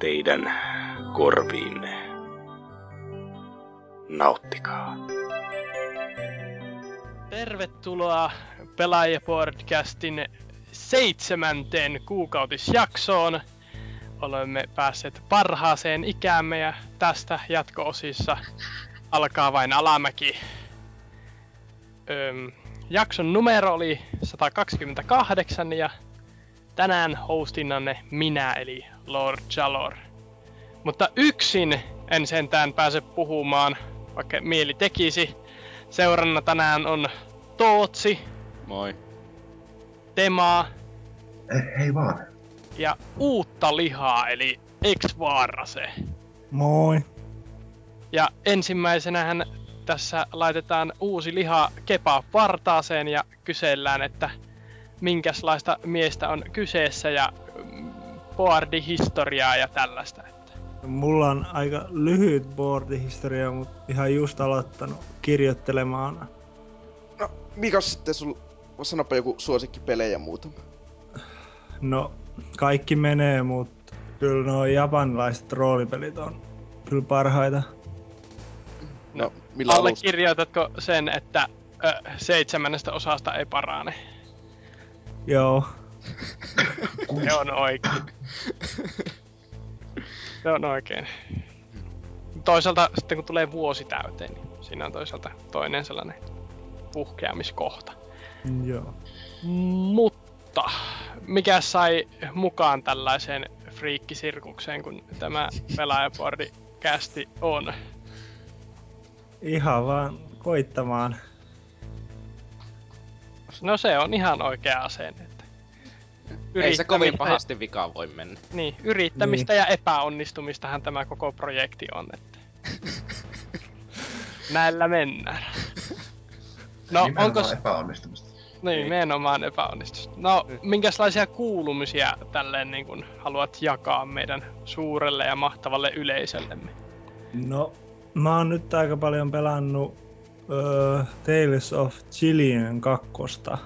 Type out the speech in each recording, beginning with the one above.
teidän korviinne. Nauttikaa. Tervetuloa Pelaajapodcastin seitsemänteen kuukautisjaksoon. Olemme päässeet parhaaseen ikäämme ja tästä jatko-osissa alkaa vain alamäki. Öm, jakson numero oli 128 ja tänään hostinnanne minä eli Lord Jalor. Mutta yksin en sentään pääse puhumaan, vaikka mieli tekisi. Seuranna tänään on Tootsi, Moi. Temaa Eh, hei vaan. ja uutta lihaa eli ex Vaarase. Moi. Ja ensimmäisenähän tässä laitetaan uusi liha kebab vartaaseen ja kysellään, että minkälaista miestä on kyseessä ja boardihistoriaa ja tällaista. Että Mulla on aika lyhyt boardihistoria, mutta ihan just aloittanut kirjoittelemaan. No, mikä sitten sul... Sanoppa joku suosikkipelejä muutama. No, kaikki menee, mutta kyllä nuo japanilaiset roolipelit on kyllä parhaita. No, millä alusta? allekirjoitatko sen, että ö, seitsemännestä osasta ei parane? Joo, Se on oikein. Se on oikein. Toisaalta sitten kun tulee vuosi täyteen, niin siinä on toisaalta toinen sellainen puhkeamiskohta. joo. Mutta mikä sai mukaan tällaiseen friikkisirkukseen, kun tämä pelaajapordi kästi on? Ihan vaan koittamaan. No se on ihan oikea asenne. Ei se kovin pahasti vikaan voi mennä. Niin, yrittämistä ja epäonnistumistahan tämä koko projekti on. Että... Näillä mennään. No, Nimenomaan onko epäonnistumista. Niin, nimenomaan epäonnistus. No, minkälaisia kuulumisia tälleen niin kun haluat jakaa meidän suurelle ja mahtavalle yleisöllemme? No, mä oon nyt aika paljon pelannut uh, Tales of Chilien kakkosta.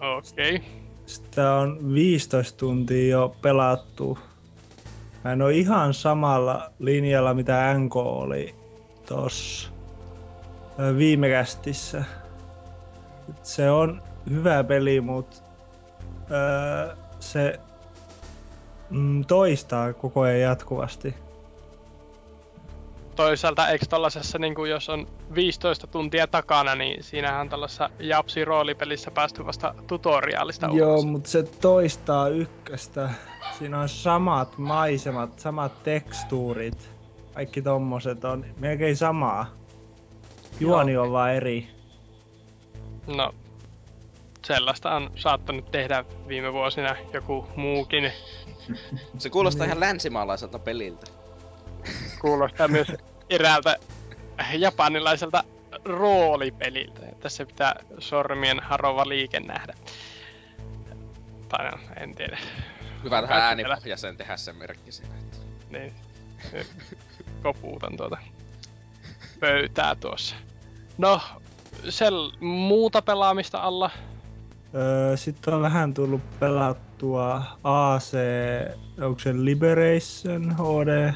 Okei. Okay. Sitä on 15 tuntia jo pelattu. Mä en oo ihan samalla linjalla mitä NK oli tossa viime kästissä. Se on hyvä peli, mut öö, se mm, toistaa koko ajan jatkuvasti. Toisaalta eikö tollasessa, niin kuin jos on 15 tuntia takana, niin siinähän on tällaisessa Japsi roolipelissä päästy vasta tutoriaalista Joo, ulos. mutta se toistaa ykköstä. Siinä on samat maisemat, samat tekstuurit. Kaikki tommoset on melkein samaa. Juoni on vaan eri. No, sellaista on saattanut tehdä viime vuosina joku muukin. Se kuulostaa ihan länsimaalaiselta peliltä. Kuulostaa myös eräältä japanilaiselta roolipeliltä. Tässä pitää sormien harova liike nähdä. Tai no, en tiedä. Hyvä tähän Kaikki äänipohjaisen tehdä se merkki siinä. että- Niin. Kopuutan tuota pöytää tuossa. No, sel muuta pelaamista alla. Öö, sitten on vähän tullut pelattua AC, onko se Liberation HD?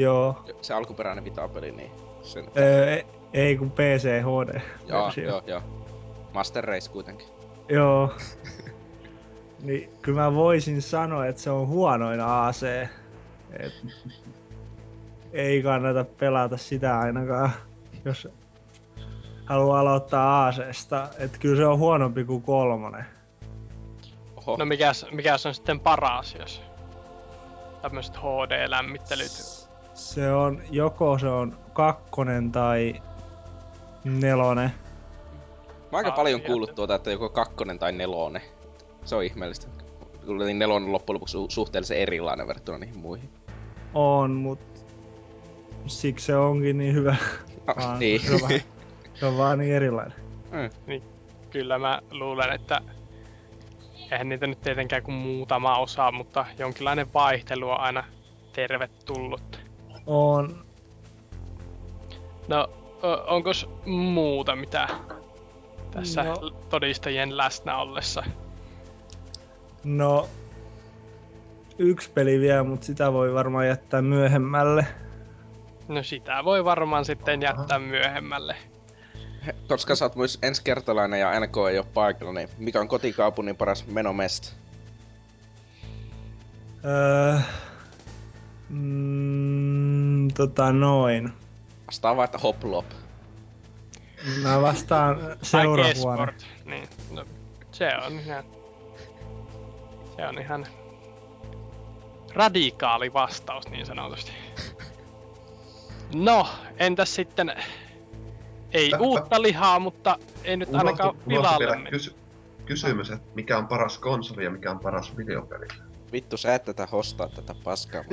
Joo. Se alkuperäinen Vita-peli, niin sen... Öö, ei kun PC HD. joo, joo, joo. Master Race kuitenkin. Joo. niin kyllä mä voisin sanoa, että se on huonoin AC. Et ei kannata pelata sitä ainakaan, jos haluaa aloittaa ACsta. Et kyllä se on huonompi kuin kolmonen. Oho, No mikäs, mikäs on sitten paras, jos tämmöiset HD-lämmittelyt. Se on, joko se on kakkonen tai nelonen. mä oon aika Ah, paljon niin, kuullut että- tuota, että joko kakkonen tai nelonen. Se on ihmeellistä. kuitenkin nelonen on loppujen lopuksi su- suhteellisen erilainen verrattuna niihin muihin. On, mut siksi se onkin niin hyvä. No, Vaan niin. Se on, vaan, se on vaan niin erilainen. Kyllä mä luulen, että eihän niitä nyt tietenkään kuin muutama osa, mutta jonkinlainen vaihtelu on aina tervetullut. On. No, o- onkos muuta mitä tässä No. todistajien läsnä ollessa? No, yksi peli vielä, mutta sitä voi varmaan jättää myöhemmälle. No sitä voi varmaan sitten jättää myöhemmälle. He- Koska sä oot myös ensikertalainen ja NK ei oo paikalla, niin mikä on kotikaupungin paras menomesta? Öö, mm, tota noin. Vastaa vaan, että hoplop. Mä vastaan seurahuone. Niin, no, se on ihan... Se on ihan radikaali vastaus niin sanotusti. No, entäs sitten... Ei Tä- uutta lihaa, mutta ei nyt ainakaan Unohtu- unohtu pilalle kysy- kysymys, että mikä on paras konsoli ja mikä on paras videopeli? Vittu, sä et tätä hostaa tätä paskaa.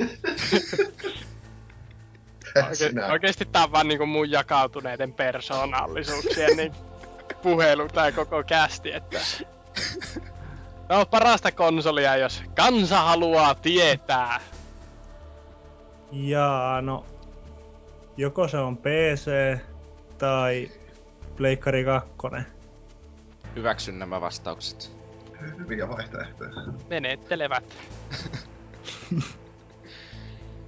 Oike- Sinä. oikeesti tää on vaan niinku mun jakautuneiden persoonallisuuksien niin puhelu tää koko kästi, että... No parasta konsolia, jos kansa haluaa tietää. Jaa, no. Joko se on PC tai Pleikkari 2. Hyväksyn nämä vastaukset. Hyviä vaihtoehtoja. Menettelevät.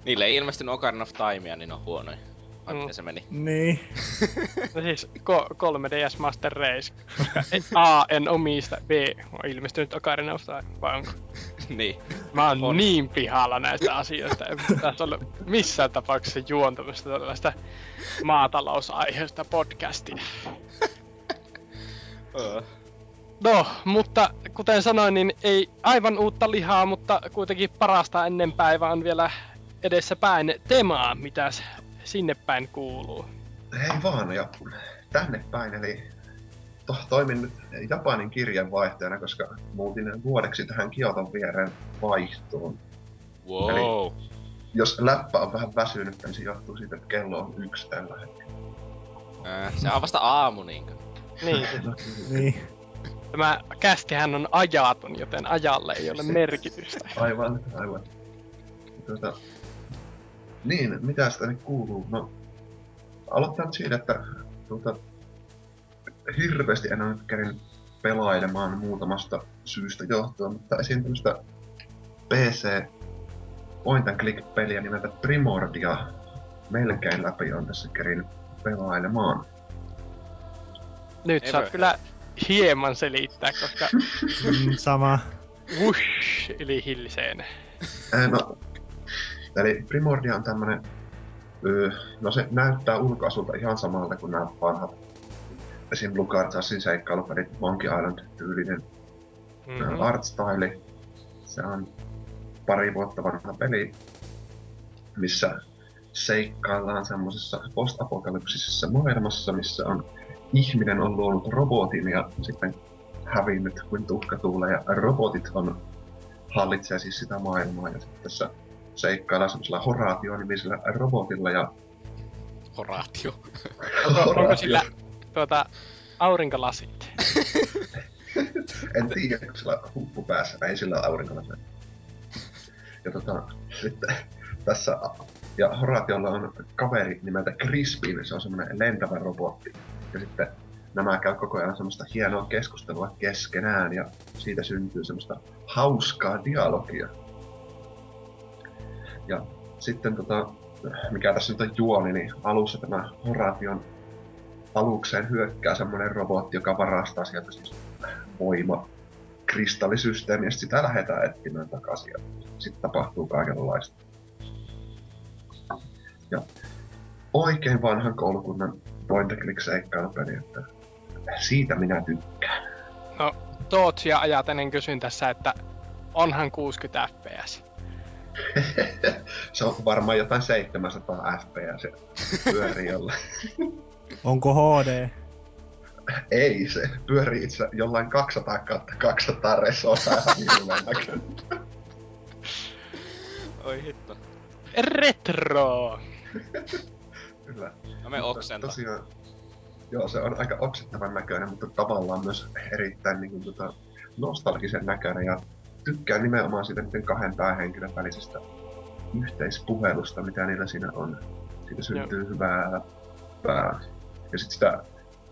Niille ei ilmestynyt Ocarina of Timea, niin on huonoja. Vai Mm. se meni? Niin. No siis ko- 3DS Master Race, koska A en omista, B on ilmestynyt Ocarina of Time, vai onko? niin. Mä oon On. niin pihalla näistä asioista, en tässä ole missään tapauksessa juontamista tällaista maatalousaiheesta podcastia. No, mutta kuten sanoin, niin ei aivan uutta lihaa, mutta kuitenkin parasta ennen päivää on vielä edessä päin temaa, mitä sinne päin kuuluu. Hei vaan, ja tänne päin, eli to, toimin nyt Japanin kirjanvaihtajana, koska muutin vuodeksi tähän Kioton viereen vaihtoon. Wow. Jos läppä on vähän väsynyt, niin se johtuu siitä, että kello on yksi tällä hetkellä. Äh, se on vasta aamu niinkö? Niin, Niin. Tämä kästihän on ajaton, joten ajalle ei ole merkitystä. Aivan, aivan. Tuota, niin, mitä sitä nyt kuuluu? No, aloittaa nyt siitä, että tuota, hirveästi en ole nyt kärin pelailemaan muutamasta syystä johtuen, mutta esim. tämmöistä PC point and click peliä nimeltä Primordia melkein läpi on tässä kerin pelailemaan. Nyt Ei saat voi. kyllä hieman selittää, koska Mm, sama. wush, eli hilseen. Ää, no, eli Primordia on tämmönen, öö, no se näyttää ulkoasulta ihan samalta kuin nämä vanhat esim. LucasArtsin seikkailupelit, Monkey Island-tyylinen Mm-hmm. mm-hmm. art style. Se on pari vuotta vanha peli, missä seikkaillaan semmoisessa postapokalypsisessa maailmassa, missä on ihminen on luonut robotin ja sitten hävinnyt kuin tuhka tuulee ja robotit on hallitsee siis sitä maailmaa ja sitten tässä seikkaillaan semmoisella Horatio-nimisellä robotilla ja Horatio. Onko, onko sillä tuota, aurinkolasit? En tiedä, kun sillä huppu päässä, ei sillä aurinkolla Ja tota, sitten tässä, ja Horatiolla on kaveri nimeltä Crispin, se on semmoinen lentävä robotti. Ja sitten nämä käy koko ajan semmoista hienoa keskustelua keskenään, ja siitä syntyy semmoista hauskaa dialogia. Ja sitten tota, mikä tässä nyt on juoni, niin alussa tämä Horation alukseen hyökkää semmoinen robotti, joka varastaa sieltä siis voima kristallisysteemi, ja sit sitä lähdetään etsimään takaisin. Ja sitten tapahtuu kaikenlaista. Ja oikein vanhan koulukunnan point and click seikkailupeli, että siitä minä tykkään. No, Tootsia ajatellen kysyn tässä, että onhan 60 fps. Se on varmaan jotain 700 fps pyörii jolla. Onko HD? Ei, se pyörii itse jollain 200 kautta 200 resoa. Oi hitto. Retro! Kyllä. Me oksenta. Tosiaan, joo, se on aika oksettavan näköinen, mutta tavallaan myös erittäin niin kuin, tota, nostalgisen näköinen ja tykkään nimenomaan siitä niiden kahden päähenkilön välisestä yhteispuhelusta, mitä niillä siinä on. Siitä syntyy hyvää pää. Ja sitten sitä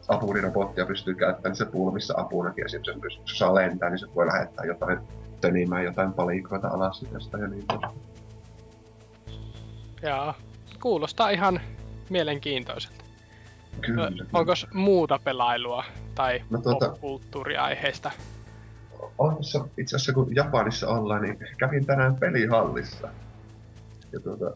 apurirobottia pystyy käyttämään se pulmissa apunakin. Esimerkiksi sen pystyy, saa lentää, niin se voi lähettää jotain tönimään jotain palikoita alas tästä ja niin poispäin. Jaa, kuulostaa ihan mielenkiintoiselta. Kyllä. Ö, Onko muuta pelailua tai No tuota- popkulttuuriaiheista? on tässä itse asiassa kun Japanissa ollaan, niin kävin tänään pelihallissa. Ja tuota,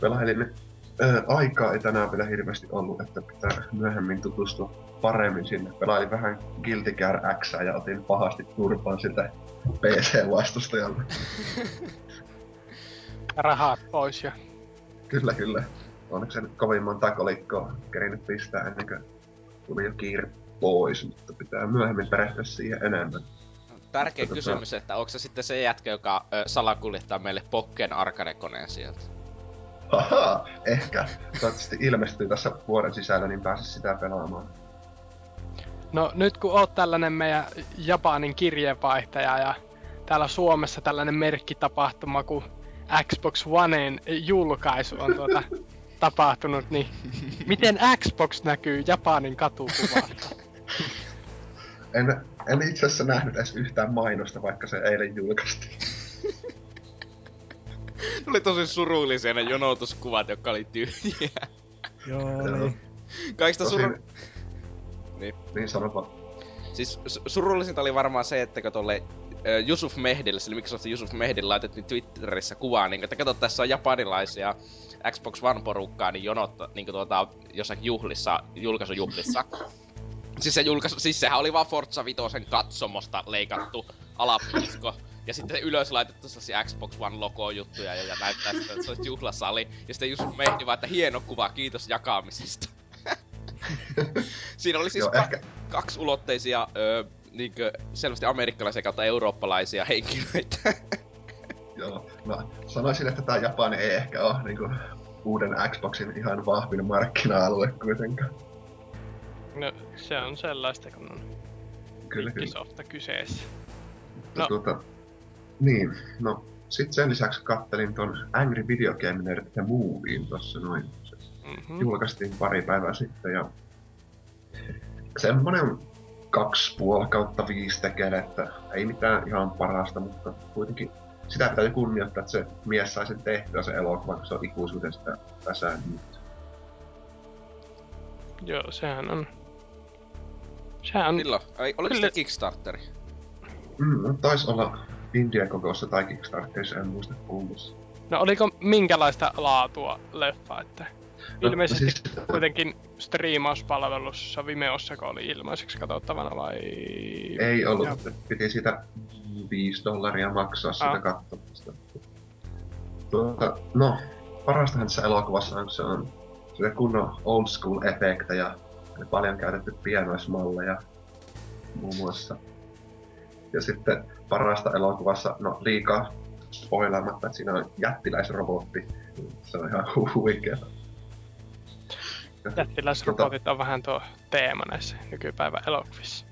pelailin, ää, aikaa ei tänään vielä hirveästi ollut, että pitää myöhemmin tutustua paremmin sinne. Pelailin vähän Guilty Gear X ja otin pahasti turpaan siltä PC-vastustajalta. Rahat pois ja... kyllä, kyllä. Onneksi en kovin monta kolikkoa kerinyt pistää ennen kuin tuli jo kiire pois, mutta pitää myöhemmin perehtyä siihen enemmän. Tärkeä Tota- kysymys, että onko se sitten se jätkä, joka ö, salakuljettaa meille Pokken arcade-koneen sieltä? Haha, ehkä. Toivottavasti ilmestyy tässä vuoden sisällä, niin pääsis sitä pelaamaan. No nyt kun oot tällainen meidän Japanin kirjeenvaihtaja ja täällä Suomessa tällainen merkkitapahtuma kuin Xbox Oneen julkaisu on tuota tapahtunut, niin miten Xbox näkyy Japanin katukuvassa? En, en itse asiassa nähnyt edes yhtään mainosta, vaikka se eilen julkaistiin. Oli tosi surullisia ne jonotuskuvat, jotka oli tyhjiä. Joo, oli. Kaikista Tosin, suru... Niin. niin sano vaan. Siis su- surullisinta oli varmaan se, että kun tolle ö, Yusuf Mehdille, sillä Microsoft Yusuf Mehdille laitettiin Twitterissä kuvaa, niin että kato, tässä on japanilaisia Xbox One-porukkaa, niin jonotta, niin tuota, jossakin juhlissa, julkaisujuhlissa. Siis, se julkaisu, siis sehän oli vaan Forza Vitosen katsomosta leikattu alapuolisko. Ja sitten ylös laitettu sellaisia Xbox One logo juttuja ja, ja näyttää sitä, että se olisi juhlasali. Ja sitten Jusuf Mehdi vaan, että hieno kuva, kiitos jakamisesta. Siinä oli siis Joo, ka- ehkä, kaksulotteisia, öö, niinkö selvästi amerikkalaisia kautta eurooppalaisia henkilöitä. joo. No, sanoisin, että tämä Japani ei ehkä ole niinku, uuden Xboxin ihan vahvin markkina-alue kuitenkaan. No se on sellaista, kun on Kyllä, kyllä. Microsofta kyseessä. Mutta No. Tuota, niin, no sitten sen lisäksi kattelin ton Angry Video Game Nerd The Movien tossa noin. Se Mm-hmm. julkaistiin pari päivää sitten ja semmonen kaksi puoli kautta viisi tekee, että ei mitään ihan parasta, mutta kuitenkin sitä pitää jo kunnioittaa, että se mies sai sen tehtyä se elokuva, kun se on ikuisuuden sitä väsää nyt. Joo, sehän on... Sehän on... Milloin? Ai, oliko Kyllä. se Kickstarteri? Mm, no, taisi olla India kokossa tai Kickstarterissa, en muista kummassa. No oliko minkälaista laatua leffa, että... No, Ilmeisesti siis- kuitenkin striimauspalvelussa Vimeossa, kun oli ilmaiseksi katsottavana vai... Ei ollut, Joo. piti siitä 5 dollaria maksaa sitä Ah. katsomista. Tuota, no, parastahan tässä elokuvassa on, se on sitä kunnon old school efektejä ja paljon käytetty pienoismalleja muun muassa. Ja sitten parasta elokuvassa, no liikaa spoilaamatta, että siinä on jättiläisrobotti. Se on ihan huikea. Jättiläisrobotit on vähän tuo teema näissä nykypäivän elokuvissa.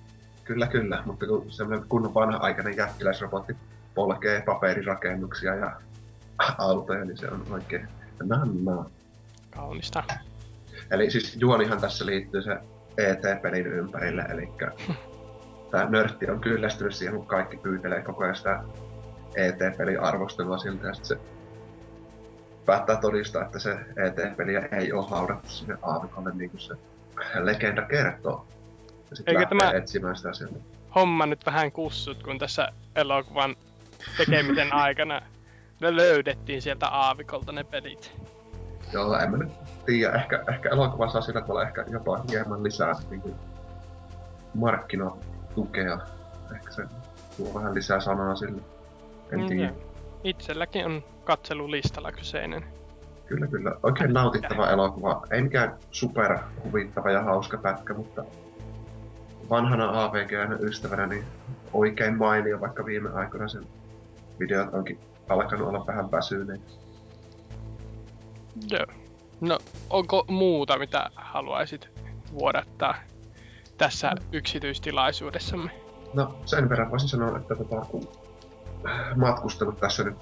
Kyllä, kyllä, mutta kun semmoinen kunnon vanha-aikainen jättiläisrobotti polkee paperirakennuksia ja autoja, niin se on oikein nannaa. Kaunista. Eli siis juonihan tässä liittyy se ET-pelin ympärille, eli tämä nörtti on kyllästynyt siihen, kun kaikki pyytelee koko ajan sitä ET-pelin arvostelua siltä, ja sitten se päättää todistaa, että se ET-peliä ei ole haudattu sinne aavikolle, niin kuin se legenda kertoo. Ja sitten Eikö tämä- etsimään sitä sieltä. Homma nyt vähän kussut, kun tässä elokuvan tekemisen aikana ne löydettiin sieltä aavikolta ne pelit. Joo, en mä nyt tiedä. Ehkä, ehkä elokuva saa sillä tavalla ehkä jopa hieman lisää niin kuin, markkinatukea. Ehkä se tuo vähän lisää sanaa sille. En Mm, tiedä. Itselläkin on katselulistalla kyseinen. Kyllä, kyllä. Oikein nautittava elokuva. Ei mikään super huvittava ja hauska pätkä, mutta vanhana AVG-ystävänä niin oikein mainio, vaikka viime aikoina sen videot onkin alkanut olla vähän väsyneet. Joo. No, onko muuta, mitä haluaisit vuodattaa tässä yksityistilaisuudessamme? No sen verran voisin sanoa, että tota, kun matkustanut tässä nyt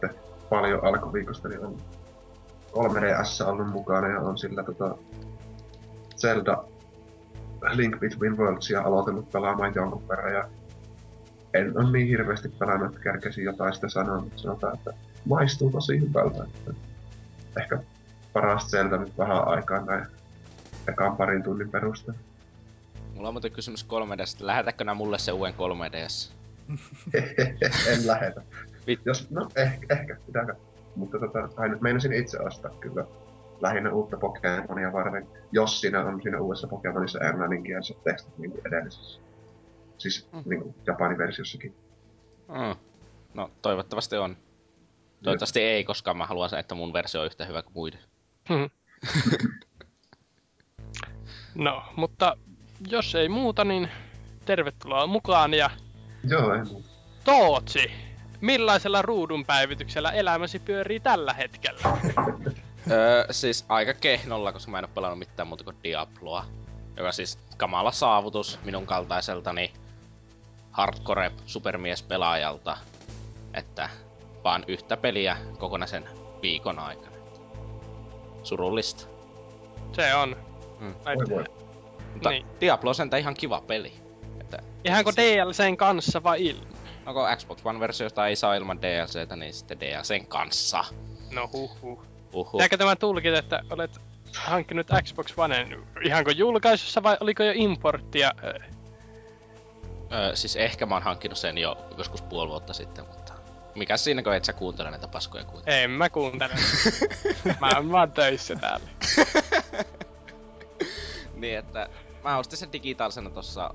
paljon alkuviikosta, niin on 3DS ollut mukana ja on sillä tota, Zelda Link Between Worldsia aloitellut pelaamaan jonkun verran ja en ole niin hirveästi pelannut, että kerkesin jotain sitä sanoa, mutta sanotaan, että maistuu tosi hyvältä. Että ehkä paras Zelda nyt vähän aikaa näin ekan parin tunnin perusteella. Mulla on muuten kysymys 3DS. Lähetätkö nää mulle se uuden 3DS? en lähetä. Jos, no ehkä, ehkä pitääkö. Mutta tota, aina meinasin itse ostaa kyllä lähinnä uutta Pokemonia varten, jos siinä on siinä uudessa Pokemonissa englanninkieliset tekstit niin kuin edellisessä. Siis Mm. niin kuin Japanin versiossakin. Mm. No, toivottavasti on. Toivottavasti ei, koska mä haluan, että mun versio on yhtä hyvä kuin muiden. Hmm. no, mutta jos ei muuta, niin tervetuloa mukaan ja Joo, ei muuta. Tootsi, millaisella ruudun päivityksellä elämäsi pyörii tällä hetkellä? öö, siis aika kehnolla, koska mä en oo pelannut mitään muuta kuin Diabloa. Joka siis kamala saavutus minun kaltaiseltani hardcore supermies pelaajalta. Että vaan yhtä peliä kokonaisen viikon aikana. Surullista. Se on. Mm. Voi voi. Mutta Niin. Diablo on sentään ihan kiva peli. Että Ihanko DLCn kanssa vai ilman? no kun Xbox One-versiosta ei saa ilman DLCtä, niin sitten DLCn kanssa. No huh huh. Uhu. Pitääkö tämä tulkita, että olet hankkinut Xbox Oneen ihanko julkaisussa vai oliko jo importtia? Öö, siis ehkä mä oon hankkinut sen jo joskus puoli vuotta sitten, mutta... Mikä siinä, kun et sä kuuntele näitä paskoja kuitenkaan? En mä kuuntele. mä oon vaan töissä täällä. niin, että mä ostin sen digitaalisena tossa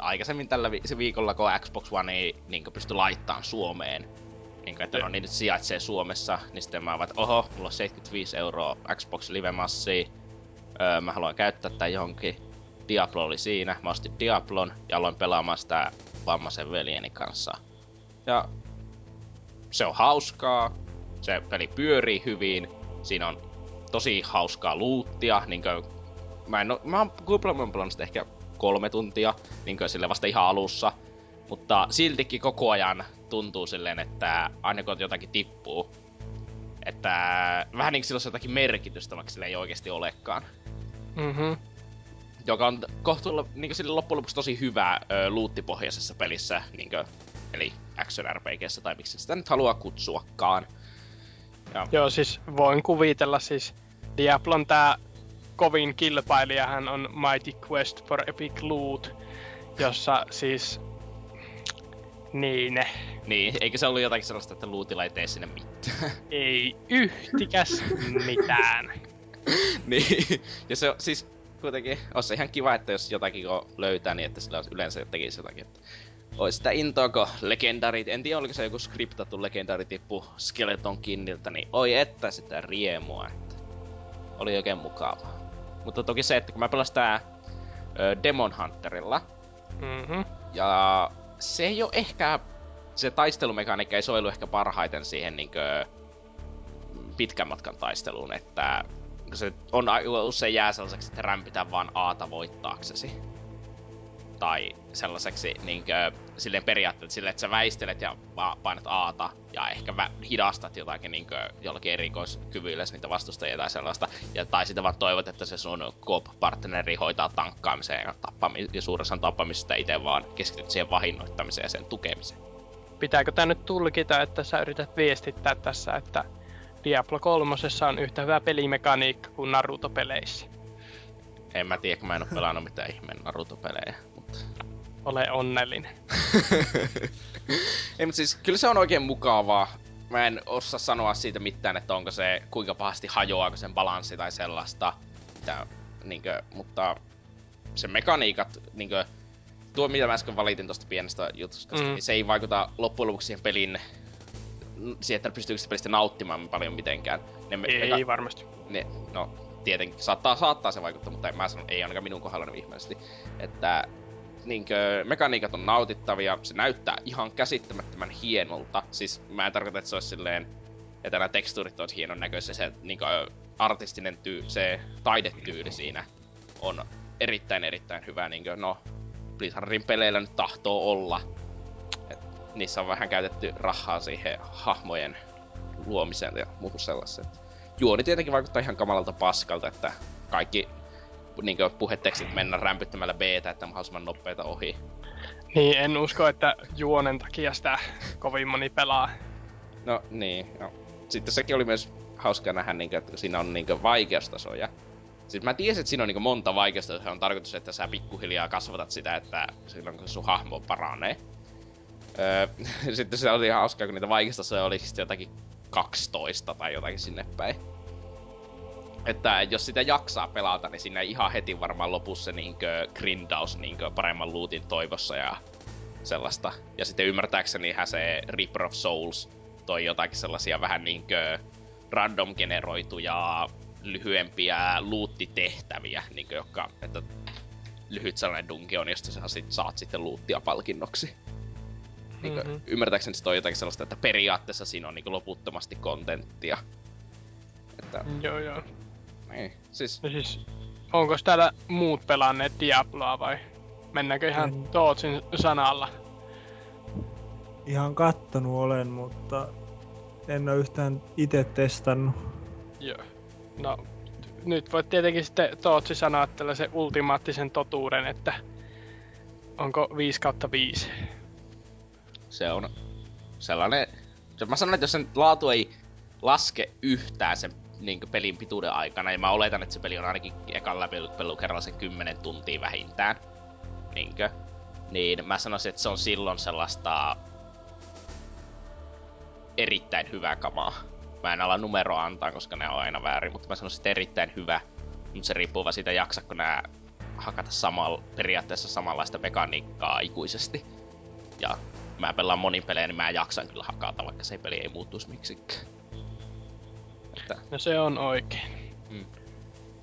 aikaisemmin tällä vi- se viikolla, kun Xbox One ei niin pysty laittamaan Suomeen. Niin että no niin nyt sijaitsee Suomessa, niin sitten mä vaan, oho, mulla on 75 euroa Xbox Live Massia. Öö, mä haluan käyttää tää johonkin. Diablo oli siinä, mä ostin Diablon ja aloin pelaamaan sitä vammaisen veljeni kanssa. Ja se on hauskaa, se peli pyörii hyvin, siinä on tosi hauskaa luuttia, niin kuin, mä en oo, mä oon Google mä pelannut ehkä kolme tuntia, niin kuin sille vasta ihan alussa, mutta siltikin koko ajan tuntuu silleen, että aina kun jotakin tippuu, että vähän niin kuin sillä jotakin merkitystä, vaikka sillä ei oikeasti olekaan. Mhm. Joka on kohtuulla niin sille loppujen lopuksi tosi hyvä ö, luuttipohjaisessa pelissä, niin kuin, eli action RPGssä tai miksi sitä nyt haluaa kutsuakaan. Joo, siis voin kuvitella siis Diablon tää kovin kilpailijahan on Mighty Quest for Epic Loot, jossa siis... Niin, Niin, eikö se ollut jotakin sellaista, että luutilla ei tee sinne mitään? ei yhtikäs mitään. niin, ja se on siis kuitenkin, on se ihan kiva, että jos jotakin kun löytää, niin että sillä yleensä tekisi jotakin, että Ois sitä intoa, kun legendarit, en tiedä oliko se joku skriptattu legendari tippu Skeleton Kinniltä, niin oi että sitä riemua, että oli oikein mukavaa. Mutta toki se, että kun mä pelasin tää ö, Demon Hunterilla, Mhm. ja se ei ole ehkä, se taistelumekaniikka ei sovellu ehkä parhaiten siihen niinkö pitkän matkan taisteluun, että se on usein jää sellaiseksi, että rämpitään vaan Aata voittaaksesi. Tai sellaiseksi niinkö, silleen periaatteessa silleen, että sä väistelet ja painat Aata ja ehkä vä- hidastat jotakin niinkö jollakin erikoiskyvyillä niitä vastustajia tai sellaista. Ja, tai sitten vaan toivot, että se sun coop-partneri hoitaa tankkaamiseen ja, tappami- ja suuressa tappamisesta itse vaan keskityt siihen vahinnoittamiseen ja sen tukemiseen. Pitääkö tää nyt tulkita, että sä yrität viestittää tässä, että Diablo 3 on yhtä hyvä pelimekaniikka kuin Naruto-peleissä? En mä tiedä, kun mä en oo pelannut mitään ihmeen Naruto-pelejä. Ole onnellinen. Ei, mutta siis kyllä se on oikein mukavaa. Mä en osaa sanoa siitä mitään, että onko se kuinka pahasti hajoaako sen balanssi tai sellaista. Mitä, niinkö, mutta se mekaniikat, niinkö, tuo mitä mä äsken valitin tosta pienestä jutusta, Mm. niin se ei vaikuta loppujen lopuksi siihen pelin siihen, että pystyykö sitä pelistä nauttimaan paljon mitenkään. Ne me- Ei meka- varmasti. ne, no tietenkin saattaa, saattaa se vaikuttaa, mutta mä sanon, ei ainakaan minun kohdallani ihmeellisesti. Että niinkö, mekaniikat on nautittavia, se näyttää ihan käsittämättömän hienolta. Siis mä en tarkoita, että se olisi silleen, että nämä tekstuurit olisi hienon näköisiä, se niinkö, artistinen tyy, se taidetyyli siinä on erittäin erittäin hyvä, niinkö, no, Blizzardin peleillä nyt tahtoo olla. Et niissä on vähän käytetty rahaa siihen hahmojen luomiseen ja muuhun sellaiseen. Juoni tietenkin vaikuttaa ihan kamalalta paskalta, että kaikki niin puhetekstit mennä rämpyttämällä b että mahdollisimman nopeita ohi. Niin, en usko, että juonen takia sitä kovin moni pelaa. No niin, no. Sitten sekin oli myös hauska nähdä, niin kuin, että siinä on niin kuin, vaikeustasoja. Siis mä tiesin, että siinä on niin monta vaikeustasoa. On tarkoitus, että sä pikkuhiljaa kasvatat sitä, että silloin kun sun hahmo paranee. Öö, sitten se oli ihan hauskaa, kun niitä vaikeustasoja oli sitten jotakin 12 tai jotakin sinne päin. Että jos sitä jaksaa pelata, niin siinä ihan heti varmaan lopussa niinkö grindaus niinkö paremman lootin toivossa ja sellaista. Ja sitten ymmärtääkseni se Reaper of Souls toi jotakin sellaisia vähän niinkö random generoituja lyhyempiä luuttitehtäviä, niinkö, jotka, että lyhyt sellainen dungeon, josta sä sit, saat sitten luuttia palkinnoksi. Niinkö, mm-hmm. Ymmärtääkseni se toi jotakin sellaista, että periaatteessa siinä on niinkö loputtomasti kontenttia. Että... Joo, joo. Niin, siis... No siis, onko täällä muut pelanneet Diabloa vai mennäänkö ihan mm. Tootsin sanalla? Ihan kattonut olen, mutta en ole yhtään itse testannut. Joo. No, nyt voit tietenkin sitten Tootsi sanoa tällaisen ultimaattisen totuuden, että onko 5 kautta 5. Se on sellainen... Mä sanon, että jos sen laatu ei laske yhtään sen niin pelin pituuden aikana, ja mä oletan, että se peli on ainakin ekan läpipelukerralla se 10 tuntia vähintään. Niinkö? Niin mä sanoisin, että se on silloin sellaista erittäin hyvää kamaa. Mä en ala numeroa antaa, koska ne on aina väärin, mutta mä sanoisin, että erittäin hyvä. Mutta se riippuu vaan siitä, jaksako nää hakata samal, periaatteessa samanlaista mekaniikkaa ikuisesti. Ja mä pelaan monin pelejä, niin mä jaksan kyllä hakata, vaikka se peli ei muuttuisi miksikään. Että... No se on oikein. Mm.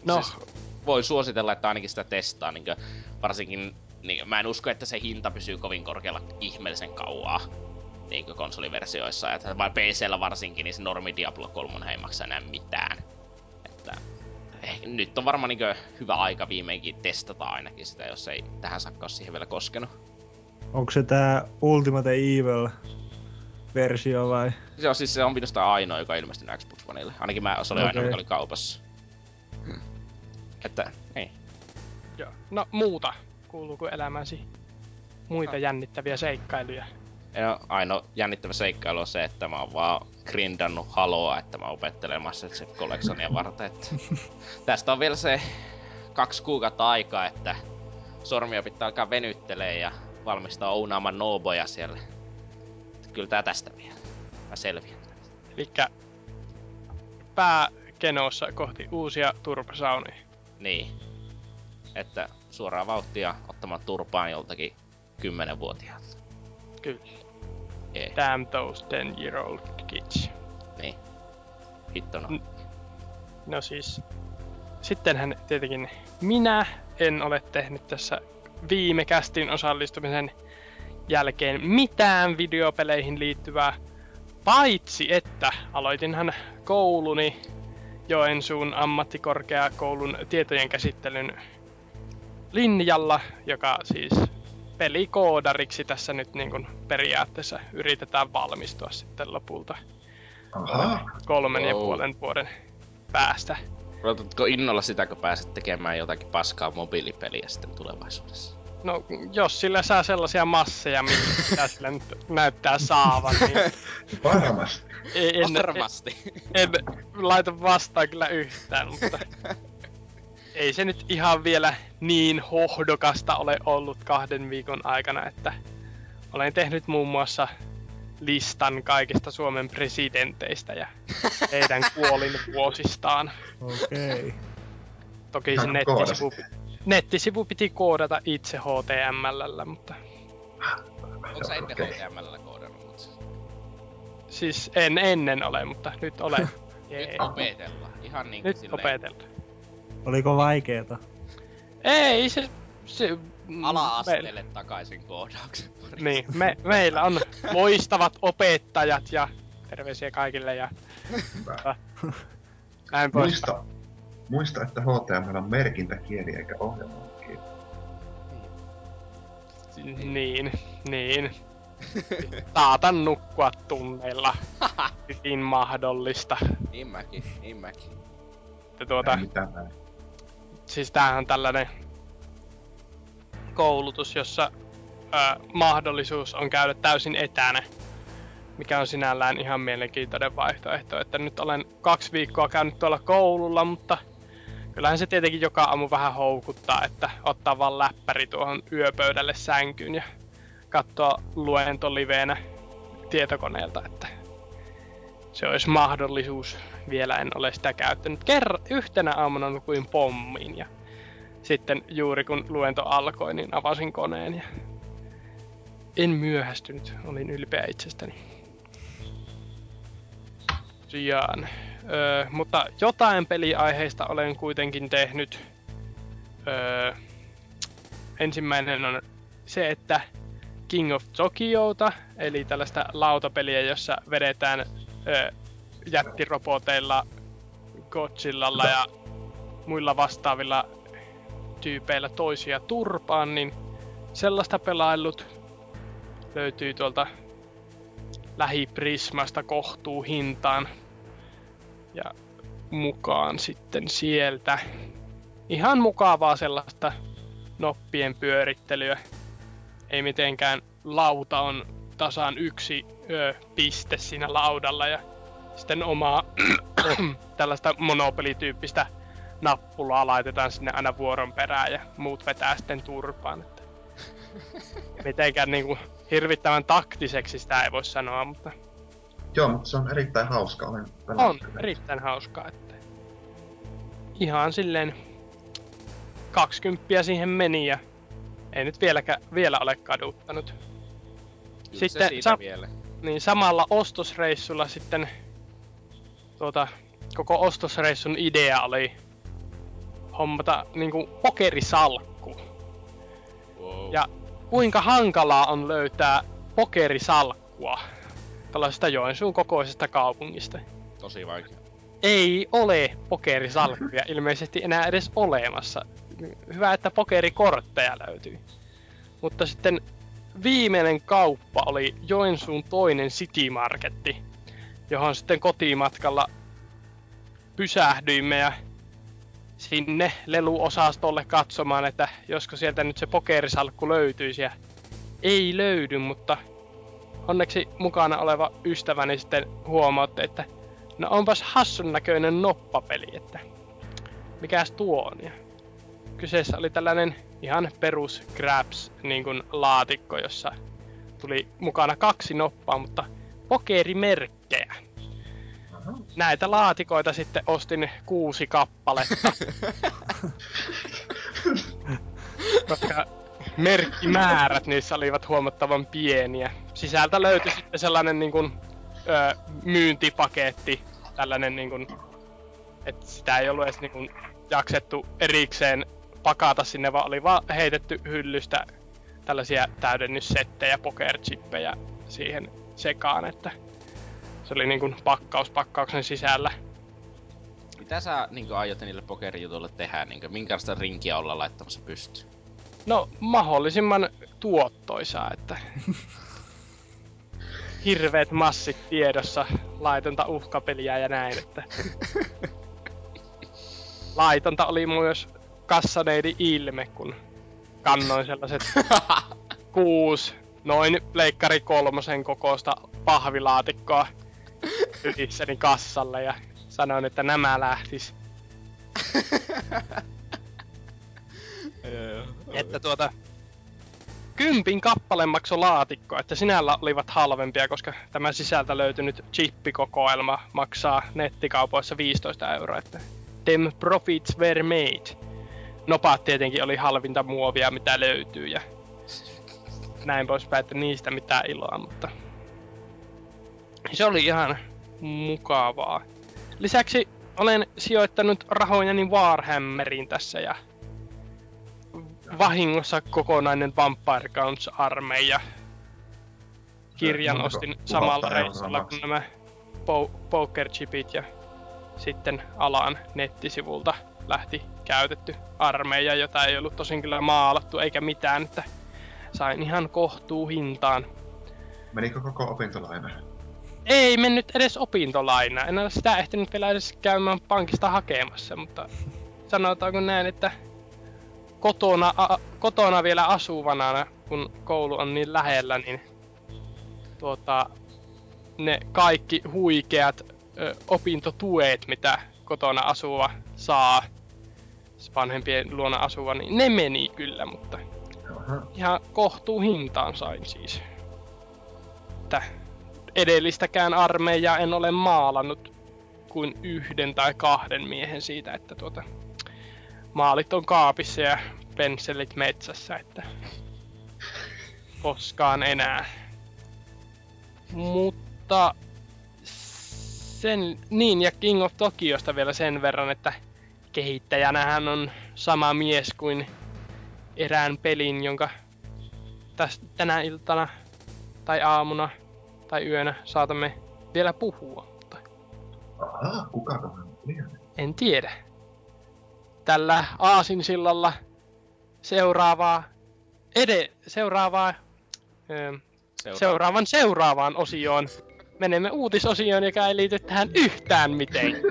No. Siis voin suositella, että ainakin sitä testaa, niin varsinkin niin mä en usko, että se hinta pysyy kovin korkealla ihmeellisen kauaa niin konsoliversioissa. Että vai PCllä varsinkin, niin se normi Diablo 3 ei maksa enää mitään. Että eh, nyt on varmaan niin hyvä aika viimeinkin testata ainakin sitä, jos ei tähän saakka ole siihen vielä koskenut. Onko se tää Ultimate Evil versio vai? Se on siis se on minusta ainoa, joka on ilmestynyt Xbox Oneille. Ainakin mä, se oli okay. ainoa, joka oli kaupassa. Hmm. Että, ei. Joo. No muuta. Kuuluuko elämäsi muita no. jännittäviä seikkailuja? Ja ainoa jännittävä seikkailu on se, että mä oon vaan grindannut haloa, että mä opettelen Master Chief Collectionia varten. Että tästä on vielä se kaksi kuukautta aikaa, että sormia pitää alkaa venyttelee ja valmistaa ounaamaan nooboja siellä kyllä tää tästä vielä. Mä selviän. Elikkä pääkenossa kohti uusia turpasaunia. Niin. Että suoraan vauhtia ottamaan turpaan joltakin 10-vuotiaalta. Kyllä. Yeah. Damn those 10 year old kids. Niin. Hittona. N- no siis, sittenhän tietenkin minä en ole tehnyt tässä viime kästin osallistumisen jälkeen mitään videopeleihin liittyvää, paitsi että aloitinhan kouluni Joensuun ammattikorkeakoulun tietojen käsittelyn linjalla, joka siis pelikoodariksi tässä nyt niin kuin periaatteessa yritetään valmistua sitten lopulta Aha. kolmen wow. ja puolen vuoden päästä. Odotatko innolla sitä, kun pääset tekemään jotakin paskaa mobiilipeliä sitten tulevaisuudessa? No, jos sillä saa sellaisia masseja, mitä sillä nyt näyttää saavan, niin... Varmasti. En, Varmasti. En, en laita vastaan kyllä yhtään, mutta... ei se nyt ihan vielä niin hohdokasta ole ollut kahden viikon aikana, että olen tehnyt muun muassa listan kaikista Suomen presidenteistä ja heidän kuolinvuosistaan. Okei. Okay. Toki se nettisivu, nettisivu piti koodata itse HTML, mutta... Onko sä ennen HTML koodannut? Siis en ennen ole, mutta nyt olen. nyt opetellaan. Ihan niin Nyt silleen... opetellaan. Oliko vaikeeta? Ei se se, Ala-asteelle takaisin koodauksen. Me, niin, me, meillä on loistavat opettajat ja terveisiä kaikille ja Hyvä. näin pois. Muista, muista, että HTML on merkintäkieli eikä ohjelmointikieli. Niin, niin. Saatan nukkua tunneilla. Hyvin mahdollista. Niin mäkin, niin mäkin. Että tuota, siis tämähän on tällainen koulutus, jossa ö, mahdollisuus on käydä täysin etänä, mikä on sinällään ihan mielenkiintoinen vaihtoehto. Että nyt olen kaksi viikkoa käynyt tuolla koululla, mutta kyllähän se tietenkin joka aamu vähän houkuttaa, että ottaa vaan läppäri tuohon yöpöydälle sänkyyn ja katsoa luentoliveenä tietokoneelta, että se olisi mahdollisuus. Vielä en ole sitä käyttänyt. Kerran yhtenä aamuna nukuin pommiin ja sitten juuri kun luento alkoi, niin avasin koneen ja en myöhästynyt. Olin ylpeä itsestäni. Tosiaan. Öö, mutta jotain peliaiheista olen kuitenkin tehnyt. Öö, ensimmäinen on se, että King of Tokiota, eli tällaista lautapeliä, jossa vedetään öö, jättiroboteilla, Godzillalla ja muilla vastaavilla tyypeillä toisia turpaan, niin sellaista pelaillut löytyy tuolta lähiprismasta kohtuu hintaan ja mukaan sitten sieltä. Ihan mukavaa sellaista noppien pyörittelyä. Ei mitenkään lauta on tasan yksi ö, piste siinä laudalla ja sitten omaa tällaista monopelityyppistä nappulaa laitetaan sinne aina vuoron perään ja muut vetää sitten turpaan. Että mitenkään niinku hirvittävän taktiseksi sitä ei voi sanoa, mutta Joo, mutta se on erittäin hauska. Olen on erittäin hauskaa, että ihan silleen 20 siihen meni ja ei nyt vieläkään, vielä ole kaduttanut. Kyllä Sitten se siitä sa- vielä. Niin samalla ostosreissulla sitten tuota, koko ostosreissun idea oli hommata niinku pokerisalkku. Wow. Ja kuinka hankalaa on löytää pokerisalkkua tällaisesta Joensuun kokoisesta kaupungista. Tosi vaikea. Ei ole pokerisalkkuja ilmeisesti enää edes olemassa. Hyvä, että pokerikortteja löytyy. Mutta sitten viimeinen kauppa oli Joensuun toinen City Marketti, johon sitten kotimatkalla pysähdyimme ja sinne leluosastolle katsomaan, että josko sieltä nyt se pokerisalkku löytyisi. Ja ei löydy, mutta onneksi mukana oleva ystäväni sitten huomautti, että no onpas hassun näköinen noppapeli, että mikäs tuo on. Ja kyseessä oli tällainen ihan perus Grabs niin kuin laatikko, jossa tuli mukana kaksi noppaa, mutta pokerimerkkejä. Aha. Näitä laatikoita sitten ostin kuusi kappaletta. koska merkkimäärät niissä olivat huomattavan pieniä. Sisältä löytyi sitten sellainen niin kuin, ö, myyntipaketti, tällainen niin kuin, että sitä ei ollut edes niin kuin, jaksettu erikseen pakata sinne, vaan oli vaan heitetty hyllystä tällaisia täydennyssettejä, pokerchippejä siihen sekaan, että se oli niin kuin pakkaus pakkauksen sisällä. Mitä sä niin aiot niille pokerijutuille tehdä? Niin minkälaista rinkiä olla laittamassa pystyyn? No, mahdollisimman tuottoisaa, että hirveet massit tiedossa, laitonta uhkapeliä ja näin, että laitonta oli myös kassaneidi ilme, kun kannoin sellaiset kuusi, noin leikkari kolmosen kokoista pahvilaatikkoa ylissäni kassalle ja sanoin, että nämä lähtis. että tuota, kympin kappale maksoi laatikko, että sinällä olivat halvempia, koska tämä sisältä löytynyt chippikokoelma maksaa nettikaupoissa 15 euroa, että them profits were made. Nopat tietenkin oli halvinta muovia, mitä löytyy, ja näin poispäin, että niistä mitään iloa, mutta se oli ihan mukavaa. Lisäksi olen sijoittanut rahojani Warhammeriin tässä ja vahingossa kokonainen Vampire Counts-armeija. Kirjan ostin samalla reissulla kuin nämä po- pokerchipit ja sitten alan nettisivulta lähti käytetty armeija, jota ei ollut tosin kyllä maalattu eikä mitään, että sain ihan kohtuu hintaan. Menikö koko opintolaina? Ei mennyt edes opintolainaa. En ole sitä ehtinyt vielä edes käymään pankista hakemassa, mutta sanotaanko näin, että kotona, a, kotona vielä asuvana, kun koulu on niin lähellä, niin tuota, ne kaikki huikeat ö, opintotuet, mitä kotona asuva saa, vanhempien luona asuva, niin ne meni kyllä, mutta Aha. ihan kohtuu hintaan sain siis. Että edellistäkään armeijaa en ole maalannut kuin yhden tai kahden miehen siitä, että tuota, maalit on kaapissa ja pensselit metsässä, että koskaan enää. Mutta sen, niin ja King of Tokiosta vielä sen verran, että kehittäjänähän on sama mies kuin erään pelin, jonka täs, tänä iltana tai aamuna tai yönä saatamme vielä puhua, mutta Aha, kuka kohan lienee? en tiedä. Tällä aasinsillalla seuraavaa, ede, seuraavaa, ö, Seuraava. seuraavan seuraavaan osioon. Menemme uutisosioon, joka ei liity tähän yhtään miten.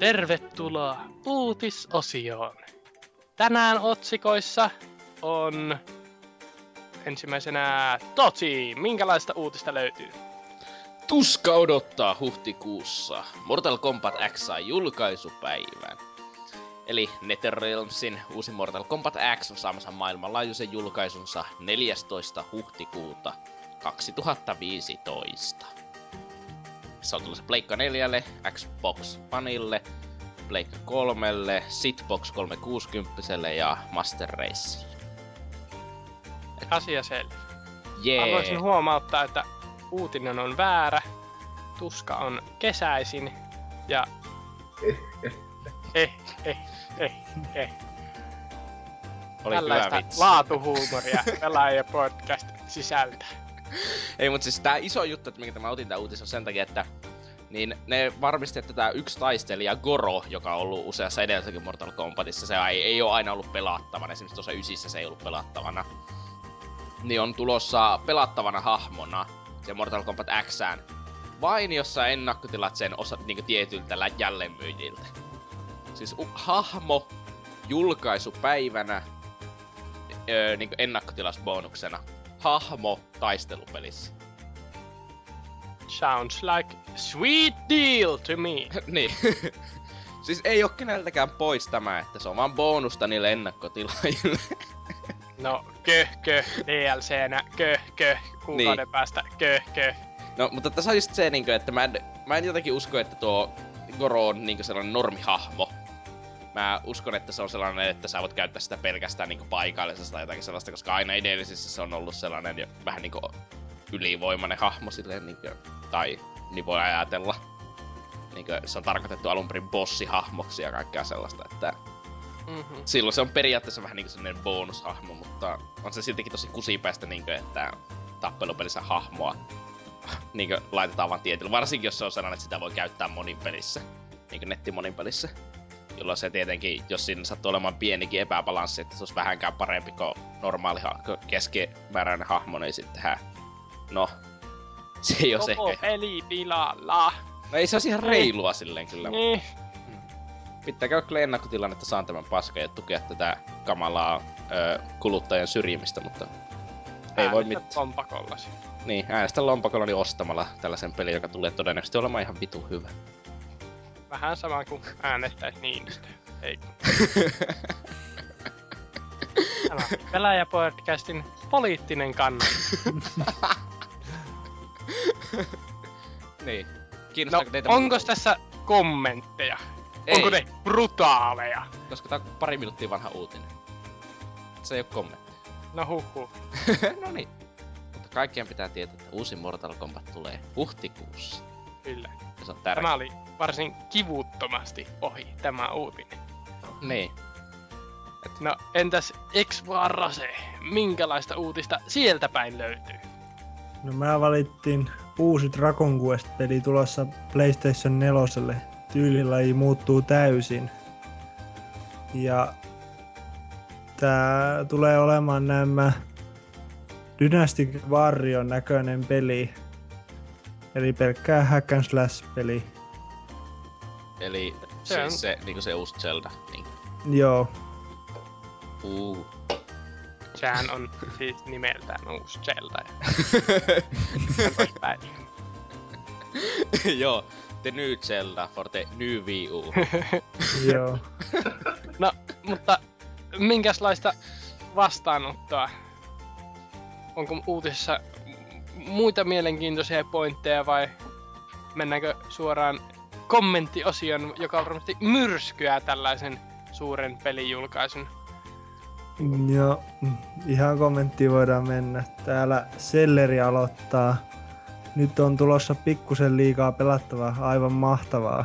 Tervetuloa uutisosioon. Tänään otsikoissa on ensimmäisenä Toti. Minkälaista uutista löytyy? Tuska odottaa huhtikuussa Mortal Kombat X sai julkaisupäivän. Eli NetherRealmsin uusi Mortal Kombat X on saamassa maailmanlaajuisen julkaisunsa 14. huhtikuuta 2015. Se on tulossa Pleikka 4, Xbox Oneille, Pleikka 3, Sitbox 360 ja Master Racelle. Asia selvä. Jee! Haluaisin huomauttaa, että uutinen on väärä. Tuska on kesäisin ja Eh, eh. eh, eh, eh. Oli Tällaista laatuhuumoria pelaaja podcast sisältää. Ei, mutta siis tää iso juttu, että minkä mä otin tää uutis on sen takia, että niin ne varmisti, että tää yksi taistelija Goro, joka on ollut useassa edellisessäkin Mortal Kombatissa, se ei, ei ole aina ollut pelattavana, esimerkiksi tuossa ysissä se ei ollut pelattavana. Niin on tulossa pelattavana hahmona se Mortal Kombat Xään. Vain jos sä ennakkotilat sen osa, niinku tietyltä jälleenmyyjiltä. Siis u- hahmo julkaisupäivänä öö, niinku ennakkotilasbonuksena. Hahmo taistelupelissä. Sounds like sweet deal to me. niin. siis ei oo keneltäkään pois tämä, että se on vaan bonusta niille ennakkotilaajille. No, köh, köh, DLCnä, köh, köh, kuukauden Niin. päästä, köh, köh. no, mutta tässä on just se, niinkö, että mä en, mä en jotenkin usko, että tuo Goro on niinkö sellainen normihahmo. Mä uskon, että se on sellainen, että sä voit käyttää sitä pelkästään niinku paikallisesta tai jotakin sellaista, koska aina edellisissä se on ollut sellainen jo vähän niinku ylivoimainen hahmo silleen niinkö, tai niin voi ajatella. Niinkö, se on tarkoitettu alun perin bossihahmoksi ja kaikkea sellaista, että Mm-hmm. silloin se on periaatteessa vähän niinku sellainen bonushahmo, mutta on se siltikin tosi kusipäistä niinkö, että tappelupelissä hahmoa niinkö laitetaan vaan tietyllä. Varsinkin jos se on sellainen, että sitä voi käyttää monin pelissä. Niinkö netti monin pelissä. Jolloin se tietenkin, jos siinä sattuu olemaan pienikin epäbalanssi, että se olisi vähänkään parempi kuin normaali ha- keskimääräinen hahmo, niin sittenhän, no, se ei ole Koko ehkä... peli pilalla. No ei se olisi ihan reilua silleen kyllä, mutta Niin. pitääkö kyllä ennakkotilanne, että saan tämän paskan ja tukea tätä kamalaa ö, kuluttajan syrjimistä, mutta ei voi mitään. lompakollasi. Niin, äänestä lompakollani ostamalla tällaisen pelin, joka tulee todennäköisesti olemaan ihan vitu hyvä. Vähän sama kuin äänestäis Niinistö. Ei. Tämä on poliittinen kannan. niin. No, teitä onko tässä kommentteja? Ei, Onko ne brutaaleja? koska tää on pari minuuttia vanha uutinen. Se ei oo kommentti. No huhhuh. no niin. Mutta kaikkien pitää tietää, että uusi Mortal Kombat tulee huhtikuussa. Kyllä. Ja se on tärkeä. Tämä oli varsin kivuttomasti ohi tämä uutinen. Niin. No entäs Ex Varase? Minkälaista uutista sieltä päin löytyy? No mä valittiin uusi Dragon Quest-peli tulossa PlayStation 4. Tyylilaji muuttuu täysin. Ja tää tulee olemaan nämä Dynastic Warrior näköinen peli. Eli pelkkää hack and slash peli. Eli Se se, on- se, niinku se uusi Zelda. Niin. Joo. Uh. Sehän on siis nimeltään uusi Zelda. Joo. The new Zelda for the new Wii U. Joo. No, mutta minkälaista vastaanottoa? Onko uutisessa muita mielenkiintoisia pointteja vai mennäänkö suoraan kommenttiosion, joka on varmasti myrskyä tällaisen suuren pelijulkaisun? Joo, ihan kommenttiin voidaan mennä. Täällä Selleri aloittaa. Nyt on tulossa pikkusen liikaa pelattavaa, aivan mahtavaa.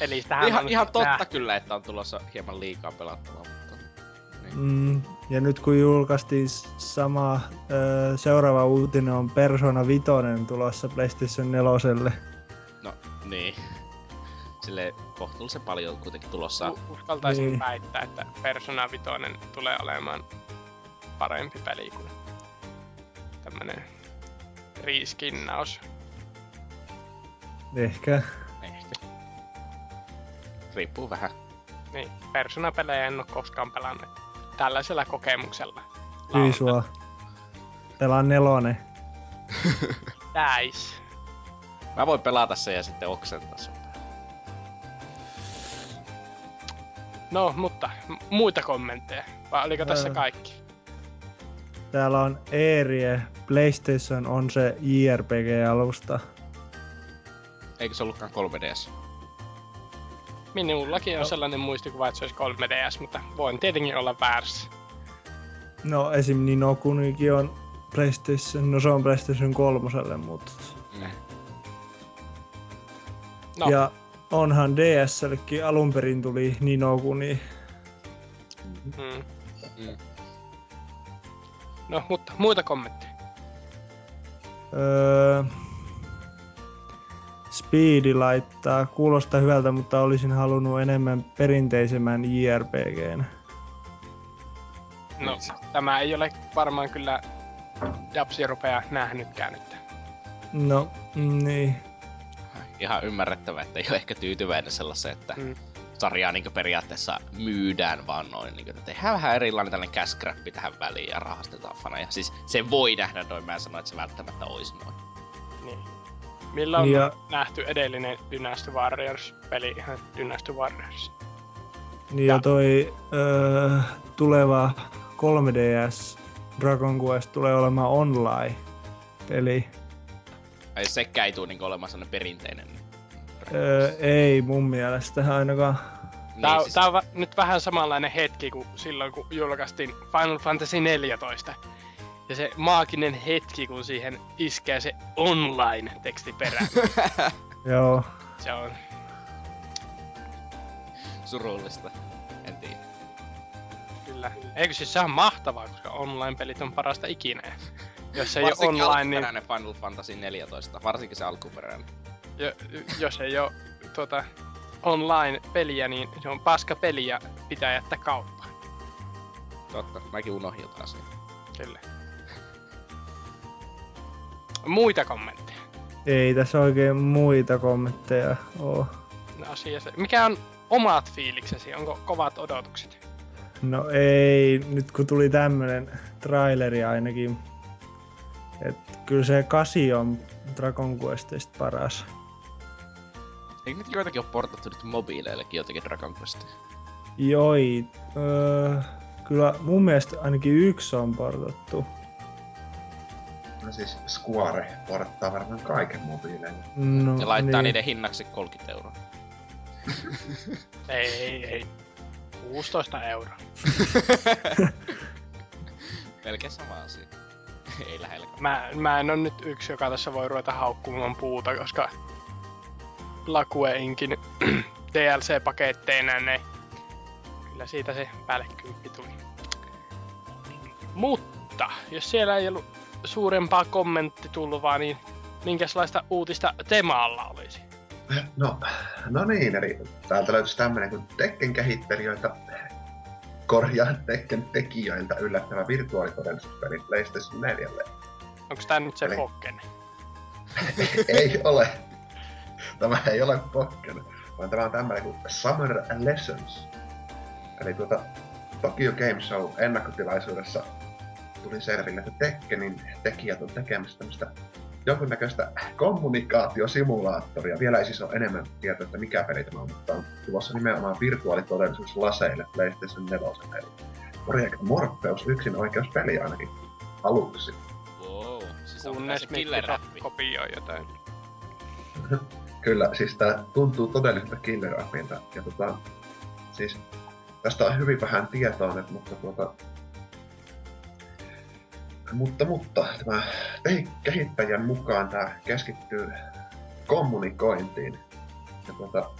Eli tähän ihan, on ihan totta nää- kyllä, että on tulossa hieman liikaa pelattavaa. Mm, ja nyt kun julkaistiin sama, ö, seuraava uutinen on Persona 5 tulossa PlayStation 4. No, niin. Sille kohtuullisen paljon kuitenkin tulossa. U- uskaltaisin Niin. väittää, että Persona 5 tulee olemaan parempi peli kuin tämmönen riiskinnaus. Ehkä. Ehkä. Riippuu vähän. Niin, Persona-pelejä en oo koskaan pelannut. Tällaisella kokemuksella. Hyi sua. Pelaan nelonen. Täis. Mä voin pelata sen ja sitten oksentaa sun. No, mutta m- muita kommentteja. Vai oliko tässä Ää. kaikki? Täällä on Eerie. PlayStation on se JRPG-alusta. Eikö se ollutkaan 3DS? Minullakin on sellainen muistikuva, että se olisi 3DS, mutta voin tietenkin olla väärässä. No esim. Ninokunikin on PlayStation, no se on PlayStation 3, mutta... Mm. No, Ja onhan DSLkin alun perin tuli Ninokuni. mm. Mm. no mutta muita kommentteja. Öö, Speedi laittaa, kuulostaa hyvältä, mutta olisin halunnut enemmän perinteisemmän JRPGn. No, tämä ei ole varmaan kyllä Japsi rupea nähnytkään nyt. No, niin. Ihan ymmärrettävää, että ei ole ehkä tyytyväinen sellaiseen, että Mm. sarjaa niin periaatteessa myydään vaan noin. Niin että tehdään vähän erilainen tällainen cash tähän väliin ja rahastetaan faneja. Siis se voi nähdä noin, mä en sano, että se välttämättä olisi noin. Niin. Milloin Ja- on nähty edellinen Dynasty Warriors-peli ihan Dynasty Warriors? Niin ja Ja- toi öö, tuleva 3DS Dragon Quest tulee olemaan online peli. Ei sekään ei tule niin olemaan sellainen perinteinen. Öö, ei mun mielestä ainakaan. Niin, Tää, on- siis, tää on va- nyt vähän samanlainen hetki kuin silloin, kun julkaistiin Final Fantasy 14. Ja se maaginen hetki, kun siihen iskee se online-teksti perään. Joo. se on... surullista. En tiedä. Kyllä. Eikö siis se on mahtavaa, koska online-pelit on parasta ikinä. Jos ei ole online, niin Final Fantasy 14, varsinkin se alkuperäinen. jo, jos ei ole tuota, online-peliä, niin se on paska peli ja pitää jättää kauppaan. Totta, mäkin unohdin jotain. Kyllä. Muita kommentteja Ei tässä oikein muita kommentteja oo. asiassa. Mikä on omat fiiliksesi? Onko kovat odotukset? No ei, nyt kun tuli tämmönen traileri ainakin. Et kyllä se kasi on Dragon Questista paras. Eikö nyt joitakin ole portattu nyt mobiileillekin jotakin Dragon Questia? Joi, öö, kyllä mun mielestä ainakin yksi on portattu. No siis Square porttaa varmaan kaiken mobiileille. No, Ja laittaa niin. niiden hinnaksi 30 euroa. Ei, ei, ei. 16 euroa. Melkein sama asia. Ei lähelläkään. Mä, mä en ole nyt yksi, joka tässä voi ruveta haukkumaan puuta, koska Lakue Inkin DLC-paketteina ne kyllä siitä se päälle kymppi tuli. Mutta, jos siellä ei ollut suurempaa kommenttitulvaa, niin minkälaista uutista Temaalla olisi? No, no niin, eli täältä löytyisi tämmönen kuin Tekken kehittelijöiltä korjaa Tekken tekijöiltä yllättävä virtuaalitodellisuuspeli PlayStation 4. Onko tää nyt se Eli- Pokken? ei ole. Tämä ei ole Pokken, vaan tämä on tämmöinen kuin Summer Lessons. Eli tuota Tokyo Game Show ennakkotilaisuudessa tuli selville, että Tekkenin tekijät on tekemässä tämmöistä jonkunnäköistä kommunikaatiosimulaattoria. Vielä ei siis ole enemmän tietoa, että mikä peli tämä on, mutta on tulossa nimenomaan virtuaalitodellisuus laseille PlayStation 4. Eli Project Morpheus yksin oikeuspeli ainakin aluksi. Wow. Siis on Kunnes se killer kopioi jotain. Kyllä, siis tää tuntuu todelliselta killer appilta. Ja tota, siis tästä on hyvin vähän tietoa nyt, mutta tuota, mutta, mutta tämä kehittäjän mukaan tämä keskittyy kommunikointiin. Ja tuota,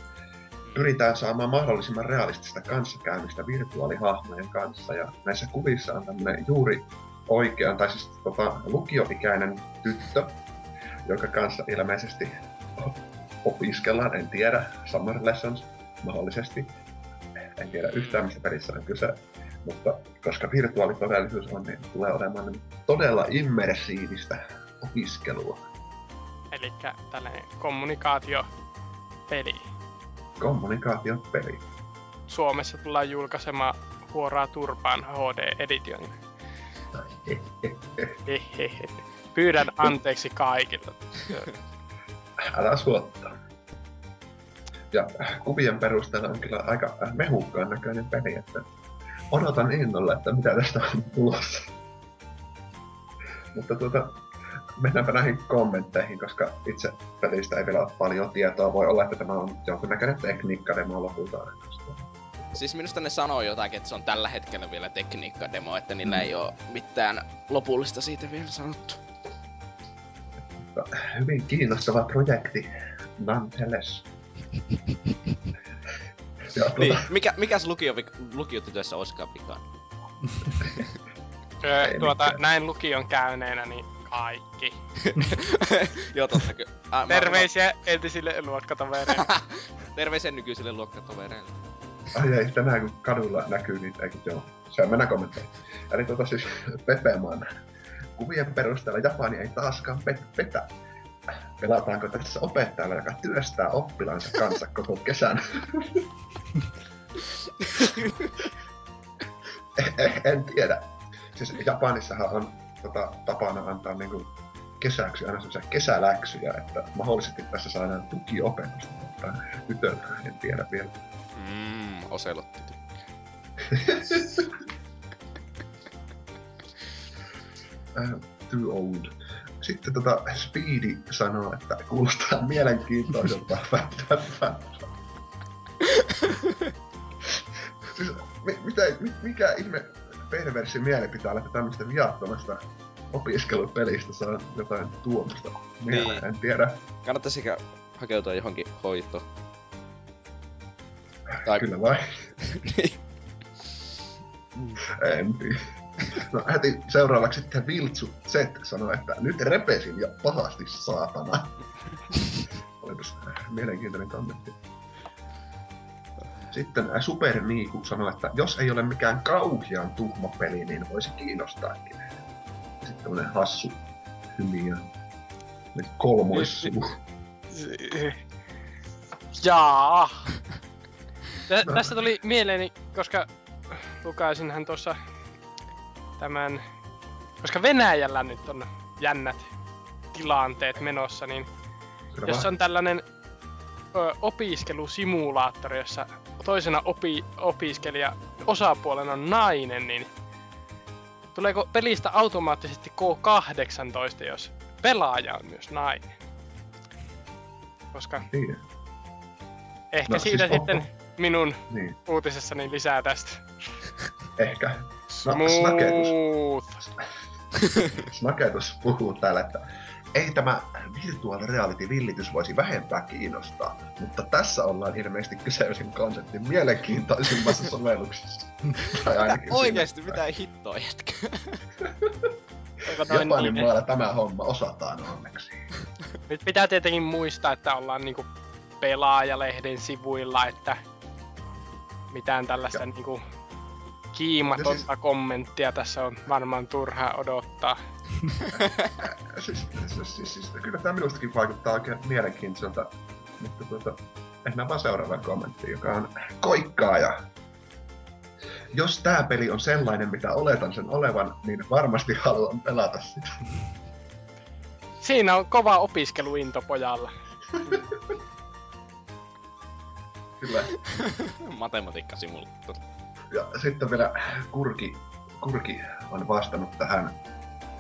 pyritään saamaan mahdollisimman realistista kanssakäymistä virtuaalihahmojen kanssa. Ja näissä kuvissa on tämmöinen juuri oikean, tai siis tota, lukioikäinen tyttö, jonka kanssa ilmeisesti opiskellaan, en tiedä, Summer Lessons mahdollisesti. En tiedä yhtään mistä pelissä on kyse, mutta koska virtuaalitodellisuus on, niin tulee olemaan todella immersiivistä opiskelua. Eli tällainen kommunikaatio peli. Kommunikaatiopeli. Suomessa tullaan julkaisemaan huoraa turpaan HD-edition. Pyydän anteeksi kaikilta. Älä suottaa. Ja kuvien perusteella on kyllä aika mehukkaan näköinen peli, että odotan innolla, että mitä tästä on tulossa. Mutta tuota, mennäänpä näihin kommentteihin, koska itse pelistä ei vielä ole paljon tietoa. Voi olla, että tämä on jonkunnäköinen tekniikkademo lopulta. Siis minusta ne sanoo jotakin, että se on tällä hetkellä vielä tekniikkademo, että niillä ei oo mitään lopullista siitä vielä sanottu. Hyvin kiinnostava projekti, nonetheless. Niin, mikä, mikäs lukio, lukiotytöissä olisikaan vikaan? Öö, tuota, mitään. näin lukion käyneenä, niin kaikki. Joo, totta kyllä. Äh, mä- Terveisiä entisille luokkatovereille. Terveisiä nykyisille luokkatovereille. Ai ei, tänään kun kadulla näkyy, niin eikö joo. Se mennään kommentteihin. Eli tota siis Pepeman. Kuvien perusteella Japani ei taaskaan pet- petä. Pelataanko tässä opettajalla, joka työstää oppilaansa kanssa koko kesän? Eh, en tiedä. Siis Japanissahan on tota, tapana antaa niinku kesäksi aina sellaisia kesäläksyjä, että mahdollisesti tässä saadaan tukiopetusta, mutta tytöltä en tiedä vielä. Mmm, oselotti tykkää. too old. Sitten tota Speedy sanoo, että kuulostaa mielenkiintoiselta. Siis, mi, mitä, mi, mikä ihme perversi mieli pitää olla, että tämmöistä viattomasta opiskelupelistä saa jotain tuomista mieleen, Niin. en tiedä. Kannattaisiko hakeutua johonkin hoitoon? Tai- Kyllä vai? Niin. En tiedä. No heti seuraavaksi sitten Viltsu Z sanoi, että nyt repesin ja pahasti saatana. Olipas mielenkiintoinen kommentti. Sitten äh, Super Niiku sanoi, että jos ei ole mikään kauhean tuhma peli, niin voisi kiinnostaakin. Sitten tämmönen hassu hymi ja kolmoissuu. Jaa. Tä, tästä tuli mieleeni, koska lukaisinhan tuossa tämän... Koska Venäjällä nyt on jännät tilanteet menossa, niin Kyllä jos on tällainen ö, opiskelusimulaattori, jossa toisena opi, opiskelija osapuolena on nainen, niin tuleeko pelistä automaattisesti K18, jos pelaaja on myös nainen? Koska Niin, ehkä No, siitä siis sitten minun niin, uutisessani lisää tästä. Ehkä. Smooth. Snaketus puhuu täällä, että ei tämä virtual reality villitys voisi vähentää kiinnostaa, mutta tässä ollaan ilmeisesti kyseisen konseptin mielenkiintoisimmassa sovelluksessa. tai ainakin. Oikeesti mitä hittoa jätkä. Noin Japanin niin? maalla tämä homma osataan onneksi. Nyt pitää tietenkin muistaa, että ollaan niinku pelaajalehden sivuilla, että mitään tällaista Ja- niinku kiimatonta Ja siis- kommenttia tässä on varmaan turha odottaa. Siis, siis, siis, siis, kyllä tämä minustakin vaikuttaa oikein mielenkiintoiselta, mutta tuota, mennään vaan seuraavaan kommenttiin, joka on koikkaaja. Jos tämä peli on sellainen, mitä oletan sen olevan, niin varmasti haluan pelata sitä. Siinä on kova opiskeluinto pojalla. Kyllä. Matematiikkasimulaattori. Ja sitten vielä Kurki, Kurki on vastannut tähän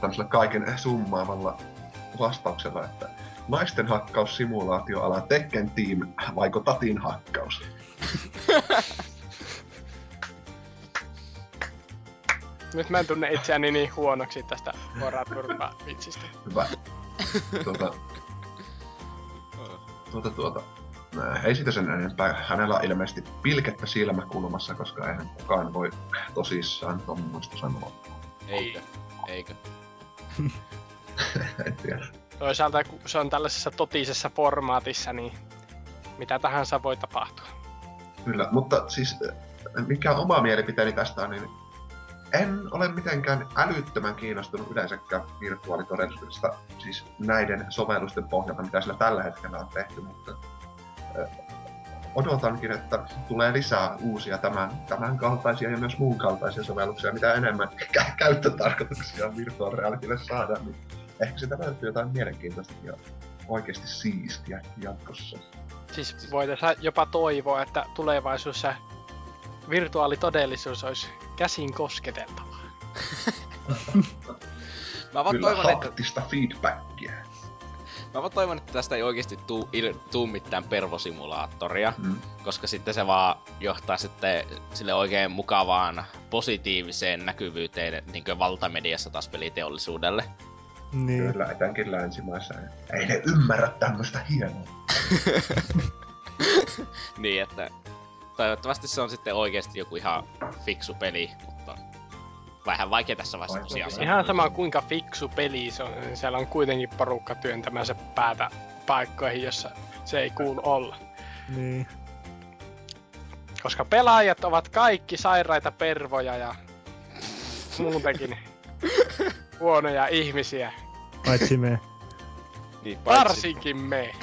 tämmöisellä kaiken summaavalla vastauksella, että naisten hakkaus simulaatioala Tekken Team vaiko tatin hakkaus? Nyt mä en tunne itseäni niin huonoksi tästä Voraturpa vitsistä. Hyvä. Tuota, tuota, tuota. Nää, Ei siitä sen enempää. Hänellä on ilmeisesti pilkettä silmäkulmassa, koska eihän kukaan voi tosissaan tuommoista sanoa. Eikö? Eikö? en tiedä. Toisaalta kun se on tällaisessa totisessa formaatissa, niin mitä tahansa voi tapahtua. Kyllä, mutta siis äh, mikä oma mielipiteeni tästä on, niin en ole mitenkään älyttömän kiinnostunut yleensäkään virtuaalitodellisuudesta, siis näiden sovellusten pohjalta, mitä sillä tällä hetkellä on tehty, mutta äh, odotankin, että tulee lisää uusia tämän, tämän kaltaisia ja myös muun kaltaisia sovelluksia, mitä enemmän kä- käyttötarkoituksia virtual realitylle saadaan, niin ehkä sitä löytyy jotain mielenkiintoista ja oikeasti siistiä jatkossa. Siis voitaisiin jopa toivoa, että tulevaisuudessa virtuaalitodellisuus olisi käsin kosketeltavaa. Mä vaan Kyllä toivon, että, feedbackia. Mä vaan toivon, että tästä ei oikeesti tuu, il, tuu mitään pervosimulaattoria, Mm. koska sitten se vaan johtaa sitten sille oikein mukavaan positiiviseen näkyvyyteen niin valtamediassa taas peliteollisuudelle. Niin. Kyllä, etenkin länsimaissa. Ei ne ymmärrä tämmöistä hienoa. Niin, että toivottavasti se on sitten oikeasti joku ihan fiksu peli, vähän vaikea tässä vaiheessa Vai- tosiaan Siis sanoa. Ihan sama kuinka fiksu peli se on, niin siellä on kuitenkin porukka työntämässä päätä paikkoihin, jossa se ei kuulu olla. niin. Koska pelaajat ovat kaikki sairaita pervoja ja muutenkin huonoja ihmisiä. Paitsi me. Niin, paitsi- Varsinkin me.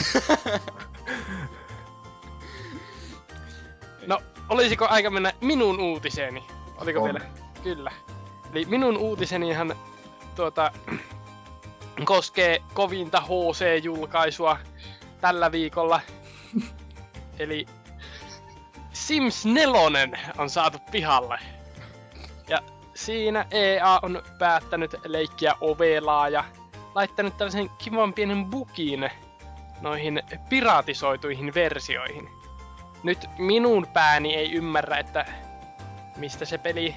No, olisiko aika mennä minun uutiseeni? Oliko On. vielä? Kyllä. Eli minun uutisenihan tuota, koskee kovinta HC-julkaisua tällä viikolla. Eli Sims 4 on saatu pihalle. Ja siinä EA on päättänyt leikkiä ovelaa ja laittanut tällaisen kivan pienen bukin noihin piratisoituihin versioihin. Nyt minun pääni ei ymmärrä, että mistä se peli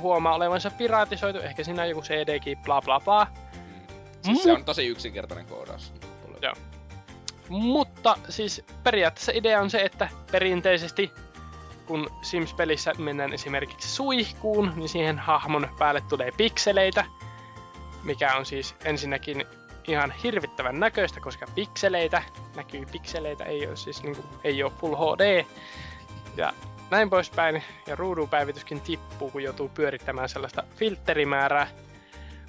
huomaa olevansa piratisoitu. Ehkä siinä on joku CDkin, bla bla bla. Siis se on tosi yksinkertainen koodaus. Joo. Mutta siis periaatteessa idea on se, että perinteisesti kun Sims-pelissä mennään esimerkiksi suihkuun, niin siihen hahmon päälle tulee pikseleitä, mikä on siis ensinnäkin ihan hirvittävän näköistä, koska pikseleitä näkyy pikseleitä, ei ole siis niinku, ei ole Full HD. Ja näin poispäin. Ja ruudunpäivityskin tippuu, kun joutuu pyörittämään sellaista filterimäärää.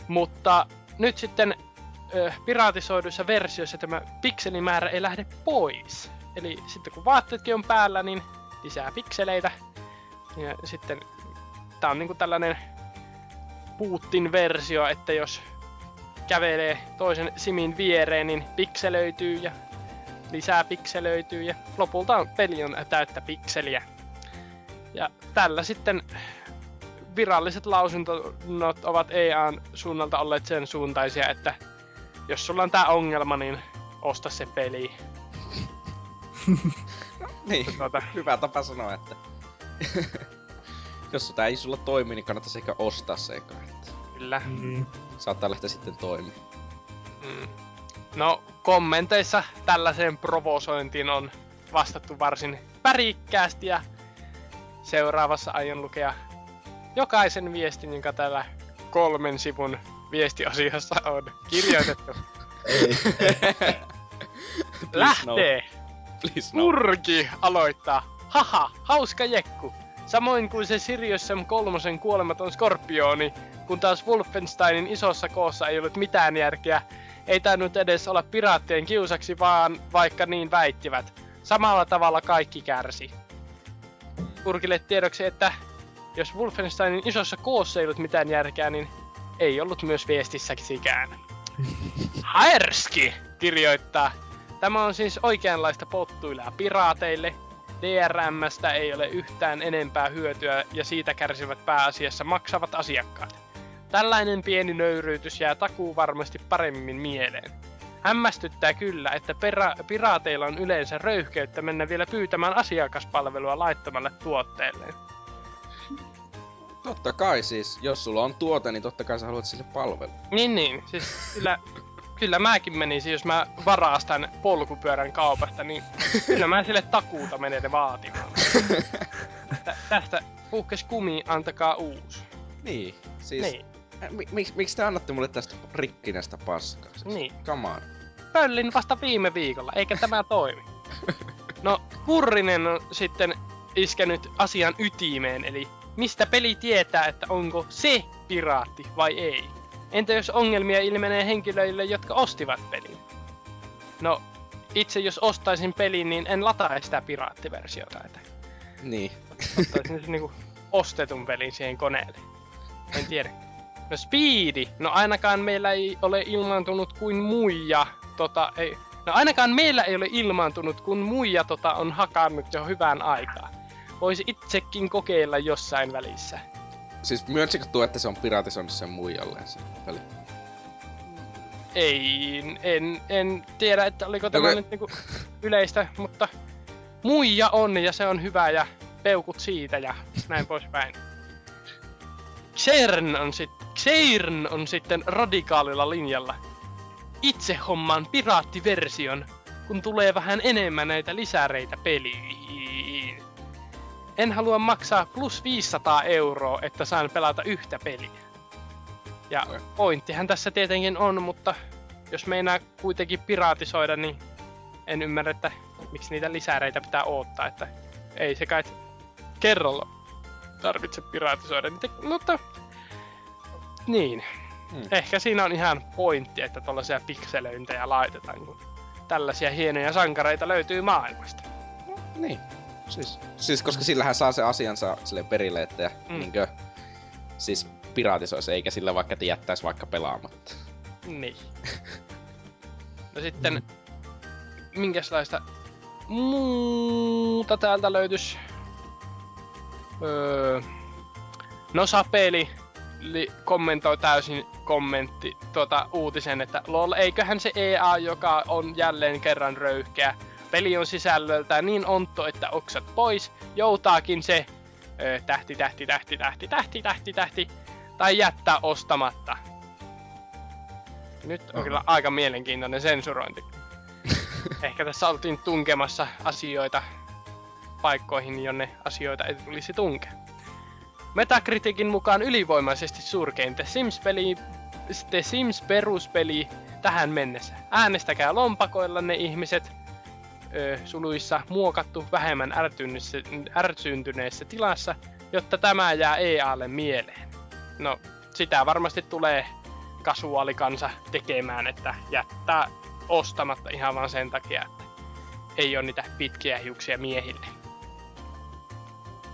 Mutta nyt sitten ö, piratisoiduissa versioissa tämä pikselimäärä ei lähde pois. Eli sitten kun vaatteetkin on päällä, niin lisää pikseleitä. Ja sitten tää on niinku tällainen Putin versio, että jos kävelee toisen simin viereen, niin pikselöityy ja lisää pikselöityy ja lopulta on, peli on täyttä pikseliä. Ja tällä sitten viralliset lausunnot ovat EAN suunnalta olleet sen suuntaisia, että jos sulla on tää ongelma, niin osta se peli. Niin, Tuota, hyvä tapa sanoa, että... jos tämä ei sulla toimi, niin kannattaisi ehkä ostaa se eka. Että kyllä. Niin. saattaa lähteä sitten toimimaan. Mm. No, kommenteissa tällaiseen provosointiin on vastattu varsin värikkäästi ja seuraavassa aion lukea jokaisen viestin, jonka täällä kolmen sivun viestiosiossa on kirjoitettu. Ei. Lähtee! Please no. Purki aloittaa. Haha, hauska jekku. Samoin kuin se Sirius Sam kolmosen kuolematon skorpioni, kun taas Wolfensteinin isossa koossa ei ollut mitään järkeä, ei tainnut edes olla piraattien kiusaksi, vaan vaikka niin väittivät. Samalla tavalla kaikki kärsi. Purkille tiedoksi, että jos Wolfensteinin isossa koossa ei ollut mitään järkeä, niin ei ollut myös viestissäkään. Haerski kirjoittaa. Tämä on siis oikeanlaista pottuilua piraateille. DRMstä ei ole yhtään enempää hyötyä ja siitä kärsivät pääasiassa maksavat asiakkaat. Tällainen pieni nöyryytys jää takuu varmasti paremmin mieleen. Hämmästyttää kyllä, että pera- piraateilla on yleensä röyhkeyttä mennä vielä pyytämään asiakaspalvelua laittomalle tuotteelleen. Totta kai siis, jos sulla on tuote, niin totta kai sä haluat sille palvelu. Niin niin, siis kyllä, kyllä mäkin menisin, jos mä varastan polkupyörän kaupasta, niin kyllä mä sille takuuta menen vaatimaan. Tä, tästä puhkes kumi, antakaa uusi. Niin, siis... Niin, miksi, miksi te annatte mulle tästä rikkinästä paskaa? Siis, niin. Come on. Pöllin vasta viime viikolla, eikä tämä toimi. No, Kurrinen on sitten iskenyt asian ytimeen, eli mistä peli tietää, että onko se piraatti vai ei. Entä jos ongelmia ilmenee henkilöille, jotka ostivat pelin? No, itse jos ostaisin pelin, niin en lataisi sitä piraattiversiota, että Niin. ottaisin niinku ostetun pelin siihen koneelle. En tiedä. No Speedi, no ainakaan meillä ei ole ilmaantunut kuin muija, tota ei, no ainakaan meillä ei ole ilmaantunut, kun muija tota on hakannut jo hyvään aikaa. Voisi itsekin kokeilla jossain välissä. Siis myöntsikö tuo, että se on piratisoinut sen muijalleen se peli? Ei, en, en tiedä, että oliko tämä Okei. nyt niinku yleistä, mutta muija on ja se on hyvä ja peukut siitä ja näin poispäin. Xern on, sit, Xeirn on sitten radikaalilla linjalla. Itse hommaan piraattiversion, kun tulee vähän enemmän näitä lisäreitä peliin. En halua maksaa plus 500 euroa, että saan pelata yhtä peliä. Ja pointtihan tässä tietenkin on, mutta jos meinaa kuitenkin piraatisoida, niin en ymmärrä, että miksi niitä lisäreitä pitää odottaa, että ei se kai kerralla tarvitse piraatisoida niitä, mutta niin. Hmm. Ehkä siinä on ihan pointti, että tällaisia pikselöintejä laitetaan, kun tällaisia hienoja sankareita löytyy maailmasta. Niin. Siis, siis koska sillähän saa se asiansa sille perille, että Mm. niinkö, siis piratisoisi, eikä sillä vaikka te jättäisi vaikka pelaamatta. Niin. No sitten, minkälaista muuta täältä löytys? Öö, no Sapeli li, kommentoi täysin kommentti tuota uutisen, että lol, eiköhän se EA, joka on jälleen kerran röyhkeä. Peli on sisällöltään niin ontto, että oksat pois, joutaakin se öö, tähti, tähti, tähti, tähti, tähti, tähti, tähti, tai jättää ostamatta. Nyt on Aha. kyllä aika mielenkiintoinen sensurointi. Ehkä tässä oltiin tunkemassa asioita paikkoihin, jonne asioita ei tulisi tunkea. Metacriticin mukaan ylivoimaisesti surkein The Sims-peli, The Sims peruspeli tähän mennessä. Äänestäkää lompakoilla ne ihmiset. ö, suluissa muokattu vähemmän ärsyyntyneessä tilassa, jotta tämä jää EAlle mieleen. No, sitä varmasti tulee kasuaalikansa tekemään, että jättää ostamatta ihan vaan sen takia, että ei ole niitä pitkiä hiuksia miehille.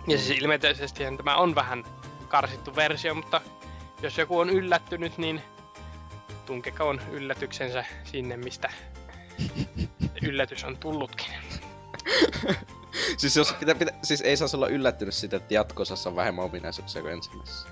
Ja siis ilmeisesti tämä on vähän karsittu versio, mutta jos joku on yllättynyt, niin tunkekoon yllätyksensä sinne, mistä yllätys on tullutkin. siis, jos pitä, pitä, siis ei saa olla yllättynyt siitä, että jatkossa on vähemmän ominaisuuksia kuin ensimmäisessä.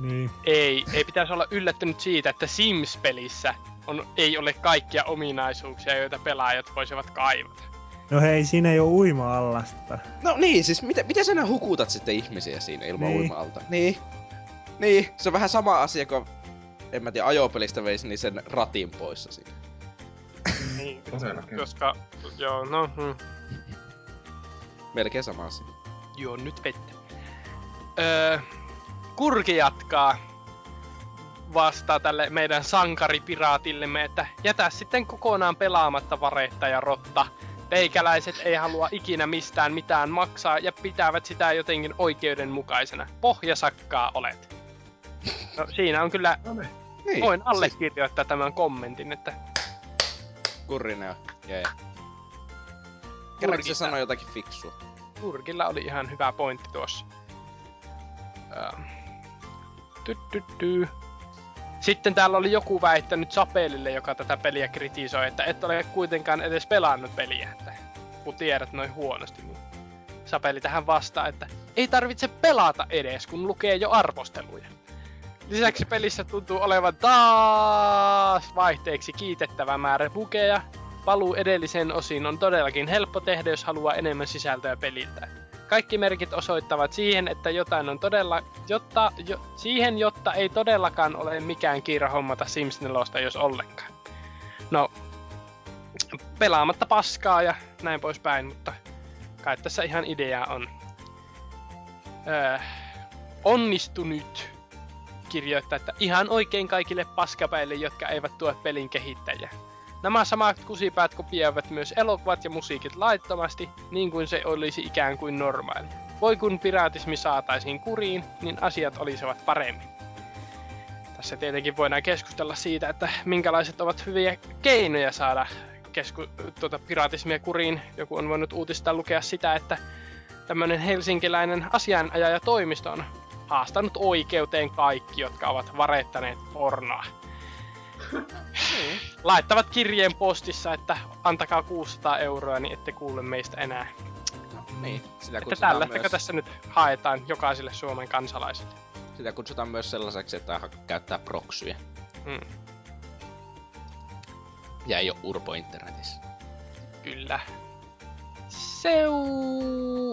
Niin. Ei, ei pitäisi olla yllättynyt siitä, että Sims-pelissä on, ei ole kaikkia ominaisuuksia, joita pelaajat voisivat kaivata. No hei, siinä ei ole uima-allasta. No niin, siis miten, miten sä hukutat sitten ihmisiä siinä ilman Niin. uima-alta? Niin. Niin, se on vähän sama asia kuin, en mä tiedä, ajopelistä veisi niin sen ratin poissa siinä. Niin, koska, joo, no, hmm. Melkein sama asia. Joo, nyt vettä. Öö, Kurki jatkaa vastaa tälle meidän sankaripiraatillemme, että jätä sitten kokonaan pelaamatta varetta ja rotta. Teikäläiset ei halua ikinä mistään mitään maksaa ja pitävät sitä jotenkin oikeudenmukaisena. Pohjasakkaa olet. No, siinä on kyllä, No niin. Niin, voin allekirjoittaa tämän kommentin, että Kurrinen on. Jee. Kerrankin se sanoi jotakin fiksua. Kurkilla oli ihan hyvä pointti tuossa. Ähm. Ty, ty, ty. Sitten täällä oli joku väittänyt Sapelille, joka tätä peliä kritisoi, että et ole kuitenkaan edes pelannut peliä, että kun tiedät noin huonosti. Niin Sapeli tähän vastaa, että ei tarvitse pelata edes, kun lukee jo arvosteluja. Lisäksi pelissä tuntuu olevan taas vaihteeksi kiitettävä määrä bugeja. Paluu edellisen osiin on todellakin helppo tehdä, jos haluaa enemmän sisältöä peliltä. Kaikki merkit osoittavat siihen, että jotain on todella, jotta, jo, siihen, jotta ei todellakaan ole mikään kiire hommata Sims 4, jos ollenkaan. No, pelaamatta paskaa ja näin poispäin, mutta kai tässä ihan idea on. Öö, onnistunut kirjoittaa, että ihan oikein kaikille paskapäille, jotka eivät tue pelin kehittäjää. Nämä samat kusipäät kopioivat myös elokuvat ja musiikit laittomasti, niin kuin se olisi ikään kuin normaali. Voi kun piraatismi saataisiin kuriin, niin asiat olisivat paremmin. Tässä tietenkin voidaan keskustella siitä, että minkälaiset ovat hyviä keinoja saada kesku- tuota piraatismia kuriin. Joku on voinut uutista lukea sitä, että tämmöinen helsinkiläinen asianajaja toimisto on haastanut oikeuteen kaikki, jotka ovat varettaneet pornoa. Laittavat kirjeen postissa, että antakaa 600 euroa, niin ette kuule meistä enää. No, niin, sitä Että tällaista myös, tässä nyt haetaan jokaiselle Suomen kansalaiselle. sitä kutsutaan myös sellaiseksi, että käyttää proksyjä. Mm, Ja ei oo urpo internetissä. kyllä. Seu...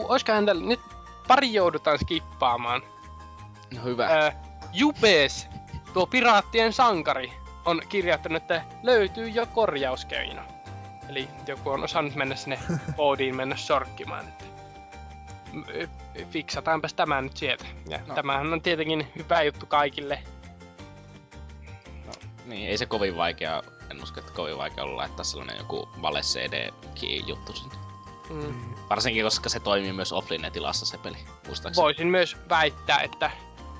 Oiskohan tällä... Nyt pari joudutaan skippaamaan. No hyvä. Öö, Jupes, tuo piraattien sankari, on kirjoittanut, että löytyy jo korjauskeino. Eli joku on osannut mennä sinne koodiin mennä sorkkimaan, että fiksataanpas tämä nyt sieltä. Ja No. tämähän on tietenkin hyvä juttu kaikille. No, niin, ei se kovin vaikea, en usko, että kovin vaikea olla laittaa sellainen joku vale CD-juttu sinne. Mm. Varsinkin, koska se toimii myös offline-tilassa se peli, muistaakseni. Voisin myös väittää, että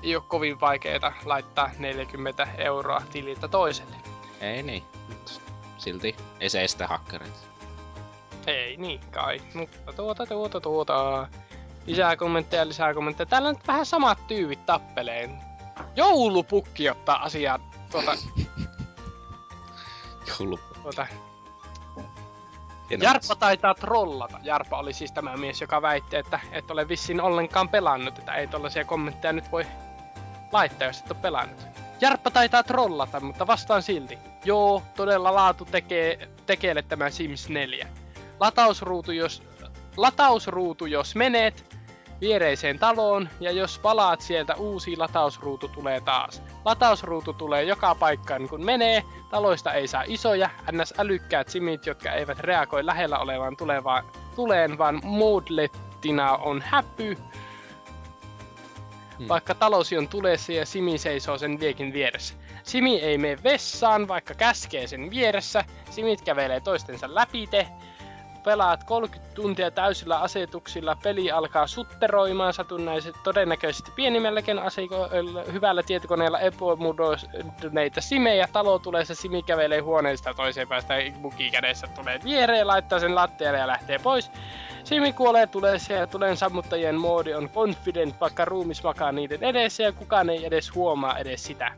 ei ole kovin vaikeaa laittaa 40 euroa tililtä toiselle. Ei niin, mutta silti ei se estä hakkereita. Ei niin kai, mutta tuota tuota tuota. Lisää kommentteja, lisää kommentteja. Täällä on nyt vähän samat tyyvit tappeleen. Joulupukki ottaa asiaa tuota, Joulu. tuota. Hieno Jarppa taitaa trollata. Jarppa oli siis tämä mies, joka väitti, että et ole vissiin ollenkaan pelannut, että ei tollaisia kommentteja nyt voi laittaa, jos et ole pelannut. Jarppa taitaa trollata, mutta vastaan silti. Joo, todella laatu tekee, tekeelle tämä Sims 4. Latausruutu jos, latausruutu jos menet viereiseen taloon, ja jos palaat sieltä, uusi latausruutu tulee taas. Latausruutu tulee joka paikkaan kun menee, taloista ei saa isoja, ns. älykkäät simit, jotka eivät reagoi lähellä olevaan tulevaan tuleen, vaan moodlettina on häpy. Hmm. Vaikka talosi on tulessa ja Simi seisoo sen viekin vieressä. Simi ei mene vessaan, vaikka käskee sen vieressä. Simit kävelee toistensa läpite. pelaat 30 tuntia täysillä asetuksilla, peli alkaa sutteroimaan satunnaiset todennäköisesti pienimmälläkin asikoilla, hyvällä tietokoneella epämuodostuneita simejä. Talo tulee, se simi kävelee huoneesta toiseen päästä, buki kädessä tulee viereen, laittaa sen lattialle ja lähtee pois. Simi kuolee tulee ja tulen sammuttajien moodi on confident, vaikka ruumis makaa niiden edessä ja kukaan ei edes huomaa edes sitä.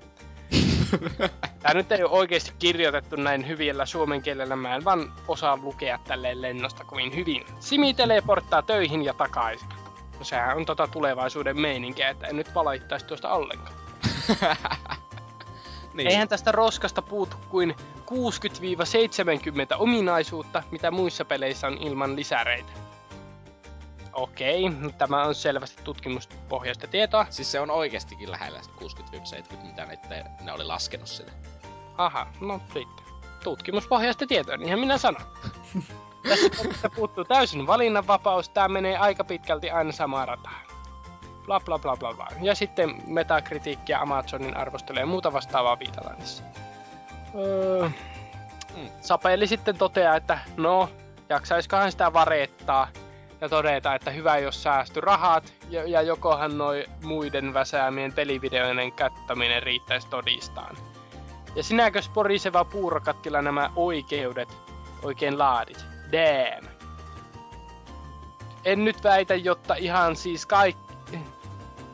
Tää nyt ei ole oikeasti kirjoitettu näin hyviellä suomen kielellä, mä en vaan osaa lukea tälleen lennosta kovin hyvin. Simi teleporttaa töihin ja takaisin. No sehän on tota tulevaisuuden meininkiä, että en nyt valaittaisi tuosta ollenkaan. niin. Eihän tästä roskasta puutu kuin 60-70 ominaisuutta, mitä muissa peleissä on ilman lisäreitä. Okei, tämä on selvästi tutkimuspohjaista tietoa. Siis se on oikeestikin lähellä 60-70, mitä ne, ne oli laskenut sitä. Aha, no sitten. Tutkimuspohjaista tietoa, niinhän minä sanon. Tässä puuttuu täysin valinnanvapaus, tää menee aika pitkälti aina samaan rataan. Bla bla bla bla bla. Ja sitten metakritiikkiä Amazonin arvostelee ja muuta vastaavaa viitataan tässä. Öö, Mm. Sapeli sitten toteaa, että no, jaksaiskohan sitä varettaa ja todeta, että hyvä jos säästy rahat ja, ja jokohan noi muiden väsäämien pelivideoiden kattaminen riittäisi todistaan. Ja sinäkös poriseva puurokattila nämä oikeudet oikein laadit? Damn. En nyt väitä, jotta ihan siis kaikki...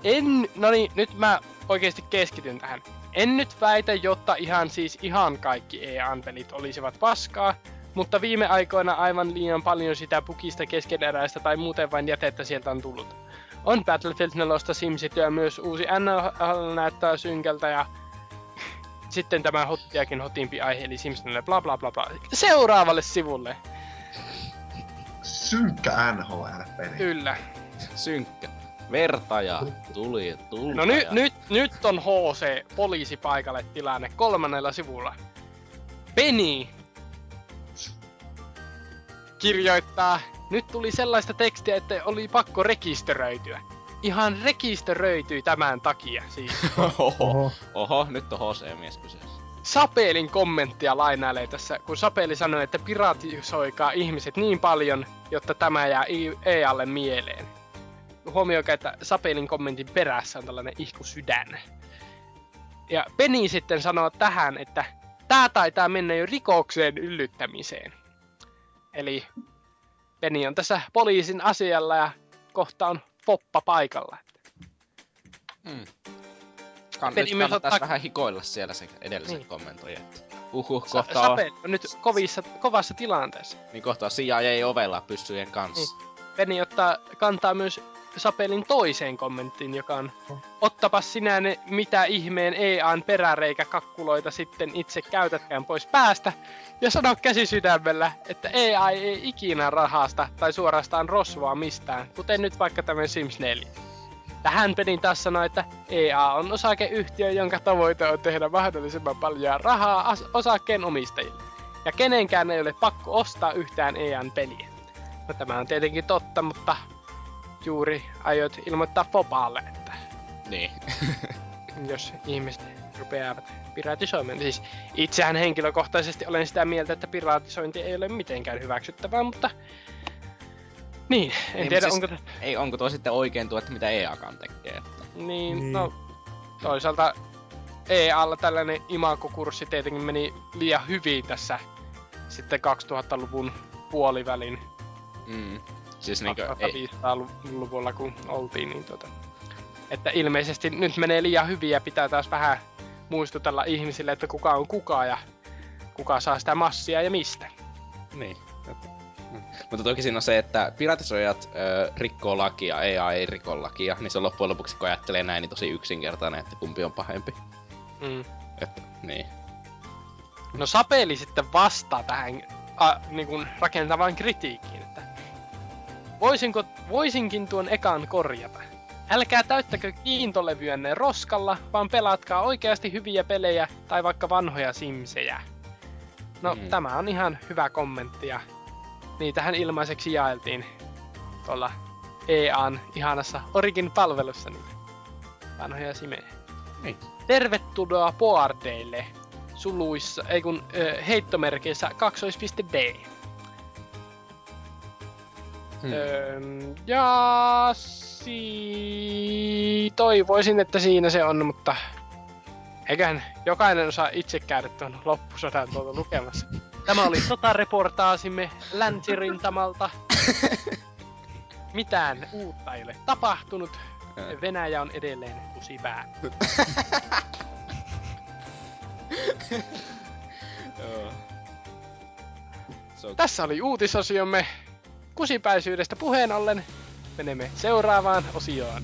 En... No niin, nyt mä oikeasti keskityn tähän. En nyt väitä, jotta ihan siis ihan kaikki EA-pelit olisivat paskaa, mutta viime aikoina aivan liian paljon sitä pukista keskeneräistä tai muuten vain jätettä sieltä on tullut. On Battlefield 4 Simsit ja myös uusi NHL näyttää synkältä ja sitten tämä hottiakin hotimpi aihe eli Sims 4 bla bla bla bla. Seuraavalle sivulle. Synkkä NHL-peli. Kyllä. Synkkä. Verta ja tuli, tulta No nyt, nyt, nyt on HC poliisi paikalle tilanne kolmannella sivulla. Penny kirjoittaa, nyt tuli sellaista tekstiä, että oli pakko rekisteröityä. Ihan rekisteröityi tämän takia siis. Oho, Oho. oho, nyt on HC-mies kyseessä. Sapelin kommenttia lainailee tässä, kun Sapeli sanoi, että piratisoikaa ihmiset niin paljon, jotta tämä jää I- EAlle mieleen. Huomioikaa, että Sapelin kommentin perässä on tällainen ihku sydän. Ja Penny sitten sanoo tähän, että tää taitaa mennä jo rikokseen yllyttämiseen. Eli Penny on tässä poliisin asialla ja kohta on Foppa paikalla. Mm. Kann, Peli nyt myös kannattaisi ottaa- vähän hikoilla siellä se edellisen Niin. kommentoija. että Uhuh, Sa- kohta on, Sapeli on nyt kovissa, kovassa tilanteessa. niin kohta on CIA ovella pyssyjen kanssa. Penny ottaa kantaa myös Sapelin toiseen kommenttiin, joka on Ottapas sinä ne mitä ihmeen EAN peräreikä kakkuloita sitten itse käytätkään pois päästä ja sano käsi sydämellä, että EA ei ikinä rahasta tai suorastaan rosvoa mistään, kuten nyt vaikka tämä Sims 4. Tähän Penin taas sanoi, että EA on osakeyhtiö, jonka tavoite on tehdä mahdollisimman paljon rahaa as- osakkeen omistajille. Ja kenenkään ei ole pakko ostaa yhtään EAN peliä. No tämä on tietenkin totta, mutta juuri aiot ilmoittaa Fopalle, että Niin. jos ihmiset rupeavat piratisoimaan. Siis itsehän henkilökohtaisesti olen sitä mieltä, että piratisointi ei ole mitenkään hyväksyttävää, mutta... Niin, en Niin, tiedä siis- onko... Ei, onko tuo sitten oikein tuo, että mitä EAkaan tekee? Että... Niin, Niin. no toisaalta EAlla tällainen imakokurssi tietenkin meni liian hyvin tässä sitten 2000-luvun puolivälin Mm. Siis niinkö, ei, 1500-luvulla kun oltiin, niin tota, että ilmeisesti nyt menee liian hyvin ja pitää taas vähän muistutella ihmisille, että kuka on kuka ja kuka saa sitä massia ja mistä. Niin. Mm. Mutta toki siinä on se, että piratisoijat ö, rikkoo lakia, EA ei riko lakia, niin se on loppujen lopuksi, kun ajattelee näin, niin tosi yksinkertainen, että kumpi on pahempi. Mm. Että, niin. No Sapeli sitten vastaa tähän a, niin kuin rakentavaan kritiikkiin, että voisinko, voisinkin tuon ekan korjata. Älkää täyttäkö kiintolevyänne roskalla, vaan pelatkaa oikeasti hyviä pelejä tai vaikka vanhoja simsejä. No, Mm. tämä on ihan hyvä kommentti ja niitähän ilmaiseksi jaeltiin tuolla EAN ihanassa Origin-palvelussa niitä vanhoja simejä. Niin. Tervetuloa boardeille suluissa, ei kun ö, heittomerkeissä kaksoispiste D. Hmm. Öö, ja si... toivoisin, että siinä se on, mutta eiköhän jokainen osaa itse käydä tuon loppusodan tuolta lukemassa. Tämä oli sotareportaasimme länsirintamalta. Mitään uutta ei ole tapahtunut. Venäjä on edelleen. So, Tässä oli uutisosiomme. Kusipäisyydestä puheen ollen menemme seuraavaan osioon.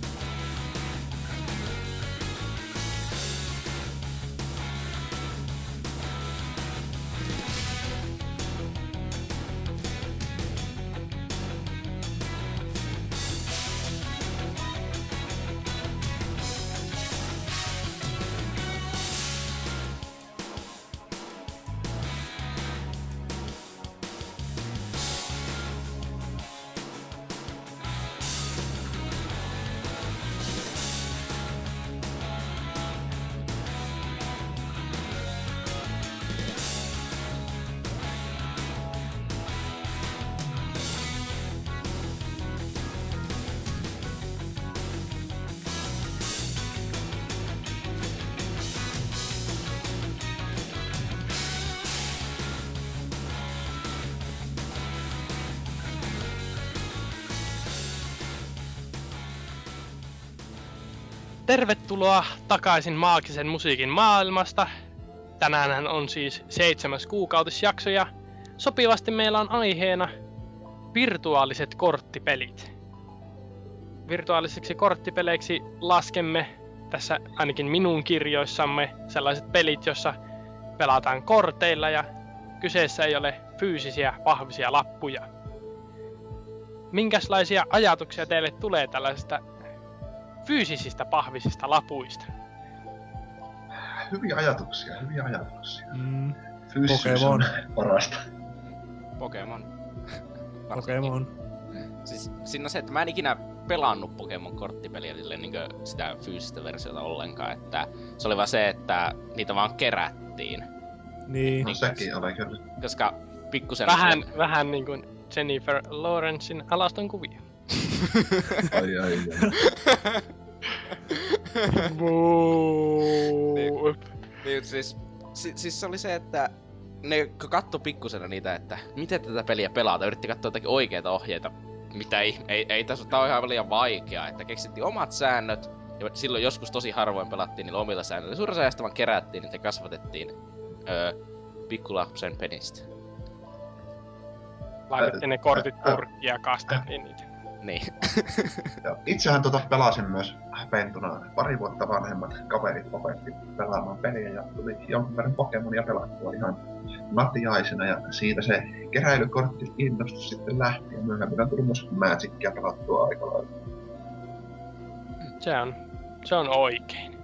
Tervetuloa takaisin maagisen musiikin maailmasta. Tänään on siis seitsemäs kuukautisjakso ja sopivasti meillä on aiheena virtuaaliset korttipelit. Virtuaalisiksi korttipeleiksi laskemme tässä ainakin minun kirjoissamme sellaiset pelit, jossa pelataan korteilla ja kyseessä ei ole fyysisiä vahvisia lappuja. Minkälaisia ajatuksia teille tulee tällaisista fyysisistä pahvisista lapuista. Hyviä ajatuksia, hyviä ajatuksia. Mm, Fyysisyys Pokemon. on parasta. Pokemon. Pokemon. Siis siinä on se, että mä en ikinä pelannut Pokemon korttipeliä silleen, niin sitä fyysistä versiota ollenkaan, että se oli vaan se, että niitä vaan kerättiin. Niin. No sekin oli kyllä. Koska pikkusen... Vähän, vähän niin kuin Jennifer Lawrencein alaston kuvia. Ai ai ai. Niin, siis, si, siis se oli se, että ne katto pikkusena niitä, että miten tätä peliä pelata, yritti katsoa jotakin oikeita ohjeita. Mitä ei, ei, ei tässä tää on ihan liian vaikeaa, että keksittiin omat säännöt, ja silloin joskus tosi harvoin pelattiin niillä omilla säännöillä. Suurin vaan kerättiin, että kasvatettiin öö, pikkulapsen penistä. Laitettiin ne kortit purkkiin ja kasteltiin niitä. Niin. Ja itsehän tota pelasin myös pentuna. Pari vuotta vanhemmat kaverit opetti pelaamaan peliä ja tuli jonkun verran Pokemonia pelattua ihan natiaisena ja siitä se keräilykortti innostus sitten lähti ja myöhemmin on tullut myös Magicia pelattua aika lailla. Se on, se on oikein.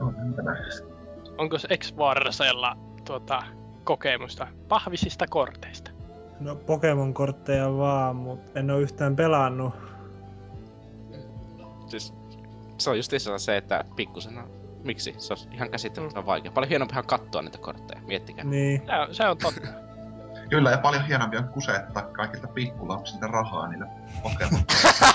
On tämä. Onko ex Varsella tuota, kokemusta pahvisista korteista? No Pokemon-kortteja vaan, mutta en oo yhtään pelannut. Siis se on just se, että pikkusena Miksi? Se on ihan käsittämättömän vaikea. Paljon hienompihan katsoa niitä kortteja, miettikää. Niin. Se on, se on totta. Kyllä, ja paljon hienompi on kusettaa kaikilta pikkulapsilta rahaa niillä Pokemon.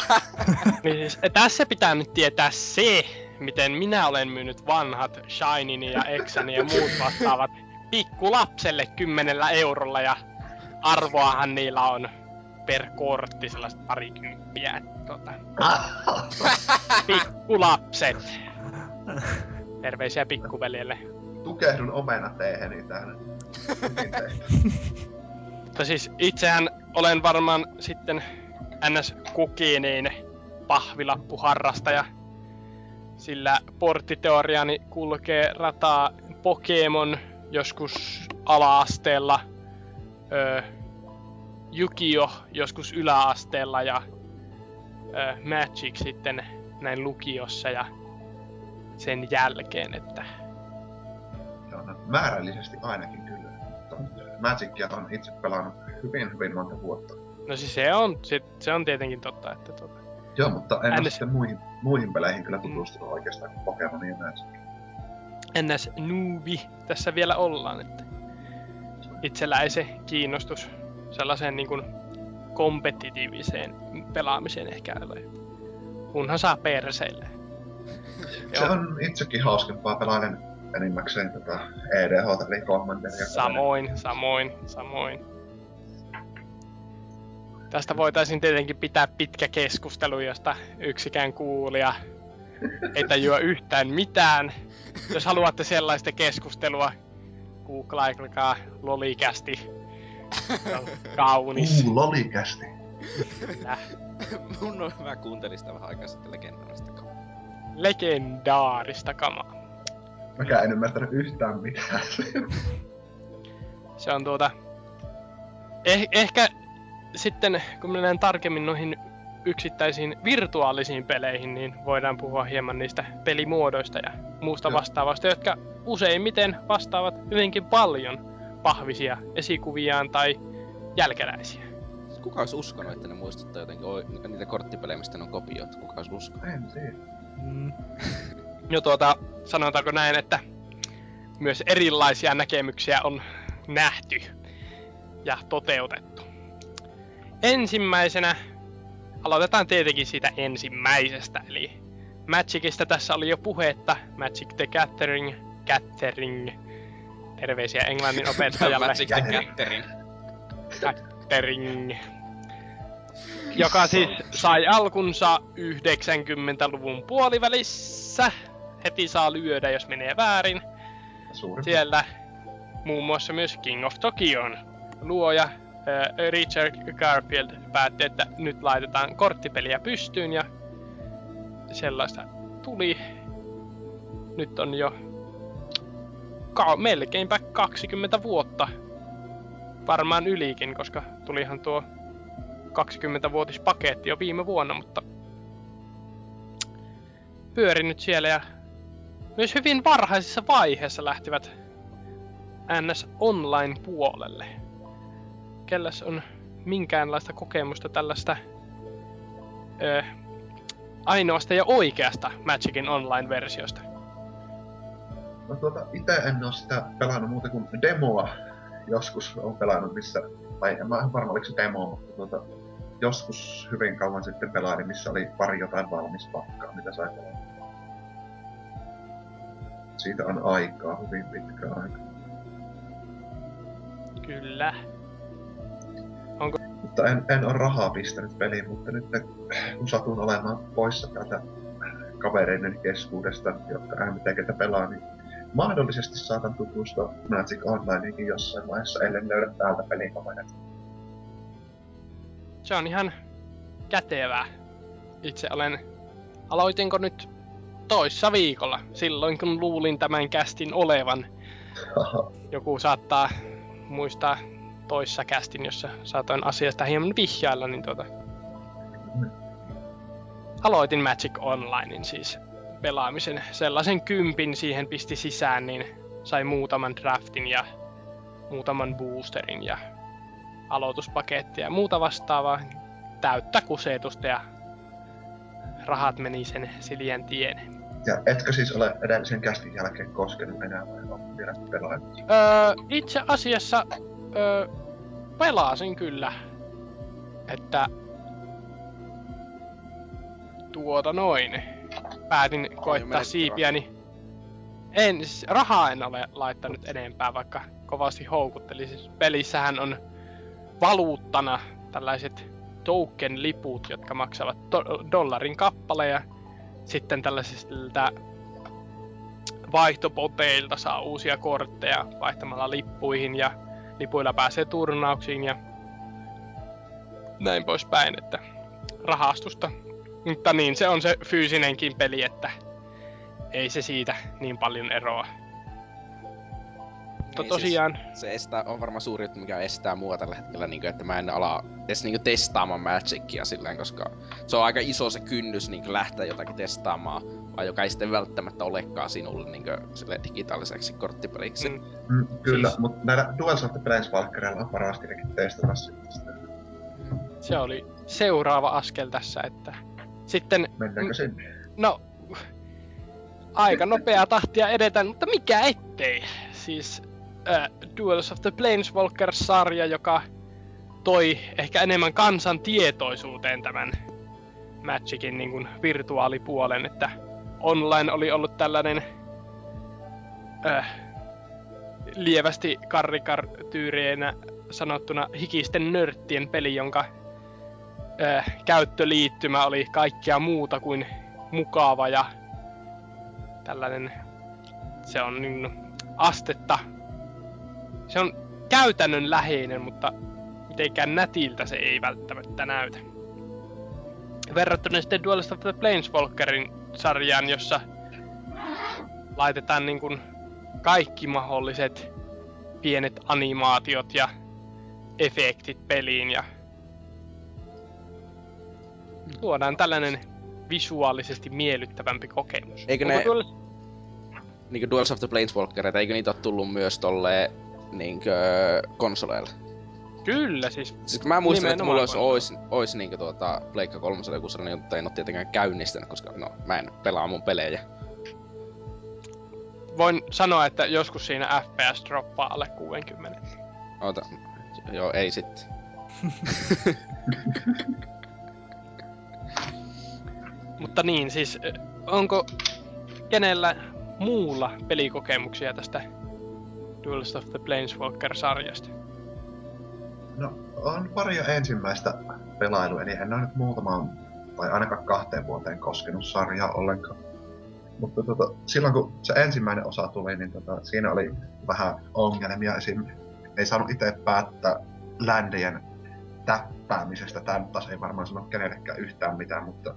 niin siis, tässä pitää nyt tietää se, miten minä olen myynyt vanhat Shinini ja Exani ja muut vastaavat pikkulapselle kymmenellä eurolla ja arvoahan niillä on per kortti sellaista parikymppiä. Tota, pikkulapset. Terveisiä pikkuveljelle. Tukehdun omena teeheni täällä. Hyvin tehty. Mutta siis itsehän olen varmaan sitten ns. kukiiniin pahvilappuharrastaja. Sillä porttiteoriani kulkee rataa Pokemon joskus ala-asteella, öö, Jukio joskus yläasteella ja öö, Magic sitten näin lukiossa ja sen jälkeen, että Joo, no, määrällisesti ainakin kyllä. Magicia on itse pelannut hyvin hyvin monta vuotta. no siis se on, se, se on tietenkin totta, että tota, Joo, mutta en Ns. sitten muihin, muihin peleihin kyllä tutustunut oikeastaan kuin Pokemonin ja Magic. ns. nuubi tässä vielä ollaan, että itsellä ei se kiinnostus sellaiseen niin kuin kompetitiiviseen pelaamiseen ehkä ole. Kunhan saa perseille. Se on itsekin hauskempaa pelailen enimmäkseen tätä EDH eli Commanderia. Samoin, samoin, samoin. Tästä voitaisiin tietenkin pitää pitkä keskustelu, josta yksikään kuulija ei tajua yhtään mitään. Jos haluatte sellaista keskustelua, googlaikaa lolikästi. Se on kaunis. Uu, lolikästi. Mun on, mä kuuntelin sitä vähän aikaa sitten legendaarista kamaa. Legendaarista kamaa. Mäkään en ymmärtänyt yhtään mitään. Se on tuota... Eh, ehkä sitten, kun mennään tarkemmin noihin yksittäisiin virtuaalisiin peleihin, niin voidaan puhua hieman niistä pelimuodoista ja muusta vastaavasta, jotka useimmiten vastaavat hyvinkin paljon pahvisia esikuviaan tai jälkeläisiä. Kuka olisi uskonut, että ne muistuttaa jotenkin niitä korttipelejä, mistä ne on kopioitu? Kuka olisi uskonut? en tiedä. Mm. Jo tuota, sanotaanko näin, että myös erilaisia näkemyksiä on nähty ja toteutettu. Ensimmäisenä aloitetaan tietenkin siitä ensimmäisestä, eli Magicista tässä oli jo puhetta, Magic the Gathering, Gathering, terveisiä englannin opettajalle. Magic the Gathering. Gathering. Joka siis sai alkunsa 90-luvun puolivälissä. Heti saa lyödä, jos menee väärin. Suuri. Siellä muun muassa myös King of Tokion luoja Richard Garfield päätti, että nyt laitetaan korttipeliä pystyyn ja sellaista tuli. Nyt on jo ka- melkeinpä 20 vuotta. Varmaan ylikin, koska tulihan tuo 20-vuotispaketti jo viime vuonna, mutta pyörinyt siellä ja myös hyvin varhaisessa vaiheessa lähtivät NS Online-puolelle. Kelläs on minkäänlaista kokemusta tällaista ö, ainoasta ja oikeasta Magicin online-versiosta? No tuota, itse en oo sitä pelannut muuta kuin demoa. Joskus on pelannut missä, tai en mä ihan varma oliko se demo, mutta tuota, joskus hyvin kauan sitten pelailin, missä oli pari jotain valmis pakkaa, mitä sai pelata. Siitä on aikaa, hyvin pitkä aika. Kyllä. Mutta en, en ole rahaa pistänyt peliin, mutta nyt kun satun olemaan poissa täältä kavereiden keskuudesta, jotka MTGtä pelaa, niin mahdollisesti saatan tutustua Magic Onlineinkin jossain vaiheessa, ellen löydä täältä pelikavereita. Se on ihan kätevää. Itse olen... Aloitinko nyt toissa viikolla, silloin kun luulin tämän kästin olevan. Joku saattaa muistaa toissa kästin, jossa saatoin asiasta hieman vihjailla, niin tuota... Aloitin Magic Onlinein siis pelaamisen. Sellaisen kympin siihen pisti sisään, niin sai muutaman draftin ja muutaman boosterin ja aloituspakettia ja muuta vastaavaa. Täyttä kusetusta ja rahat meni sen Siljen tien. Ja etkö siis ole edellisen kästin jälkeen koskenut enää vai on vielä pelaillut? Öö, itse asiassa öö, pelasin kyllä. Että tuota noin. Päätin koittaa menetti siipiäni. En, siis rahaa en ole laittanut enempää, vaikka kovasti houkutteli. Siis pelissähän on valuuttana tällaiset token-liput, jotka maksavat do- dollarin kappale ja sitten tällaisilta vaihtopoteilta saa uusia kortteja vaihtamalla lippuihin ja lipuilla pääsee turnauksiin ja näin poispäin, että rahastusta. Mutta niin, se on se fyysinenkin peli, että ei se siitä niin paljon eroa. Mutta Niin, tosiaan, Siis se estää, on varmaan suuri juttu, mikä estää mua tällä hetkellä, niin kuin, että mä en ala edes niin kuin, testaamaan Magicia silleen, koska se on aika iso se kynnys niin kuin, lähteä jotakin testaamaan, vai joka ei sitten välttämättä olekaan sinulle niin kuin, sille digitaaliseksi korttipeliksi. mm, Mm, kyllä, Siis- siis... mutta näillä DualShock Planeswalkereilla on parasti ainakin testata sitä. se oli seuraava askel tässä, että sitten Mennäänkö sinne? No, aika nopea tahtia edetään, mutta mikä ettei. Siis äh, Duels of the Planeswalker-sarja, joka toi ehkä enemmän kansan tietoisuuteen tämän Magicin niin kuin virtuaalipuolen, että online oli ollut tällainen äh, lievästi karrikartyyreenä sanottuna hikisten nörttien peli, jonka äh, käyttöliittymä oli kaikkea muuta kuin mukava ja tällainen, se on niin astetta, se on käytännön läheinen, mutta mitenkään nätiltä se ei välttämättä näytä. Verrattuna sitten Duelist of the Planeswalkerin sarjaan, jossa laitetaan niin kuin kaikki mahdolliset pienet animaatiot ja efektit peliin ja luodaan tällainen visuaalisesti miellyttävämpi kokemus. Eikö Onko ne- Duelist- Niinku Duels of the Planeswalkereita, eikö niitä ole tullut myös tolle niinkö konsoleilla? Kyllä siis. Siis mä muistan, että mulla olisi, ois, ois niinkö tuota Pleikka 3 joku sellainen, mutta en oo tietenkään käynnistänyt, koska no, mä en pelaa mun pelejä. Voin sanoa, että joskus siinä FPS droppaa alle 60. Ota, joo, ei sitten. Mutta niin, siis onko kenellä muulla pelikokemuksia tästä Duelist of the Planeswalker-sarjasta? No, on paria ensimmäistä pelailua, eli en ole nyt muutamaan, tai ainakaan kahteen vuoteen koskenut sarjaa ollenkaan. Mutta tota, silloin kun se ensimmäinen osa tuli, niin tota, siinä oli vähän ongelmia. Esim. ei saanut itse päättää ländien täppäämisestä. Tämä nyt taas ei varmaan sano kenellekään yhtään mitään, mutta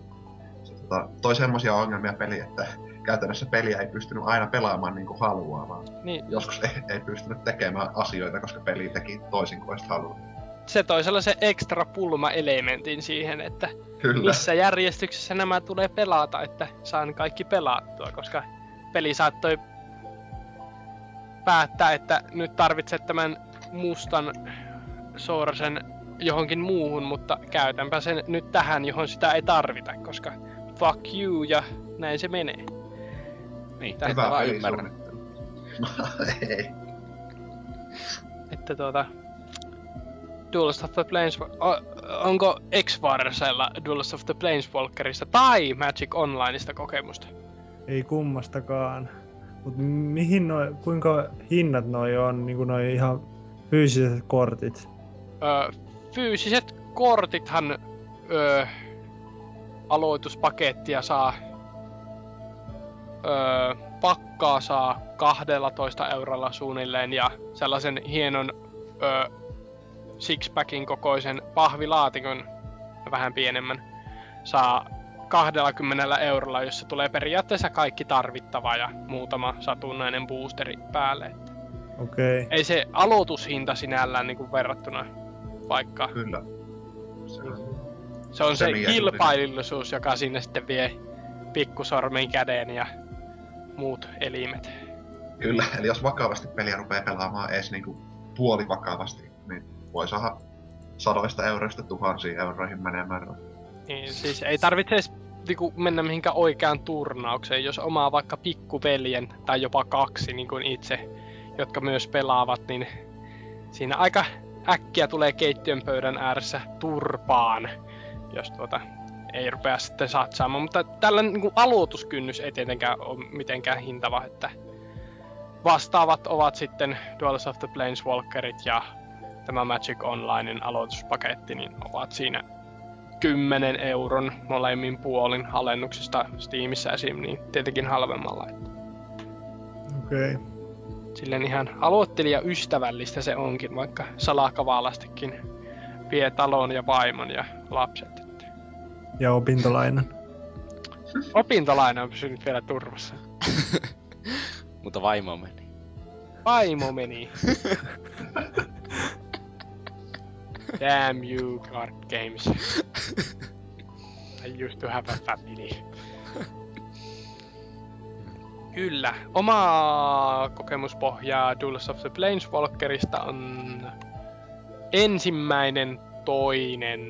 se tota, toi semmoisia ongelmia peli, että käytännössä peliä ei pystynyt aina pelaamaan niin kuin haluaa, vaan Niin, joskus ei, ei pystynyt tekemään asioita, koska peli teki toisin kuin halunnut. se toi sellaisen ekstra pulma-elementin siihen, että Kyllä. missä järjestyksessä nämä tulee pelata, että saan kaikki pelattua, koska peli saattoi päättää, että nyt tarvitset tämän mustan soorsen johonkin muuhun, mutta käytänpä sen nyt tähän, johon sitä ei tarvita, koska fuck you ja näin se menee. Niin, Tää- Hyvä vaan peli ymmärrä. No, ei. Että tuota... Duelist of the Planeswalker... Onko X-Varsella Duelist of the Planeswalkerista tai Magic Onlineista kokemusta? Ei kummastakaan. Mut mihin noi, kuinka hinnat noi on, niinku noi ihan fyysiset kortit? Öö, fyysiset kortithan öö, aloituspakettia saa öö, pakkaa saa 12 eurolla suunnilleen ja sellaisen hienon öö, sixpackin kokoisen pahvilaatikon vähän pienemmän saa 20 eurolla, jossa tulee periaatteessa kaikki tarvittava ja muutama satunnainen boosteri päälle. Okei. Okay. Ei se aloitushinta sinällään niin kuin verrattuna vaikka Kyllä. Se on, Se on se ja kilpailullisuus, joka sinne sitten vie pikkusormen käden ja muut elimet. kyllä, eli jos vakavasti peliä rupeaa pelaamaan edes niinku puoli vakavasti, niin voi saada sadoista euroista tuhansiin euroihin menemään. Niin, siis ei tarvitse edes niinku mennä mihinkään oikeaan turnaukseen, jos omaa vaikka pikkuveljen tai jopa kaksi niin kuin itse, jotka myös pelaavat, niin siinä aika äkkiä tulee keittiön pöydän ääressä turpaan, jos tuota ei rupea sitten satsaamaan. Mutta tällainen niin aloituskynnys ei tietenkään ole mitenkään hintava, että vastaavat ovat sitten Duels of the Planeswalkerit ja tämä Magic Onlinein aloituspaketti, niin ovat siinä 10 euron molemmin puolin alennuksesta Steamissa esim. niin tietenkin halvemmalla. Okei. Okay. silleen ihan aloittelija ystävällistä se onkin, vaikka salakavaalastikin vie talon ja vaimon ja lapset. Ja opintolainan. opintolaina on pysynyt vielä turvassa. Mutta vaimo meni. Vaimo meni. Damn you, card games. I used to have a family. Kyllä. Oma kokemuspohjaa Duels of the Planeswalkerista on ensimmäinen, toinen...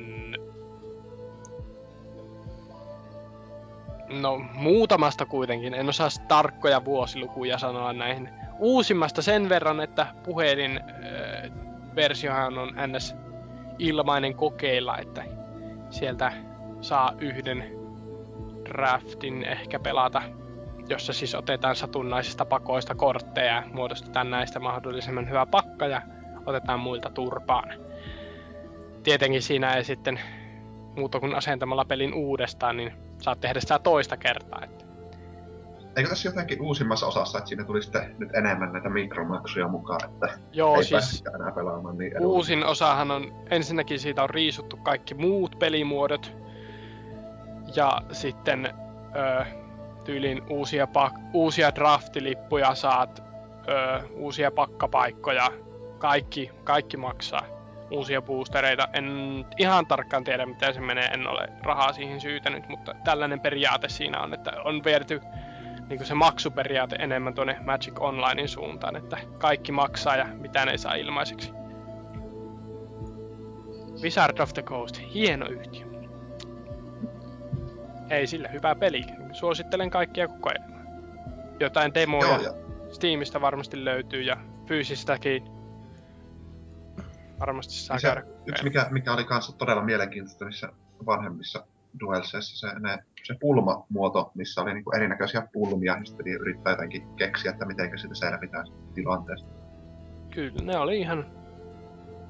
No, muutamasta kuitenkin. En osaa tarkkoja vuosilukuja sanoa näihin. Uusimmasta sen verran, että puhelin äh, versiohan on ns ilmainen kokeilla, että sieltä saa yhden draftin ehkä pelata, jossa siis otetaan satunnaisista pakoista kortteja ja muodostetaan näistä mahdollisimman hyvä pakka ja otetaan muilta turpaan. Tietenkin siinä ei sitten muuta kuin asentamalla pelin uudestaan, niin saat tehdä sitä toista kertaa. Että Eikö tässä jotenkin uusimmassa osassa, että siinä tuli sitten nyt enemmän näitä mikromaksuja mukaan, että Joo, ei siis enää pelaamaan niin edullisesti? uusin osahan on, ensinnäkin siitä on riisuttu kaikki muut pelimuodot. Ja sitten ö, tyylin uusia, pak- uusia draftilippuja saat, ö, uusia pakkapaikkoja. Kaikki, kaikki maksaa. Uusia boostereita. En ihan tarkkaan tiedä, miten se menee. En ole rahaa siihen syytänyt, mutta tällainen periaate siinä on, että on viety niin se maksuperiaate enemmän tuonne Magic Onlinein suuntaan, että kaikki maksaa ja mitään ei saa ilmaiseksi. Wizard of the Coast, hieno yhtiö. Ei sille hyvä peli. Suosittelen kaikkia kokeilemaan. Jotain demoja Joo, ja Steamista varmasti löytyy ja fyysistäkin varmasti saa se, käydä. yksi mikä, mikä oli kanssa todella mielenkiintoista niissä vanhemmissa duelseissa, se, ne, se pulmamuoto, missä oli niinku erinäköisiä pulmia, ja sitten yrittää jotenkin keksiä, että miten sitä selvitään tilanteesta. Kyllä, ne oli ihan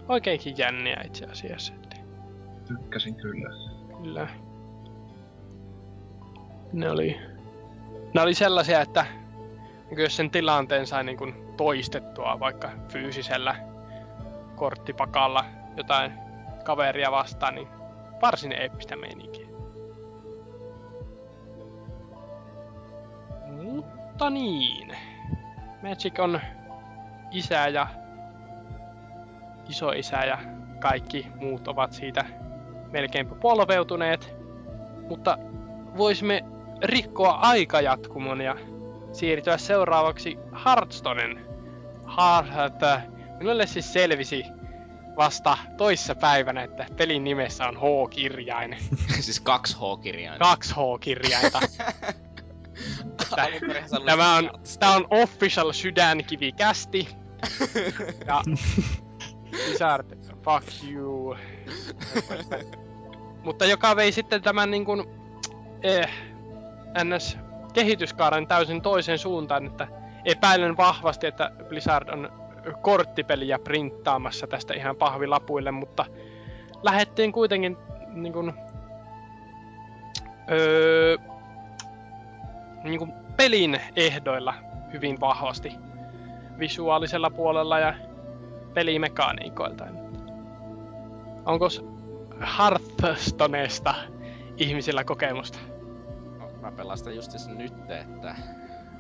oikeinkin jänniä itse asiassa. Tykkäsin kyllä. Kyllä. Ne oli, ne oli sellaisia, että niin jos sen tilanteen sai niin kuin toistettua vaikka fyysisellä korttipakalla jotain kaveria vastaan, niin varsin eeppistä meininkiä. Mutta niin. Magic on isä ja isoisä ja kaikki muut ovat siitä melkeinpä polveutuneet. Mutta voisimme rikkoa aikajatkumon ja siirtyä seuraavaksi Hearthstonen. Heart, minulle siis selvisi vasta toissa päivänä, että pelin nimessä on H-kirjain. siis kaksi H-kirjainta. Kaksi H-kirjainta. Tämä on, tämä on official sydänkivikästi. Ja Wizard, fuck you. Mutta joka vei sitten tämän niin kuin, eh, ns. kehityskaaren täysin toiseen suuntaan, että epäilen vahvasti, että Blizzard on korttipeliä printtaamassa tästä ihan pahvilapuille, mutta lähettiin kuitenkin niin kuin, öö, niin kuin pelin ehdoilla hyvin vahvasti visuaalisella puolella ja pelimekaniikoilta. Onko Hearthstoneesta ihmisillä kokemusta? No, mä sitä justiinsa nyt, että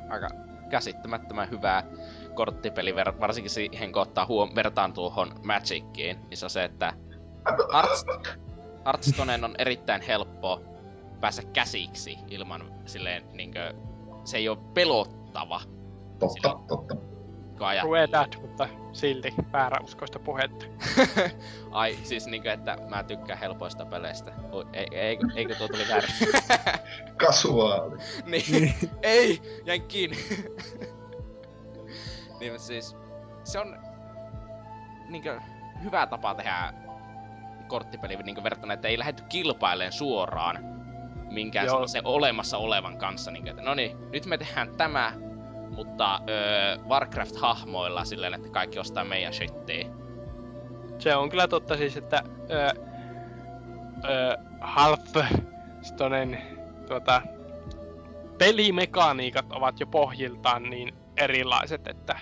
aika käsittämättömän hyvää korttipeli, varsinkin siihen kun ottaa huom- vertaan tuohon Magiciin, niin se että Hearthst- Hearthstoneen on erittäin helppo päästä käsiksi ilman silleen niinkö, se ei ole pelottava. Totta, Silloin- totta. Kun ajat- True that, mutta silti vääräuskoista puhetta. Ai, siis niinkö, että mä tykkään helpoista peleistä. Oi, ei, eikö, eikö tuo tuli väärin? Kasuaali. niin, ei, jäin kiinni. niin, mutta siis, se on niinkö hyvä tapa tehdä korttipeli niinkö verrattuna, että ei lähety kilpaileen suoraan minkään se olemassa olevan kanssa. Niinkö, että no niin, nyt me tehdään tämä, mutta öö, Warcraft-hahmoilla silleen, että kaikki ostaa meidän shittiä. Se on kyllä totta siis, että öö, öö, Hearthstonen tuota, pelimekaniikat ovat jo pohjiltaan niin erilaiset, että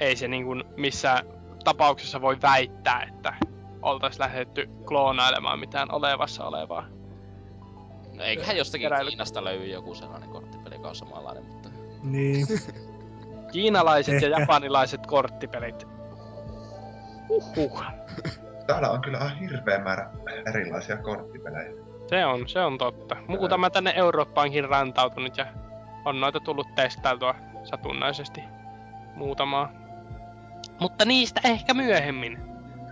ei se niin kuin missään tapauksessa voi väittää, että oltaisiin lähdetty kloonailemaan mitään olevassa olevaa. No eiköhän jostakin Keräily- Kiinasta löydy joku sellainen korttipeli, joka on samanlainen, mutta... Niin. Kiinalaiset ja Ehkä. japanilaiset korttipelit. Uhuh. Täällä on kyllä hirveä määrä erilaisia korttipelejä. Se on, se on totta. Muutama tänne Eurooppaankin rantautunut ja on noita tullut testailtua satunnaisesti muutamaa. Mutta niistä ehkä myöhemmin.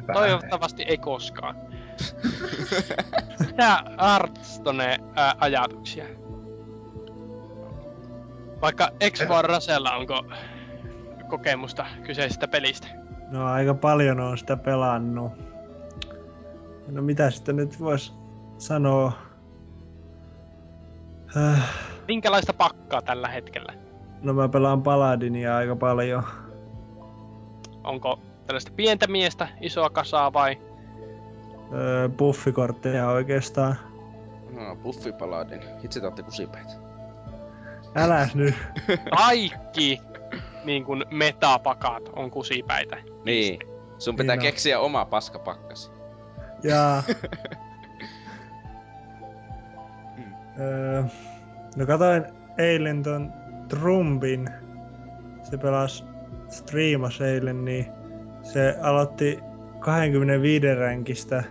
Hyvä Toivottavasti ei koskaan. Mitä Hearthstone ää, ajatuksia? Vaikka x Rasella onko kokemusta kyseisestä pelistä? No aika paljon on sitä pelannut. No mitä sitten nyt vois sanoa? Äh, Minkälaista pakkaa tällä hetkellä? no mä pelaan Paladinia aika paljon. Onko tällaista pientä miestä, isoa kasaa vai? Öö, buffikortteja oikeastaan. No, Buffy Paladin. Itse te ootte kusipäitä. Äläs nyt. Kaikki niin kuin metapakat on kusipäitä. Niin. Sun pitää Niin on. keksiä oma paskapakkasi. Ja... Mm. öö, no katoin eilen ton Trumpin. Se pelas striimas eilen, niin se aloitti 25 ränkistä.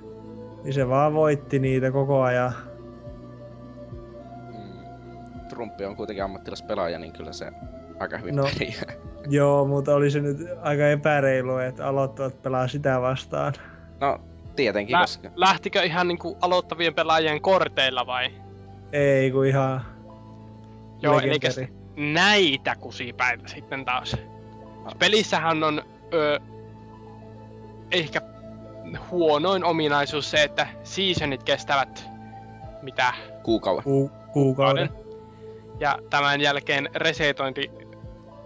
Niin se vaan voitti niitä koko ajan. Trumpi on kuitenkin ammattilaspelaaja, niin kyllä se aika hyvin No. no. pärjää. Joo, mutta oli se nyt aika epäreilu, että aloittavat pelaa sitä vastaan. No, tietenkin, Lä- koska... lähtikö ihan niinku aloittavien pelaajien korteilla vai? Ei, kun ihan Joo, elikkä näitä kusipäitä sitten taas. Pelissähän on ö, ehkä huonoin ominaisuus se, että seasonit kestävät mitä Kuukauden. Ku- kuukauden. Ja tämän jälkeen resetointi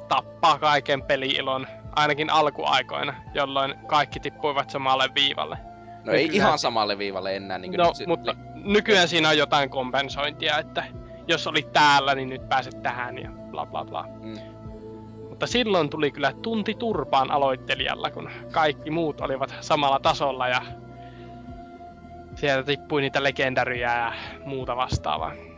tappaa kaiken peliilon, ainakin alkuaikoina, jolloin kaikki tippuivat samalle viivalle. No ei Kyllä. ihan samalle viivalle enää. Niin No, mutta nykyään siinä on jotain kompensointia, että jos olit täällä, niin nyt pääset tähän ja bla bla bla. Mm. Mutta silloin tuli kyllä tunti turpaan aloittelijalla, kun kaikki muut olivat samalla tasolla ja sieltä tippui niitä legendaryjä ja muuta vastaavaa.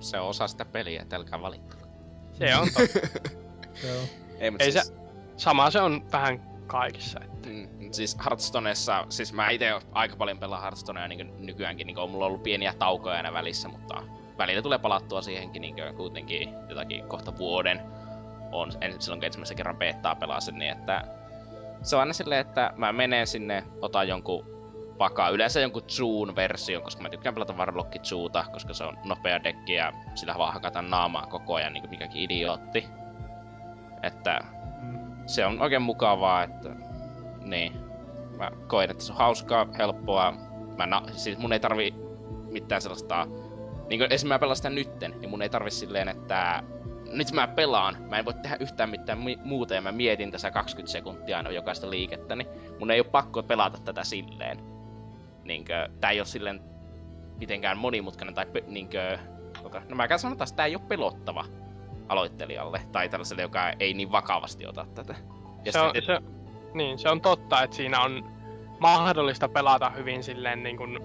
Se on osa sitä peliä, että älkää valittako. Se on totta. Joo. Ei, mutta Ei siis, se- Sama se on vähän kaikissa. Mm, siis Hearthstoneessa, siis mä itse aika paljon pelaan Hearthstonea niin nykyäänkin, niin on mulla ollut pieniä taukoja aina välissä, mutta välillä tulee palattua siihenkin niin kuitenkin jotakin kohta vuoden. On en, silloin kun ensimmäisen kerran betaa pelasin, niin että se on aina silleen, että mä menen sinne, otan jonkun pakaa, yleensä jonkun Zoon version, koska mä tykkään pelata Warlock Zoota, koska se on nopea dekki ja sillä vaan hakataan naamaa koko ajan, niin kuin mikäkin idiootti. Että Mm. se on oikein mukavaa, että niin. Mä koen, että se on hauskaa, helppoa. Mä na- siis mun ei tarvi mitään sellaista... Niin kuin esimerkiksi mä pelaan sitä nytten, niin mun ei tarvi silleen, että nyt mä pelaan, mä en voi tehdä yhtään mitään mi- muuta ja mä mietin tässä 20 sekuntia aina jokaista liikettä, niin mun ei ole pakko pelata tätä silleen. Niinkö, tää ei ole silleen mitenkään monimutkainen tai niinkö, tota, no mä sanotaan, että tää ei ole pelottava aloittelijalle tai tällaiselle, joka ei niin vakavasti ota tätä. Ja se, on, sitten- se, niin, se on totta, että siinä on mahdollista pelata hyvin silleen niin kuin,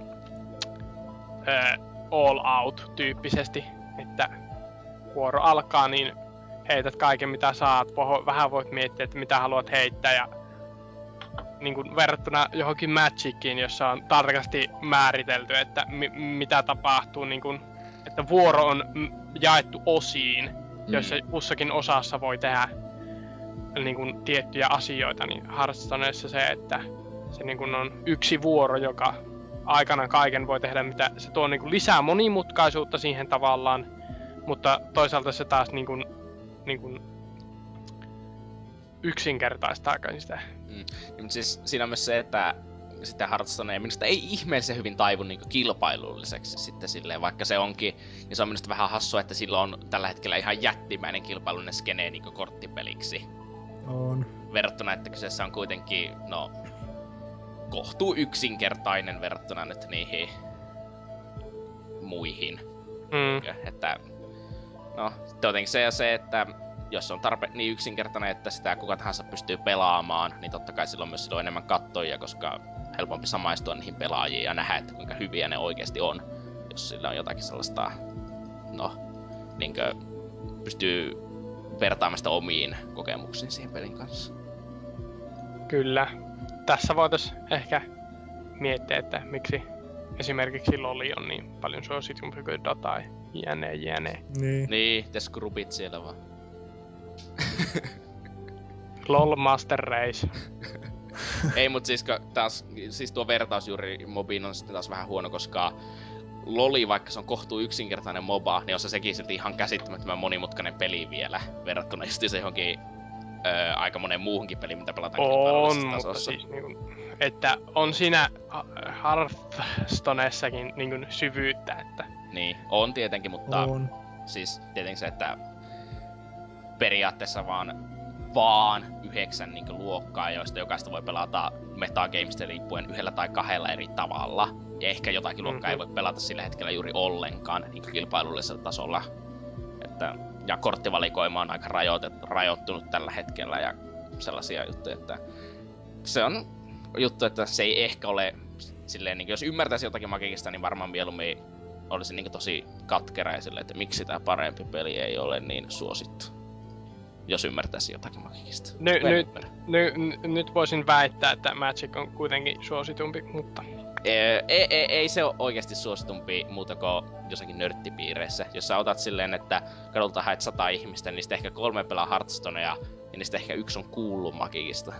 ö, all out tyyppisesti, että vuoro alkaa, niin heität kaiken mitä saat, vähän voit miettiä, että mitä haluat heittää ja niin kuin verrattuna johonkin Magiciin, jossa on tarkasti määritelty, että mi- mitä tapahtuu, niin kuin, että vuoro on jaettu osiin, Mm. kussakin osassa voi tehdä niin kuin, tiettyjä asioita, niin Hearthstoneessa se, että se niin kuin, on yksi vuoro, joka aikana kaiken voi tehdä, mitä se tuo niin kuin, lisää monimutkaisuutta siihen tavallaan, mutta toisaalta se taas niin kuin, niin kuin, yksinkertaistaa sitä. Niin, mutta siis siinä on myös se, että sitä Hearthstonea minusta ei ihmeellisen hyvin taivu niin kilpailulliseksi sitten silleen, vaikka se onkin. Ja se on minusta vähän hassua, että sillä on tällä hetkellä ihan jättimäinen kilpailullinen skene niin korttipeliksi. On. Verrattuna, että kyseessä on kuitenkin, no, kohtuu yksinkertainen verrattuna nyt niihin muihin. Mm. Että, no, jotenkin se ja se, että jos on tarpe niin yksinkertainen, että sitä kuka tahansa pystyy pelaamaan, niin totta kai silloin myös silloin enemmän kattoja, koska helpompi samaistua niihin pelaajiin ja nähdä, että kuinka hyviä ne oikeasti on. Jos sillä on jotakin sellaista, no, niinkö pystyy vertaamaan sitä omiin kokemuksiin siihen pelin kanssa. Kyllä. Tässä voitaisiin ehkä miettiä, että miksi esimerkiksi Loli on niin paljon suositumpi kuin Dota, jne, jne. Niin. Niin, te skrubit siellä vaan. LOL Master Race. Ei, mut siis, taas, siis tuo vertaus juuri mobiin on sitten taas vähän huono, koska Loli, vaikka se on kohtuu yksinkertainen moba, niin on se sekin silti ihan käsittämättömän monimutkainen peli vielä, verrattuna just se johonkin öö, aika monen muuhunkin peliin, mitä pelataan On, mutta siis niinku, että on siinä Hearthstoneessakin niinku syvyyttä, että Niin, on tietenkin, mutta On. siis tietenkin se, että periaatteessa vaan vaan yhdeksän niin luokkaa, joista jokaista voi pelata metagamesta riippuen yhdellä tai kahdella eri tavalla. Ja ehkä jotakin luokkaa ei Mhm. voi pelata sillä hetkellä juuri ollenkaan niin kilpailullisella tasolla. Että, ja korttivalikoima on aika rajoitet, rajoittunut tällä hetkellä ja sellaisia juttuja, että se on juttu, että se ei ehkä ole silleen, niin jos ymmärtäisi jotakin magikista, niin varmaan mieluummin olisi niin tosi katkera ja silleen, että miksi tämä parempi peli ei ole niin suosittu. Jos ymmärtäisi jotakin magikista. Ny- nyt- ny- n- nyt voisin väittää, että Magic on kuitenkin suositumpi, mutta Ei, ei, ei, ei se ole oikeasti suositumpi muuta kuin jossakin nörttipiireissä. Jos sä otat silleen, että kadulta haet sata ihmistä, niin niistä ehkä kolme pelaa Hearthstonea, ja niistä ehkä yksi on kuullut magikista.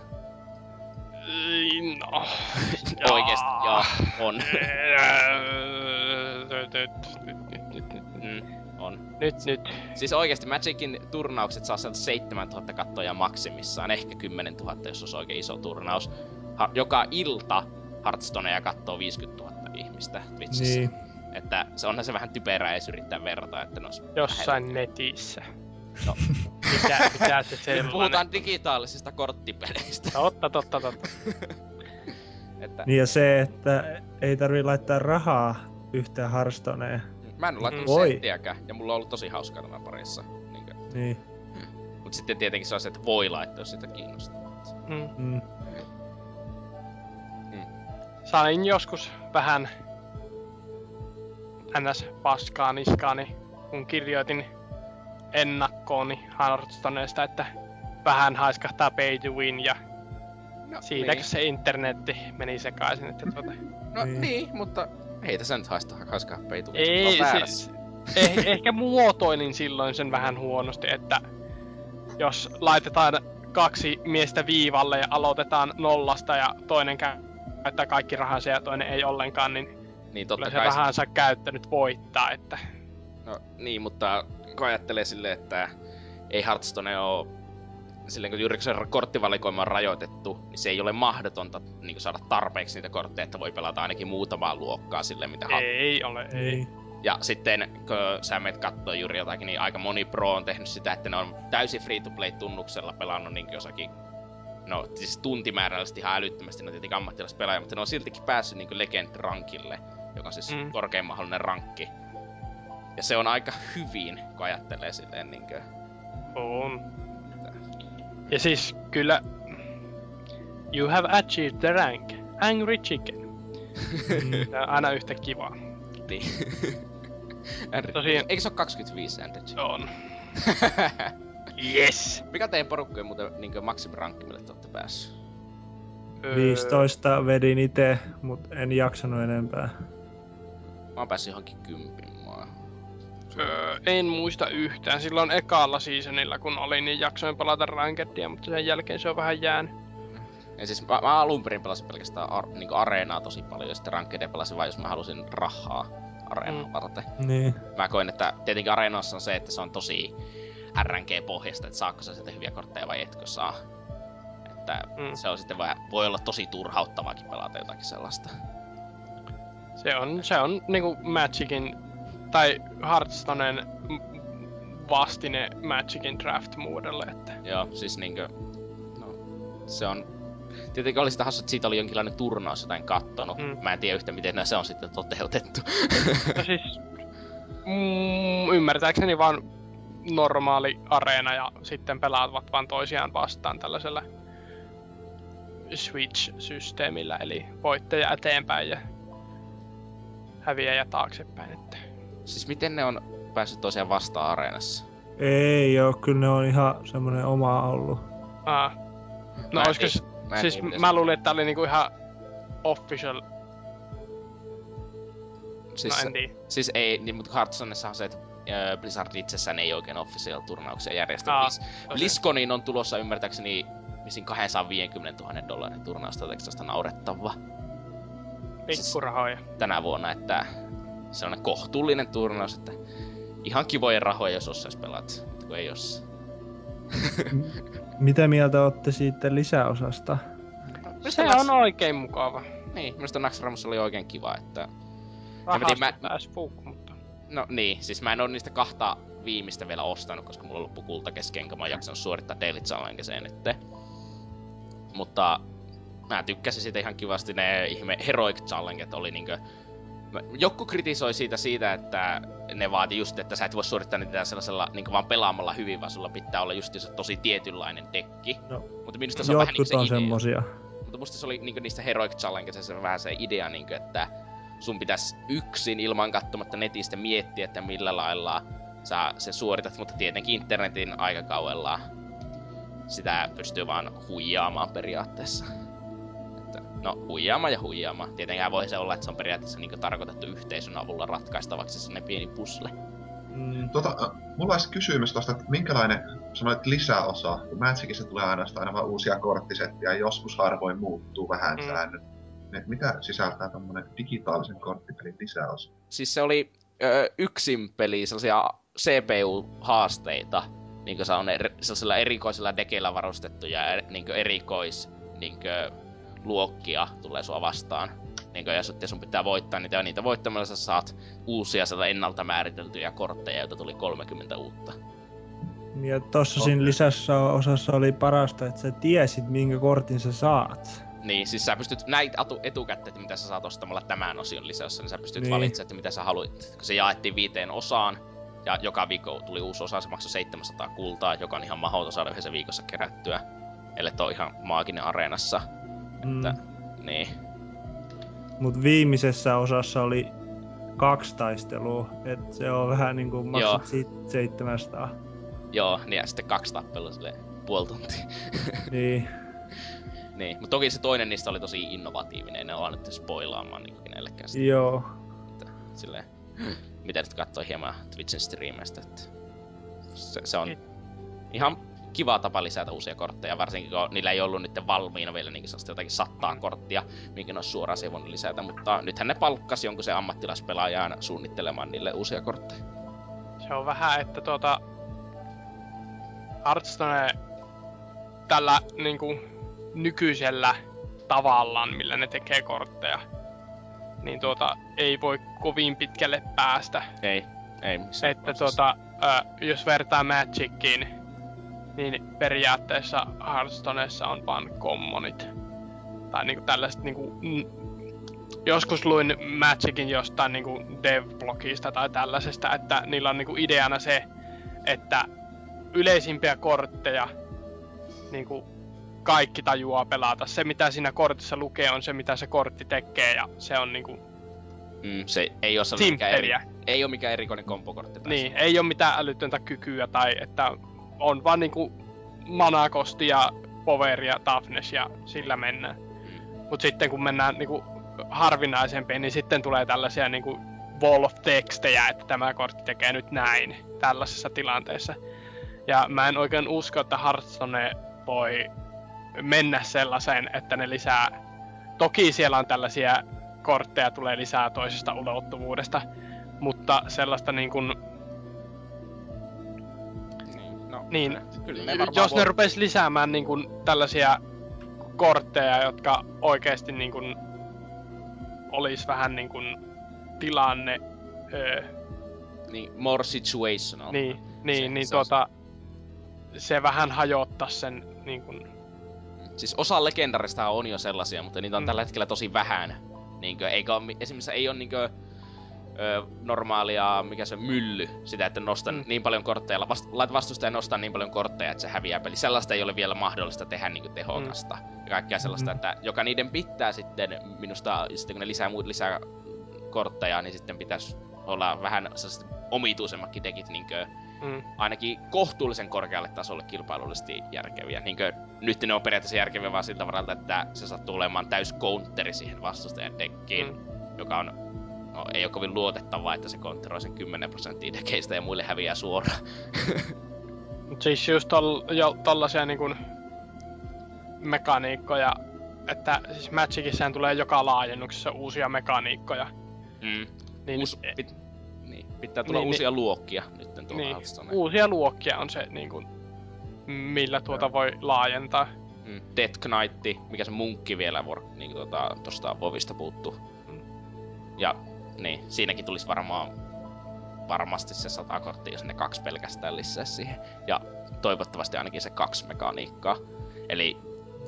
Ei, no. Oikeesti, joo, on. Mm, on. Nyt, nyt. Siis oikeesti Magicin turnaukset saa sieltä 7000 kattoja maksimissaan, ehkä 10 000, jos olisi oikein iso turnaus. Ha- joka ilta Hearthstonea kattoo 50 000 ihmistä Twitchissä. Niin. Että se onhan se vähän typerää edes yrittää verrata, että ne olisi Jossain netissä. No. Mitä, mitä se Nyt sellainen? puhutaan digitaalisista korttipeleistä. Totta, totta, totta. että Niin ja se, että ei tarvi laittaa rahaa yhteen Hearthstoneen. Mä en ole laittanut Voi. senttiäkään, ja mulla on ollut tosi hauskaa tämän parissa. Niin Niin. Mut sitten tietenkin se on se, että voi laittaa, jos sitä kiinnostaa. Mm. Mm. Sain joskus vähän ns. paskaa niskaani, kun kirjoitin ennakkooni Hearthstoneesta, että vähän haiskahtaa pay to win ja No, siitä niin. se internetti meni sekaisin, että tuota, No Niin. niin. mutta ei tässä nyt haista haiskaa peitu. ei, siis, eh, ehkä muotoilin silloin sen vähän huonosti, että jos laitetaan kaksi miestä viivalle ja aloitetaan nollasta ja toinen käyttää kaikki rahansa ja toinen ei ollenkaan, niin Niin kyllä totta se kai. se- rahansa käyttänyt voittaa, että No niin, mutta kun ajattelee silleen, että ei Hearthstone oo silleen kun juuri kun se korttivalikoima on rajoitettu, niin se ei ole mahdotonta niin saada tarpeeksi niitä kortteja, että voi pelata ainakin muutamaa luokkaa sille, mitä ha- ei ole, ei. Niin. Ja sitten kun sä menet kattoo juuri jotakin, niin aika moni pro on tehnyt sitä, että ne on täysin free-to-play-tunnuksella pelannut niin jossakin No siis tuntimäärällisesti ihan älyttömästi, ne on tietenkin ammattilaispelaajia, mutta ne on siltikin päässyt niin Legend-rankille, joka on siis Mm. korkein mahdollinen rankki. Ja se on aika hyvin, kun ajattelee silleen niinkö... On. Ja siis kyllä... You have achieved the rank. Angry Chicken. Mm. Tää on aina yhtä kivaa. Niin. Tosiaan- Eikö se ole 25 Henry? On. Yes! Mikä teidän porukkojen muuten niinkö maksimirankki, mille te olette päässyt? Öö, 15 vedin itse, mutta en jaksanut enempää. Mä oon päässyt johonkin kympin maa. Öö, en muista yhtään. Silloin ekalla seasonilla kun olin, niin jaksoin pelata rankedia, mutta sen jälkeen se on vähän jäänyt. Ja siis mä, mä alun perin pelasin pelkästään ar, niinku areenaa tosi paljon ja sitten rankkeiden pelasin vain, jos mä halusin rahaa areenaa Mm. varten. Niin. Mä koin, että tietenkin areenassa on se, että se on tosi RNG-pohjasta, että saako sä sieltä hyviä kortteja vai etkö saa. Että Mm. se on sitten voi, voi olla tosi turhauttavaakin pelata jotakin sellaista. Se on, se on niinku Magicin tai Hearthstoneen vastine Magicin draft muodolle, että Joo, siis niinkö... No, se on... Tietenkin oli sitä hassu, että siitä oli jonkinlainen turnaus jotain kattonut. Mm. Mä en tiedä yhtä, miten se on sitten toteutettu. No siis, mm, ymmärtääkseni vaan normaali areena ja sitten pelaavat vaan toisiaan vastaan tällaisella Switch-systeemillä, eli voittaja eteenpäin ja häviäjä taaksepäin. Siis miten ne on päässyt tosiaan vastaan areenassa? Ei oo, kyllä ne on ihan semmonen oma ollut. Aa. No Mä olisiko se, mä siis tiedä, mä luulin, että tää oli niinku ihan official, Siis, no en tiedä. siis ei, niin, mutta Hearthstoneissa on se, että Blizzard itsessään ei oikein official turnauksia järjestä. Aa, Blizz- BlizzConiin on tulossa ymmärtääkseni vissiin 250 000 dollarin turnausta tekstosta naurettava Pikkurahoja. tänä vuonna, että se on kohtuullinen turnaus, että ihan kivoja rahoja, jos osaisi pelata, kun ei jos. Mitä mieltä olette siitä lisäosasta? Se on oikein mukava. Niin, minusta Naxxramus oli oikein kiva, että... Rahasta mä- mä... spook, mutta... No niin, siis mä en oo niistä kahta viimeistä vielä ostanut, koska mulla loppu kulta kesken, enkä mä oon jaksanut suorittaa Daily Challengeen nyt. Mutta mä tykkäsin siitä ihan kivasti, ne ihme Heroic Challenget oli niinkö... Joku kritisoi siitä siitä, että ne vaati just, että sä et voi suorittaa niitä sellaisella niin vaan pelaamalla hyvin, vaan sulla pitää olla just tosi tietynlainen dekki. No, Mutta minusta se on vähän niin se on idea. semmosia. Mutta musta se oli niinku niistä Heroic Challengesissa vähän se idea, niinku, että sun pitäisi yksin ilman katsomatta netistä miettiä, että millä lailla sä se suoritat, mutta tietenkin internetin aikakaudella sitä pystyy vaan huijaamaan periaatteessa. No, huijaamaan ja huijaamaan. Tietenkään voi se olla, että se on periaatteessa niinku tarkoitettu yhteisön avulla ratkaistavaksi se pieni pusle. Mm. Tota, mulla olisi kysymys tosta, että minkälainen, sanoit lisäosa, kun Magicissa tulee ainoastaan aina vaan uusia korttisettiä, ja joskus harvoin muuttuu vähän Mm. säännöt. Ne, mitä sisältää tämmönen digitaalisen korttipelin lisäosa? siis se oli ö, yksin peli, sellaisia CPU-haasteita, niin se on er, sellaisilla erikoisilla dekeillä varustettuja niin erikois niin luokkia tulee sua vastaan. Niin ja sitten sun pitää voittaa niitä, ja niitä voittamalla sä saat uusia sieltä ennalta määriteltyjä kortteja, joita tuli 30 uutta. Ja tossa Okei. siinä lisässä osassa oli parasta, että sä tiesit minkä kortin sä saat. Niin, siis sä pystyt näitä etukäteen, että mitä sä saat ostamalla tämän osion lisässä, niin sä pystyt Niin. valitsemaan, että mitä sä haluat. Kun se jaettiin viiteen osaan, ja joka viikko tuli uusi osa, se maksoi 700 kultaa, joka on ihan mahdoton saada yhdessä viikossa kerättyä. Ellei ole ihan maaginen areenassa. Mm. Että, niin. Mut viimeisessä osassa oli kaksi taistelua, et se on vähän niinku Joo. maksat siitä 700. Joo, niin ja sitten kaksi tappelua sille puoli tuntia. niin. niin, mutta toki se toinen niistä oli tosi innovatiivinen, ei ne ole nyt spoilaamaan niin kenellekään sitä. Joo. Silleen, miten nyt katsoo hieman Twitchin striimeistä, että se, se on ihan kiva tapa lisätä uusia kortteja, varsinkin kun niillä ei ollut nyt valmiina vielä niin sellaista jotakin sattaa korttia, minkä ne olisi suoraan siihen voinut lisätä, mutta nythän ne palkkasi jonkun sen ammattilaispelaajan suunnittelemaan niille uusia kortteja. Se on vähän, että tuota... Hearthstone tällä niinku nykyisellä tavallaan, millä ne tekee kortteja, niin tuota, ei voi kovin pitkälle päästä. Ei, ei Että tuota, ö, jos vertaa Magickiin, niin periaatteessa Hearthstoneessa on vaan commonit. Tai niinku tällaiset niinku... Joskus luin Magicin jostain niinku dev-blogista tai tällaisesta, että niillä on niinku ideana se, että yleisimpiä kortteja niinku kaikki tajuaa pelata. Se mitä siinä kortissa lukee on se mitä se kortti tekee ja se on niinku Mm, se ei ole mikään eri, ei ole mikään erikoinen kompokortti. Niin, ei ole mitään älytöntä kykyä tai että on vaan niinku manakosti ja power ja toughness ja sillä mennään. Mut sitten kun mennään niinku harvinaisempiin, niin sitten tulee tällaisia niinku wall of tekstejä, että tämä kortti tekee nyt näin tällaisessa tilanteessa. Ja mä en oikein usko, että Hearthstone voi mennä sellaiseen, että ne lisää... Toki siellä on tällaisia kortteja tulee lisää toisesta ulottuvuudesta, mutta sellaista niin kuin, Niin, kyllä ne jos ne rupes lisäämään niin kuin tällaisia kortteja, jotka oikeasti niin kuin olisi vähän niin kuin tilanne, öö, Niin, more situational. niin, niin, Se- niin se tuota, se vähän hajottaa sen niin kuin, Siis osa legendarista on jo sellaisia, mutta niitä on Mm. tällä hetkellä tosi vähän. Niinkö, eikä ole, esimerkiksi ei ole niinkö, ö, normaalia, mikä se mylly, sitä, että nostan Mm. mm. niin paljon kortteja, vast, lait vastustaja nostaa niin paljon kortteja, että se häviää peli. Sellaista ei ole vielä mahdollista tehdä niin tehokasta. Mm. Ja kaikkea sellaista, Mhm. että joka niiden pitää sitten, minusta, sitten kun ne lisää, lisää kortteja, niin sitten pitäisi olla vähän sellaiset omituisemmatkin dekit, niinkö, mm, ainakin kohtuullisen korkealle tasolle kilpailullisesti järkeviä. Niinkö, nyt ne on periaatteessa järkeviä vaan siltä varalta, että se sattuu olemaan täys counteri siihen vastustajan dekkiin, Mm. mm. joka on, no, ei ole kovin luotettavaa, että se counteroi sen 10 prosenttia dekeistä ja muille häviää suoraan. Mut siis just tol, jo tollasia niin kuin mekaniikkoja, että siis Magicissään tulee joka laajennuksessa uusia mekaniikkoja. mm. Niin, Uus, pit, niin, pitää tulla Niin, uusia luokkia nyt tuolla niin, Hearthstoneen. uusia luokkia on se niin kuin, millä tuota voi laajentaa. Mm. Death Knight, mikä se munkki vielä niin tuota, tosta Vovista puuttuu. Ja niin, siinäkin tulisi varmaan varmasti se sata korttia, jos ne kaksi pelkästään lisää siihen. Ja toivottavasti ainakin se kaksi mekaniikkaa. Eli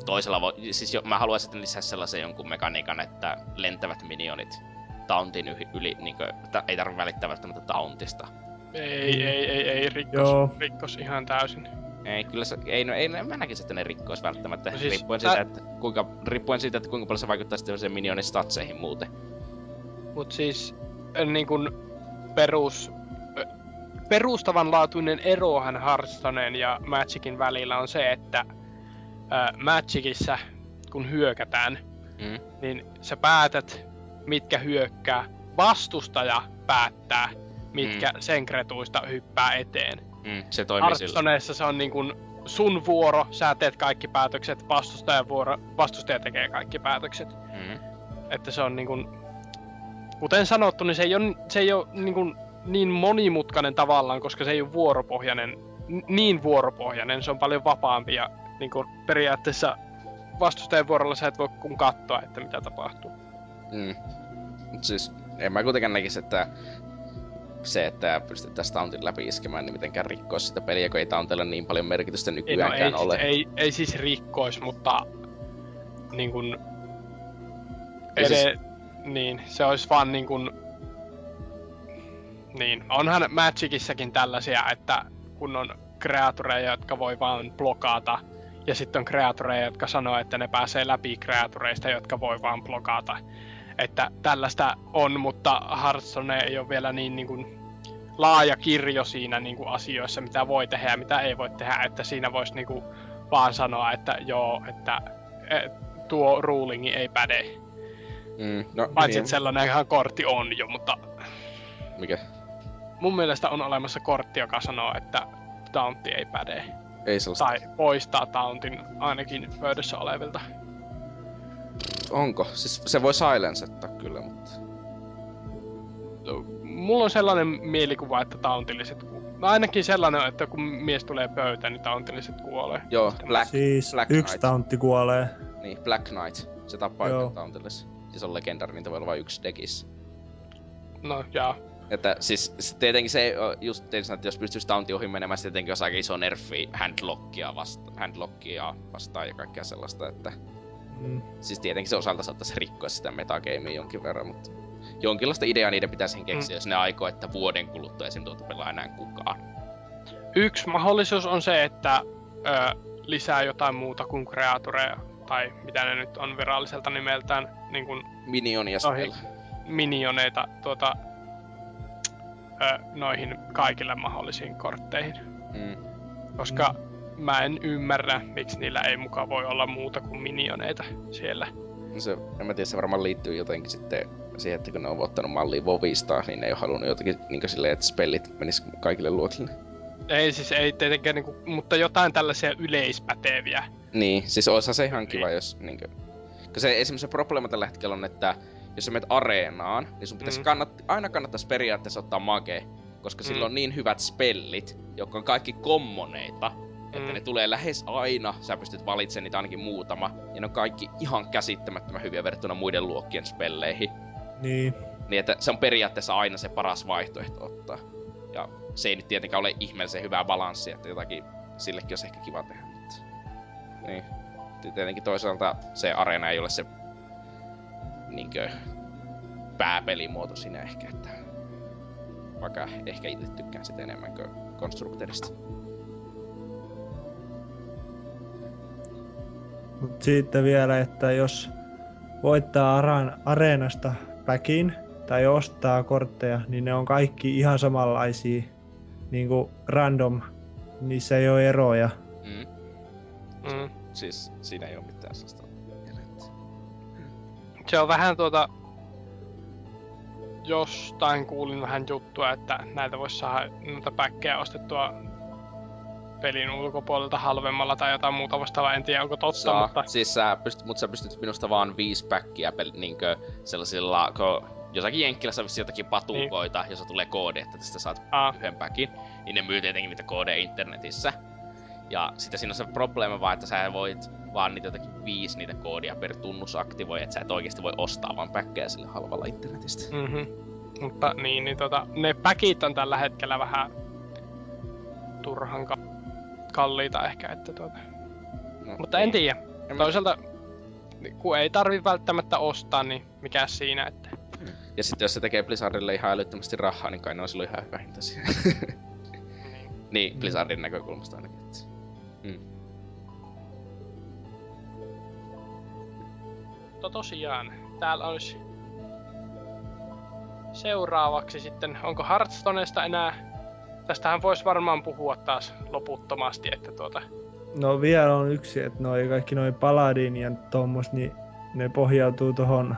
toisella voi, siis jo, mä haluaisin että lisää sellaisen jonkun mekaniikan, että lentävät minionit tauntin yli, yli niin kuin, ei tarvitse välittää välttämättä tauntista. Ei, Mm. ei, ei, ei, rikkos, Joo. rikkos ihan täysin. Ei, kyllä se, ei, no, ei, no, mä näkisin, että ne rikkois välttämättä, No siis riippuen, tää- siitä, että kuinka, riippuen siitä, että kuinka paljon se vaikuttaa sitten sen minionin statseihin muuten. Mut siis äh, niin kun perus, äh, perustavanlaatuinen erohan Hearthstoneen ja Magicin välillä on se, että äh, Magicissa kun hyökätään, Mm. niin sä päätät, mitkä hyökkää. Vastustaja päättää, mitkä mm. sen kretuista hyppää eteen. Mm, se toimii. Hearthstoneessa se on niin kun sun vuoro, sä teet kaikki päätökset, vastustajan vuoro, vastustaja tekee kaikki päätökset. Mm. Että se on niin kun, kuten sanottu, niin se ei ole, se ei ole niin, kun, niin monimutkainen tavallaan, koska se ei ole vuoropohjainen, niin vuoropohjainen, se on paljon vapaampi ja niin kun, periaatteessa vastustajan vuorolla sä et voi kun katsoa, että mitä tapahtuu. Mm. Mut siis, en mä kuitenkaan näkisi, että se, että pystyttäisiin tauntin läpi iskemään, niin mitenkään rikkoisi sitä peliä, kun ei tauntilla niin paljon merkitystä Ei, no, nykyäänkään ei, ole. ei, ei siis rikkois, mutta niin kun, Ei ede, siis- niin, se olisi vaan niin kun, niin, onhan Magicissäkin tällaisia, että kun on kreatureja, jotka voi vaan blokata, ja sitten on kreatureja, jotka sanoo, että ne pääsee läpi kreatureista, jotka voi vaan blokata. Että tällaista on, mutta Hearthstone ei ole vielä niin, niin kuin laaja kirjo siinä niin kuin asioissa, mitä voi tehdä ja mitä ei voi tehdä, että siinä voisi niin kuin vaan sanoa, että joo, että eh, tuo rulingi ei päde. Mm, no, Paitsi, niin. että sellainenhan kortti on jo, mutta Mikä? mun mielestä on olemassa kortti, joka sanoo, että tauntti ei päde. Ei sellaista. Tai poistaa tauntin ainakin pöydässä olevilta. Onko? Siis se voi silensettaa kyllä, mutta... Mulla on sellainen mielikuva, että tauntilliset. No ainakin sellainen, että kun mies tulee pöytään, niin tauntilliset kuolee. Joo, Black, Siis Black yksi Knight. tauntti kuolee. Niin, Black Knight. Se tappaa Joo. yhden tauntillis. Siis on legendaarinen, niitä voi olla vain yksi dekissä. No, jaa. Että siis s- tietenkin se just sanoa, että jos pystyisi taunti ohi menemään, se tietenkin olisi aika iso nerfi handlockia, vasta, handlockia vastaan ja kaikkea sellaista, että Mm. siis tietenkin se osalta saattaisi rikkoa sitä metagamea jonkin verran, mutta jonkinlaista ideaa niiden pitäisi keksiä, mm. jos ne aikoo, että vuoden kuluttua esim. tuota pelaa enää kukaan. Yksi mahdollisuus on se, että ö, lisää jotain muuta kuin kreatureja, tai mitä ne nyt on viralliselta nimeltään, niin kuin Minionia spell. minioneita tuota, ö, noihin kaikille mahdollisiin kortteihin. Mm. Koska mä en ymmärrä, miksi niillä ei mukaan voi olla muuta kuin minioneita siellä. No Se, en mä tiedä, se varmaan liittyy jotenkin sitten siihen, että kun ne on ottanut mallia Vovista, niin ne ei ole halunnut jotenkin niin silleen, että spellit menis kaikille luokille. Ei siis ei tietenkään, niinku, mutta jotain tällaisia yleispäteviä. Niin, siis olisi se ihan kiva, Niin. jos niinkö... Kun se esimerkiksi se probleema tällä hetkellä on, että jos sä menet areenaan, niin sun pitäisi Mm. kannat, aina kannattaisi periaatteessa ottaa mage, koska mm. sillä on niin hyvät spellit, jotka on kaikki kommoneita, että Mm. ne tulee lähes aina, sä pystyt valitsemaan niitä ainakin muutama, ja ne on kaikki ihan käsittämättömän hyviä verrattuna muiden luokkien spelleihin. Niin. Niin että se on periaatteessa aina se paras vaihtoehto ottaa. Ja se ei nyt tietenkään ole ihmeellisen hyvää balanssia, että jotakin sillekin olisi ehkä kiva tehdä. Mutta... Niin. Tietenkin toisaalta se areena ei ole se niinkö, pääpelimuoto siinä ehkä, että vaikka ehkä itse tykkään sitä enemmän kuin Constructorista. Mut sitten vielä, että jos voittaa aran, areenasta päkin tai ostaa kortteja, niin ne on kaikki ihan samanlaisia. Niin kuin random. Niissä ei ole eroja. Mm. Mm. Siis siinä ei ole mitään sellaista. Se on vähän tuota... Jostain kuulin vähän juttua, että näitä voisi saada noita päkkejä ostettua pelin ulkopuolelta halvemmalla tai jotain muuta vastaavaa. En tiedä, onko totta, Saa. mutta... Siis sä pystyt, mut sä pystyt minusta vaan viisi päkkiä pel, niinkö sellaisilla, kun jossakin Jenkkilässä on jotakin patukoita, niin. jossa tulee koodi, että tästä saat Aa, yhden päkin, niin ne myy tietenkin niitä koodeja internetissä. Ja sitten siinä on se probleema vaan, että sä voit vaan niitä jotakin viisi niitä koodia per tunnus aktivoi, että sä et oikeasti voi ostaa vaan päkkejä sille halvalla internetistä. Mhm. Mutta niin, niin tota, ne päkit on tällä hetkellä vähän turhan ka- kalliita ehkä, että tuota. No, Mutta en tiedä. En mä- Toisaalta, niin kun ei tarvi välttämättä ostaa, niin mikä siinä, että... Ja sitten jos se tekee Blizzardille ihan älyttömästi rahaa, niin kai ne on silloin ihan hyvä hintaisia. niin, Blizzardin näkökulmasta ainakin. Mm. Mutta tosiaan, täällä olisi seuraavaksi sitten, onko Hearthstonesta enää... Tästähän voisi varmaan puhua taas loputtomasti, että tuota... No vielä on yksi, että noi kaikki noi Paladin ja tommos, niin ne pohjautuu tohon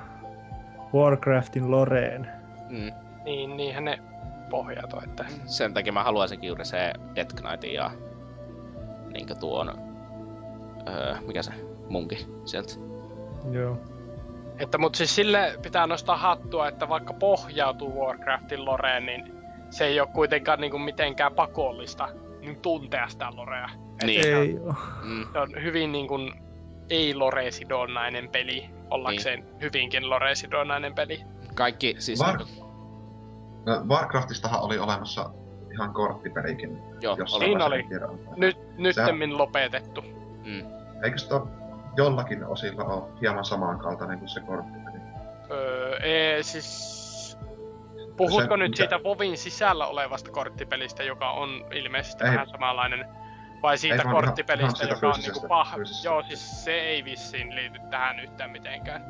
Warcraftin loreen. Mm. Niin, niinhän ne pohjautuu, että... Sen takia mä haluaisinkin juuri se Death Knightin ja niinkö tuon, öö, mikä se, munki sieltä. Joo. Että mut siis sille pitää nostaa hattua, että vaikka pohjautuu Warcraftin loreen, niin se ei ole kuitenkaan niinku mitenkään pakollista niin tuntea sitä lorea. Niin. Se, on, Ei oo. Mm. se on hyvin niinku ei lore-sidonnainen peli, ollakseen Niin. hyvinkin lore-sidonnainen peli. Kaikki siis... Var- niinku- No, Warcraftistahan oli olemassa ihan korttipelikin. Joo, jos oli. Niin oli. Nyt, nyttemmin lopetettu. Mm. Eikö se ole jollakin osilla ole hieman samankaltainen kuin se korttipeli? Öö, ee, siis... Puhutko Se- nyt mikä- siitä Vovin sisällä olevasta korttipelistä, joka on ilmeisesti Ei. vähän samanlainen? Vai siitä Ei, korttipelistä, ihan siitä joka on niinku pah... fyysisestä. Joo, siis se ei vissiin liity tähän yhtään mitenkään.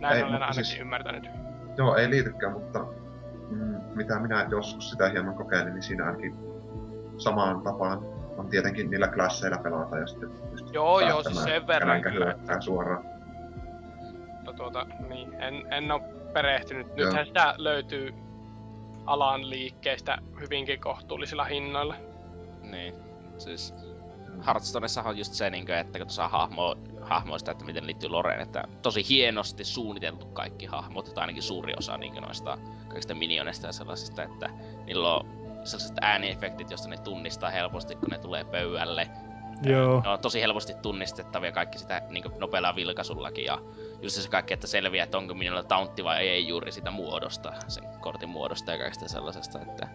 Näin Ei, olen ainakin siis- ymmärtänyt. Joo, ei liitykään, mutta mm, mitä minä joskus sitä hieman kokeilin, niin siinä ainakin samaan tapaan on tietenkin niillä klasseilla pelata ja sitten pystyt Joo, joo, siis sen verran kyllä, hyökkää suoraan. Mutta tuota, niin, en, en ole perehtynyt. Joo. Nythän sitä löytyy alan liikkeestä hyvinkin kohtuullisilla hinnoilla. Niin. Siis Hearthstoneessahan on just se, niinkö, että kun tuossa hahmo, hahmoista, että miten liittyy Loreen, että tosi hienosti suunniteltu kaikki hahmot, tai ainakin suuri osa niinkö noista kaikista minioneista ja sellaisista, että niillä on sellaiset ääniefektit, joista ne tunnistaa helposti, kun ne tulee pöydälle. Joo. Ne on tosi helposti tunnistettavia kaikki sitä niin nopealla vilkaisullakin ja just se kaikki, että selviää, että onko minulla tauntti vai ei juuri sitä muodosta, sen kortin muodosta ja kaikesta sellaisesta, että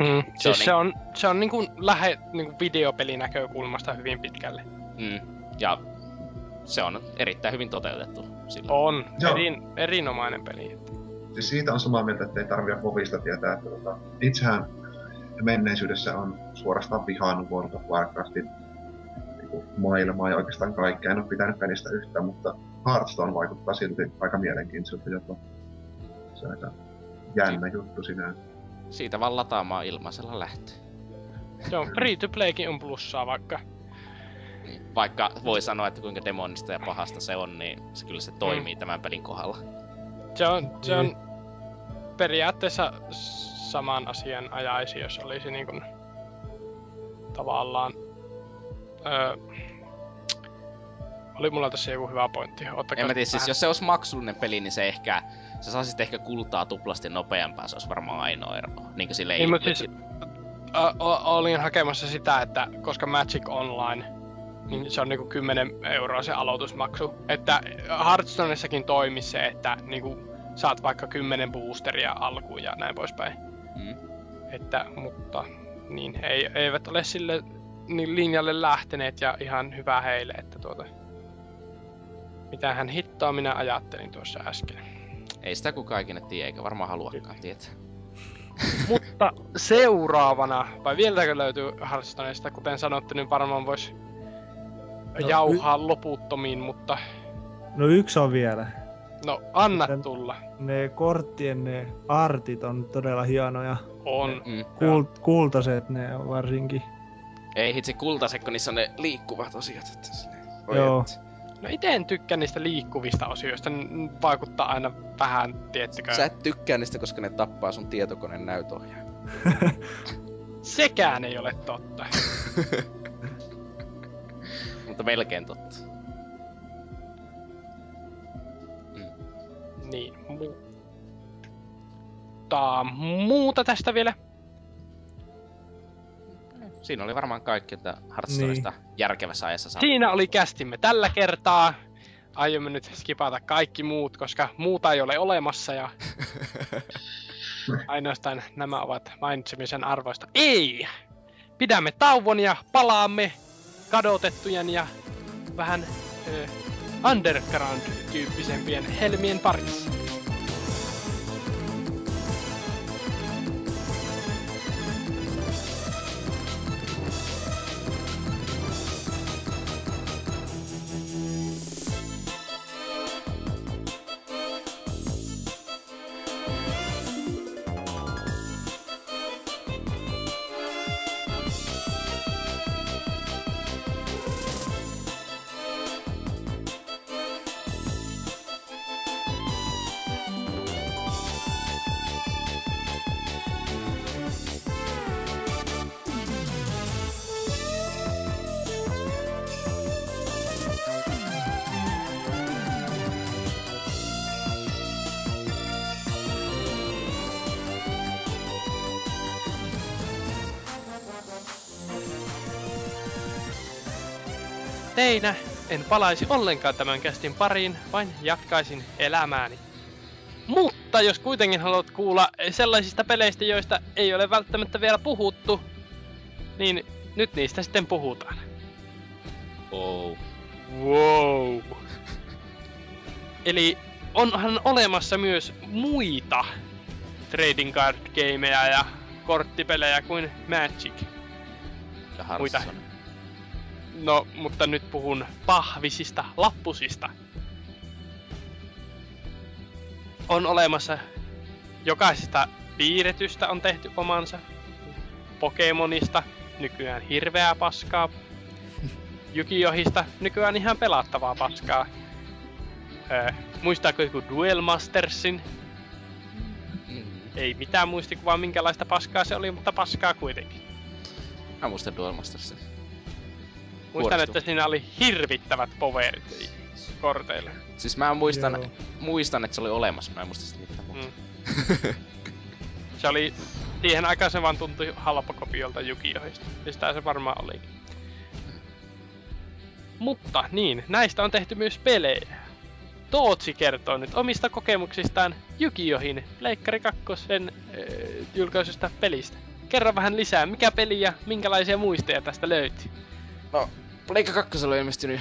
Mm. Se on Siis se on, se on niinku lähe niinku videopelinäkökulmasta hyvin pitkälle. mm, ja se on erittäin hyvin toteutettu sillä. On. Joo. Erin, erinomainen peli. Siis siitä on samaa mieltä, että ei tarvitse Vovista tietää, että tota, itsehän menneisyydessä on suorastaan vihannut World of Warcraftin niinku, maailmaa ja oikeastaan kaikkea. En ole pitänyt pelistä yhtään, mutta Hearthstone vaikuttaa silti aika mielenkiintoiselta jopa. Se on aika jännä juttu sinänsä. Siitä vaan lataamaan ilmaisella lähtee. Se on free to playkin on plussaa vaikka. Niin. Vaikka voi sanoa, että kuinka demonista ja pahasta se on, niin se kyllä se toimii tämän pelin kohdalla. Se on, se on Niin. periaatteessa saman asian ajaisi, jos olisi niin kuin tavallaan... Öö, oli mulla tässä joku hyvä pointti. Ottakaa En mä tiedä, siis jos se olisi maksullinen peli, niin se ehkä... Sä saisit ehkä kultaa tuplasti nopeampaa, se olisi varmaan ainoa ero. Niinkö sille Niin, mutta siis ö, o- olin hakemassa sitä, että koska Magic Online, niin se on niinku 10 euroa se aloitusmaksu. Että Hearthstoneissakin toimii se, että niinku saat vaikka 10 boosteria alkuun ja näin poispäin. Mm. Että, mutta niin, ei, eivät ole sille niin linjalle lähteneet ja ihan hyvä heille, että tuota... Mitähän hittoa minä ajattelin tuossa äsken. Ei sitä kukaan ikinä tiedä, eikä varmaan haluakaan tietää. Mutta seuraavana, vai vieläkö löytyy Hearthstoneista, kuten sanottu, niin varmaan voisi No, jauhaa loputtomiin, mutta No yksi on vielä. no anna Miten- tulla. Ne korttien ne artit on todella hienoja. On. Mm. Kult, kultaiset ne on varsinkin. Ei hitsi kultaiset, kun niissä on ne liikkuvat osiot. Että Joo. et. No ite en tykkää niistä liikkuvista osioista, n- vaikuttaa aina vähän, tiettäkö. Sä et tykkää niistä, koska ne tappaa sun tietokoneen näytöohjaa. Sekään ei ole totta. Mutta melkein totta. niin, mutta muuta tästä vielä. Siinä oli varmaan kaikki, että Hearthstoneista niin. järkevässä ajassa saa. Siinä oli kästimme tällä kertaa. Aiomme nyt skipata kaikki muut, koska muuta ei ole olemassa ja ainoastaan nämä ovat mainitsemisen arvoista. Ei! Pidämme tauon ja palaamme kadotettujen ja vähän ö, underground-tyyppisempien helmien parissa. Teinä en palaisi ollenkaan tämän kästin pariin, vain jatkaisin elämääni. Mutta jos kuitenkin haluat kuulla sellaisista peleistä, joista ei ole välttämättä vielä puhuttu, niin nyt niistä sitten puhutaan. Oh. Wow. Eli onhan olemassa myös muita trading card gameja ja korttipelejä kuin Magic. Ja Muita. No, mutta nyt puhun pahvisista lappusista. On olemassa jokaisesta piirretystä on tehty omansa. Pokemonista nykyään hirveää paskaa. Jukiohista nykyään ihan pelattavaa paskaa. Öö, muistaako joku Duel Mastersin? Ei mitään muistikuvaa minkälaista paskaa se oli, mutta paskaa kuitenkin. Mä muistan Duel Mastersin. Muistan, että siinä oli hirvittävät poverit korteille. Siis mä muistan, Joo. muistan, että se oli olemassa. Mä en muista sitä mitään muuta. Mm. Se oli, siihen aikaan se vaan tuntui halpakopiolta Jukiohista. Ja sitä se varmaan olikin. Mutta niin, näistä on tehty myös pelejä. Tootsi kertoo nyt omista kokemuksistaan Jukiohin Pleikkari 2 äh, julkaisusta pelistä. Kerro vähän lisää, mikä peli ja minkälaisia muisteja tästä löytyy. No, Pleikka 2 oli ilmestynyt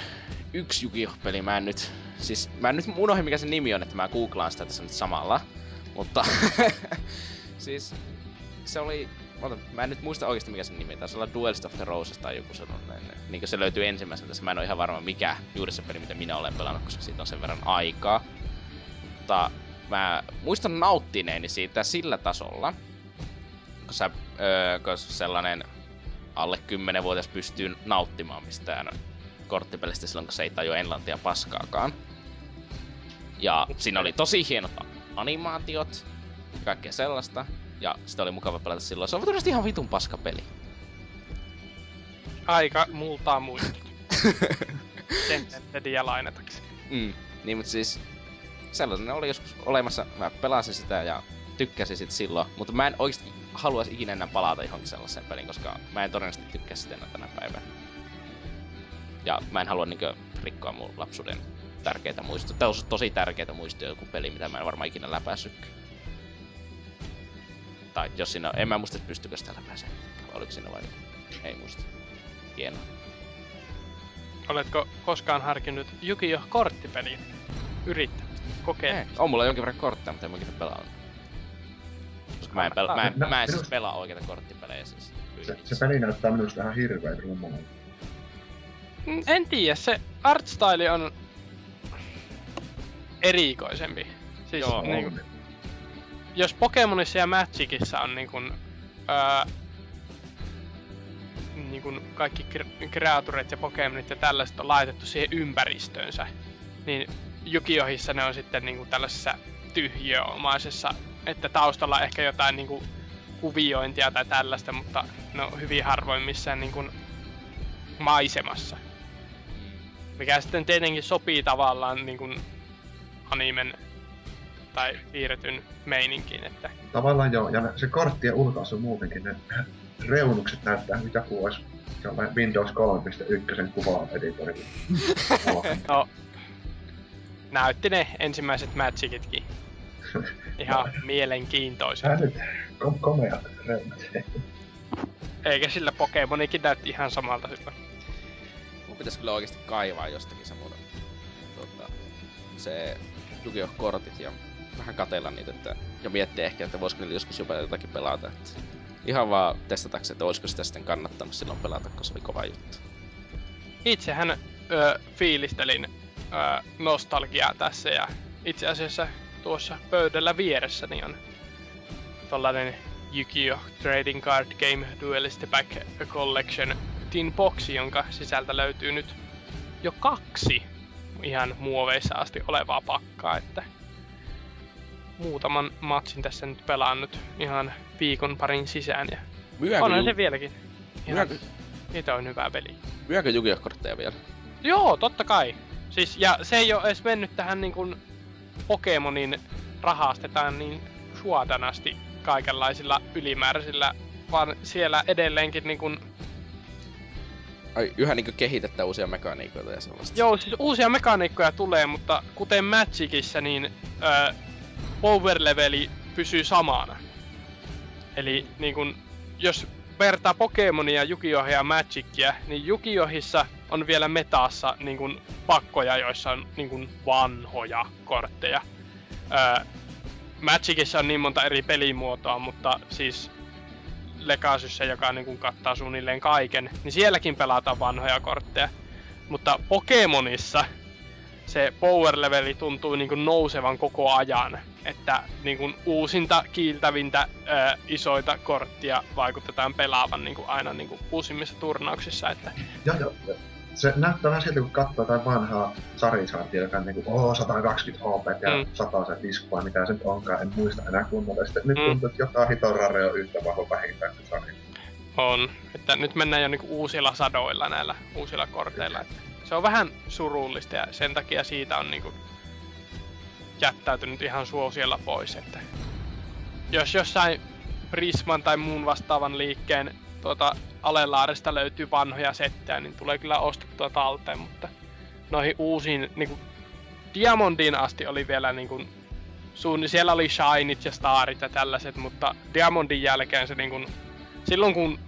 yksi Yu-Gi-Oh-peli. Mä en nyt... Siis, mä en nyt unohdin mikä se nimi on, että mä googlaan sitä tässä nyt samalla. Mutta... siis... Se oli... Mä en nyt muista oikeasti mikä se nimi. Taisi olla Duelist of the Roses tai joku sellainen. Niin se löytyy ensimmäisenä tässä. Mä en ole ihan varma mikä juuri se peli, mitä minä olen pelannut, koska siitä on sen verran aikaa. Mutta mä muistan nauttineeni siitä sillä tasolla, kun sä, öö, kun sellainen alle 10-vuotias pystyy nauttimaan mistään korttipelistä silloin, kun se ei tajua englantia paskaakaan. Ja siinä oli tosi hienot animaatiot ja kaikkea sellaista. Ja sitä oli mukava pelata silloin. Se on todennäköisesti ihan vitun paska peli. Aika multaa muistot. Sen lainatakseni. Mm. Niin, mutta siis sellainen oli joskus olemassa. Mä pelasin sitä ja tykkäsin sit silloin. Mutta mä en oikeasti haluaisi ikinä enää palata johonkin sellaiseen peliin, koska mä en todennäköisesti tykkää sitä enää tänä päivänä. Ja mä en halua niinkö rikkoa mun lapsuuden tärkeitä muistoja. Tää on tosi tärkeitä muistoja joku peli, mitä mä en varmaan ikinä läpäissytkään. Tai jos siinä, en mä muista, että pystykö sitä läpäisemään. Vai Oliko siinä vai ei muista. Hienoa. Oletko koskaan harkinnut Yu-Gi-Oh! korttipeliä? Yrittämistä, Ei, kokeilemista. on mulla jonkin verran kortteja, mutta en mä ikinä pelannut. Koska mä en, pel- mä en, No, mä en siis minusta- pelaa oikeita korttipelejä siis. Se, se peli näyttää minusta ihan hirveet rummalta. Mm, En tiedä, se artstyle on erikoisempi. Siis Joo, niinku, On. jos Pokemonissa ja Magicissa on niinku, öö, niinku kaikki kre- kreaturit ja Pokemonit ja tällaiset on laitettu siihen ympäristöönsä, niin Jukiohissa ne on sitten niinku tällaisessa tyhjöomaisessa, että taustalla ehkä jotain niinku kuviointia tai tällaista, mutta ne on hyvin harvoin missään niinku maisemassa. Mikä sitten tietenkin sopii tavallaan niin kuin animen tai piirretyn meininkiin, että Tavallaan joo, ja se korttien ulkoasu muutenkin, ne reunukset näyttää, mitä joku olisi jollain Windows 3.1 kuvaa editorilla. No, näytti ne ensimmäiset Magicitkin. Ihan mielenkiintoiset. Tää nyt kom- komeat reunat. Eikä sillä Pokemonikin näytti ihan samalta silloin. Mun pitäis kyllä oikeesti kaivaa jostakin semmoinen tota, se yu kortit ja vähän katella niitä, että, ja miettiä ehkä, että voisiko niillä joskus jopa jotakin pelata. Että ihan vaan testatakseen, että olisiko sitä sitten kannattanut silloin pelata, koska se oli kova juttu. Itsehän ö, fiilistelin ö, nostalgiaa tässä ja itse asiassa tuossa pöydällä vieressäni on tollanen Yu-Gi-Oh! Trading Card Game Duelist Back Collection Tin Boxi, jonka sisältä löytyy nyt jo kaksi ihan muoveissa asti olevaa pakkaa, että muutaman matsin tässä nyt pelannut ihan viikon parin sisään ja Myydäänkö, onhan ju- se vieläkin. Ihan, niitä on hyvää peli. myydäänkö yu vielä? Joo, totta kai. Siis, ja se ei ole edes mennyt tähän niin kuin Pokemonin rahastetaan niin suotanasti kaikenlaisilla ylimääräisillä, vaan siellä edelleenkin niin kuin, Ai, yhä niinkö kehitetään uusia mekaniikoita ja sellaista. joo, siis uusia mekaniikkoja tulee, mutta kuten Magicissa, niin ö, power leveli pysyy samana. Eli niin kun, jos vertaa Pokemonia, Yu-Gi-Ohia ja Magicia, niin Yu-Gi-Ohissa on vielä metaassa niin kun, pakkoja, joissa on niin kun, vanhoja kortteja. Öö, Magicissa on niin monta eri pelimuotoa, mutta siis Legacyssä, joka niin kun, kattaa suunnilleen kaiken, niin sielläkin pelataan vanhoja kortteja. Mutta Pokemonissa se power leveli tuntuu niin kuin nousevan koko ajan. Että niin kuin uusinta, kiiltävintä, ää, isoita korttia vaikutetaan pelaavan niin kuin aina niin kuin uusimmissa turnauksissa. Että Joo, joo. joo. Se näyttää vähän siltä, kun katsoo jotain vanhaa Charizardia, joka on niinku, oh, 120 HP ja Mm. mm. 100 se vai mitä se nyt onkaan, en muista enää kunnolla. Sitten nyt Mm. tuntuu, että joka hiton rare on yhtä vahva vähintään kuin Charizard. on. Että nyt mennään jo niin kuin uusilla sadoilla näillä uusilla korteilla. Että se on vähän surullista ja sen takia siitä on niin kuin jättäytynyt ihan suosiolla pois. Että jos jossain Prisman tai muun vastaavan liikkeen tuota, alelaarista löytyy vanhoja settejä, niin tulee kyllä ostettua talteen, mutta noihin uusiin, niin kuin Diamondiin asti oli vielä niin kuin, suun, siellä oli Shinit ja Starit ja tällaiset, mutta Diamondin jälkeen se niin kuin, silloin kun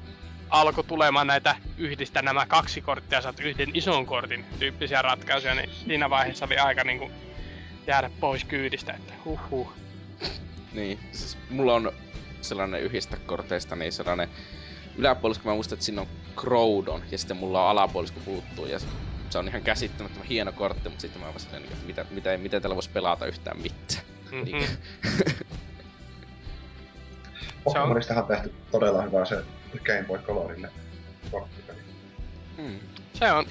alkoi tulemaan näitä yhdistä nämä kaksi korttia, saat yhden ison kortin tyyppisiä ratkaisuja, niin siinä vaiheessa oli aika niin kuin, jäädä pois kyydistä, että huhhuh. Niin, siis mulla on sellainen yhdistä korteista, niin sellainen yläpuolisko mä muistan, että siinä on Crowdon, ja sitten mulla on alapuolisko puuttuu, ja se, on ihan käsittämättömän hieno kortti, mutta sitten mä oon silleen, että mitä, mitä, miten tällä voisi pelata yhtään mitään. Niin. Mm-hmm. Pokemonistahan on tehty todella hyvä se Game Boy Colorille korttipeli. Mm. Se on.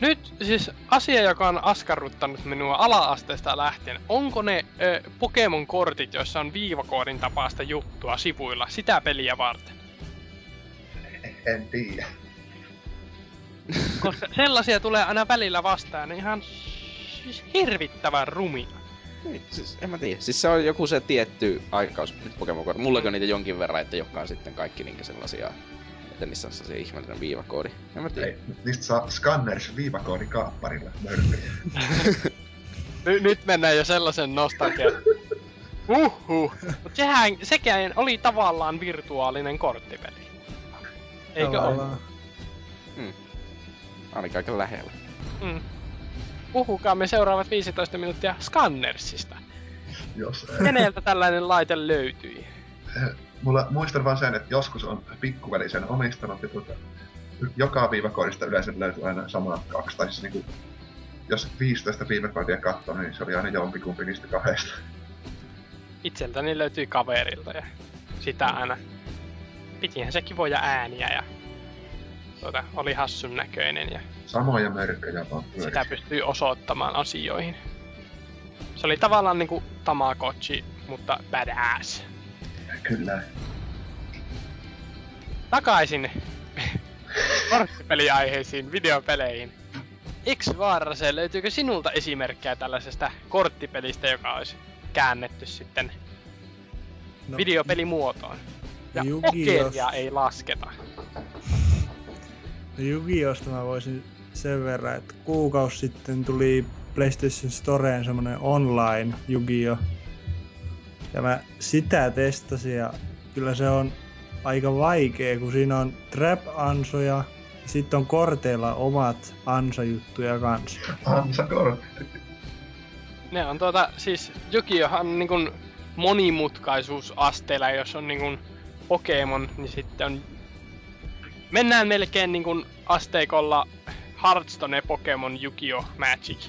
Nyt siis asia, joka on askarruttanut minua ala-asteesta lähtien. Onko ne ö, Pokemon-kortit, joissa on viivakoodin tapaista juttua sivuilla, sitä peliä varten? En tiedä. Koska sellaisia tulee aina välillä vastaan, ne ihan siis hirvittävän rumia. Niin, siis en mä tiedä. Siis se on joku se tietty aikakaus Pokemon kortti. Mullakin on niitä jonkin verran, että jotka on sitten kaikki niinkä sellaisia, että niissä on sellaisia ihmeellinen viivakoodi. En mä tiedä. Ei, niistä saa Scanners viivakoodi kaapparilla mörköjä. Ny- nyt mennään jo sellaisen nostalgian. Uhuh. Mut sehän, sekään oli tavallaan virtuaalinen korttipeli. Eikö ole? Tavallaan. Ainakin aika lähellä. Mm. Puhukaamme seuraavat 15 minuuttia Scannersista. Jos, Keneltä tällainen laite löytyi? mulla muistan vaan sen, että joskus on pikkuveli sen omistanut ja tuota, joka viivakoodista yleensä löytyy aina samat kaksi. Tai siis niinku, jos 15 viivakoodia katsoo, niin se oli aina jompikumpi niistä kahdesta. Itseltäni löytyi kaverilta ja sitä aina. Pitihän se kivoja ääniä ja tuota, oli hassun näköinen ja Samoja mörköjä vaan pyörii. sitä pystyi osoittamaan asioihin. Se oli tavallaan niinku Tamagotchi, mutta badass. Kyllä. Takaisin korttipeliaiheisiin, videopeleihin. X Vaarase, löytyykö sinulta esimerkkejä tällaisesta korttipelistä, joka olisi käännetty sitten No, videopelimuotoon? Ja pokeria ei lasketa. No Yu-Gi-Ohsta mä voisin sen verran, että kuukausi sitten tuli PlayStation Storeen semmonen online Yu-Gi-Oh! Ja mä sitä testasin ja kyllä se on aika vaikea, kun siinä on trap-ansoja ja sitten on korteilla omat ansajuttuja kanssa. Ansa kortti. Ne on tuota, siis Yu-Gi-Ohhan niin monimutkaisuusasteella, jos on niin Pokemon, niin sitten on... Mennään melkein niin kuin asteikolla Hearthstone, Pokemon, Yu-Gi-Oh, Magic.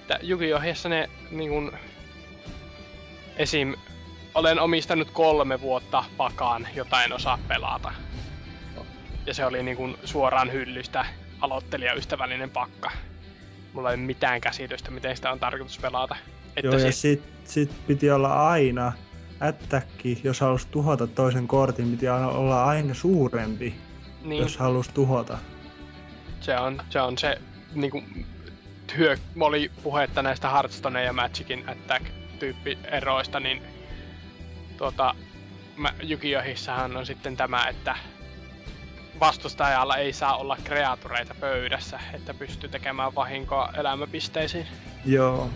Että Yu-Gi-Ohissa ne niin kuin... Esim. Olen omistanut kolme vuotta pakaan, jota en osaa pelata. Ja se oli niin kuin suoraan hyllystä aloittelijaystävällinen pakka. Mulla ei ole mitään käsitystä, miten sitä on tarkoitus pelata. Että Joo, ja sit, sit, sit piti olla aina ättäkki, jos halusi tuhota toisen kortin, piti olla aina suurempi, niin, jos halusi tuhota. se on se, on se niinku, työ, oli puhetta näistä Hearthstone ja Magicin Attack-tyyppi eroista, niin tuota, Yu-Gi-Ohissahan on sitten tämä, että vastustajalla ei saa olla kreatureita pöydässä, että pystyy tekemään vahinkoa elämäpisteisiin. Joo,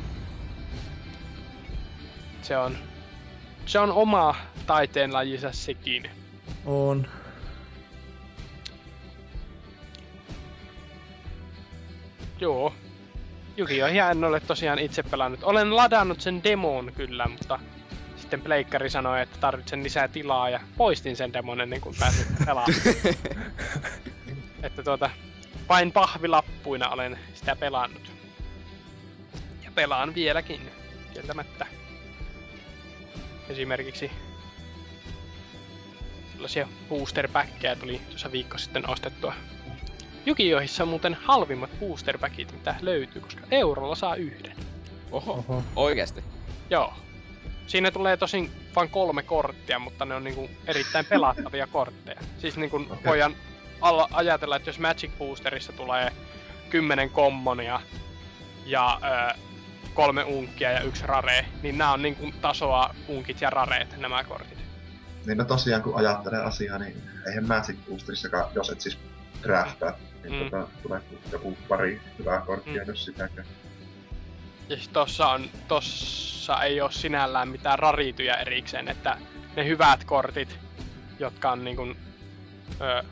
Se on, se on oma taiteenlajinsa sekin. on. Joo. Yu-Gi-Ohia en ole tosiaan itse pelannut. Olen ladannut sen demon kyllä, mutta sitten pleikkari sanoi, että tarvitsen lisää tilaa ja poistin sen demon ennen kuin pääsin pelaamaan. että tuota, vain pahvilappuina olen sitä pelannut. Ja pelaan vieläkin, kieltämättä. Esimerkiksi tällaisia booster tuli tuossa viikko sitten ostettua. Yu-Gi-Ohissa on muuten halvimmat booster packit, mitä löytyy, koska eurolla saa yhden. Oho, Oho. oikeesti. Joo. Siinä tulee tosin vain kolme korttia, mutta ne on niinku erittäin pelattavia kortteja. Siis niinku Okei. voidaan alla ajatella, että jos Magic Boosterissa tulee kymmenen kommonia ja ö, kolme unkkia ja yksi rare, niin nämä on niinku tasoa unkit ja rareet nämä kortit. Niin no tosiaan kun ajattelee asiaa, niin eihän Magic Boosterissakaan, jos et siis draftaa, niin Mm. tota, tulee joku pari hyvää korttia, Mm. jos sitäkään. Ja sit tossa, on, tossa ei ole sinällään mitään rarityjä erikseen, että ne hyvät kortit, jotka on niin kuin, ö,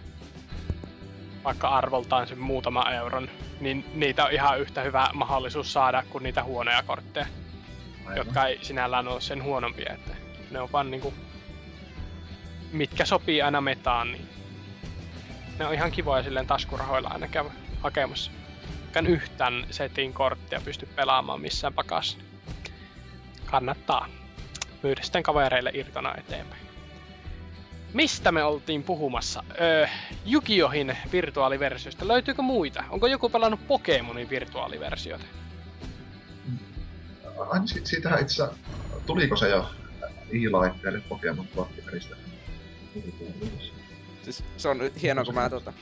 vaikka arvoltaan sen muutama euron, niin niitä on ihan yhtä hyvä mahdollisuus saada kuin niitä huonoja kortteja, Aivan. jotka ei sinällään ole sen huonompia, että ne on vaan niinku, mitkä sopii aina metaan, niin ne on ihan kivoja silleen taskurahoilla aina käydä hakemassa. Kään yhtään setin korttia pysty pelaamaan missään pakassa. Kannattaa myydä sitten kavereille irtona eteenpäin. Mistä me oltiin puhumassa? Öö, Yu-Gi-Ohin virtuaaliversiosta. Löytyykö muita? Onko joku pelannut Pokemonin virtuaaliversiota? Aina si- siitähän itse tuliko se jo i-laitteelle Pokemon korttiperistä? Siis se on nyt hienoa, kun mä tota,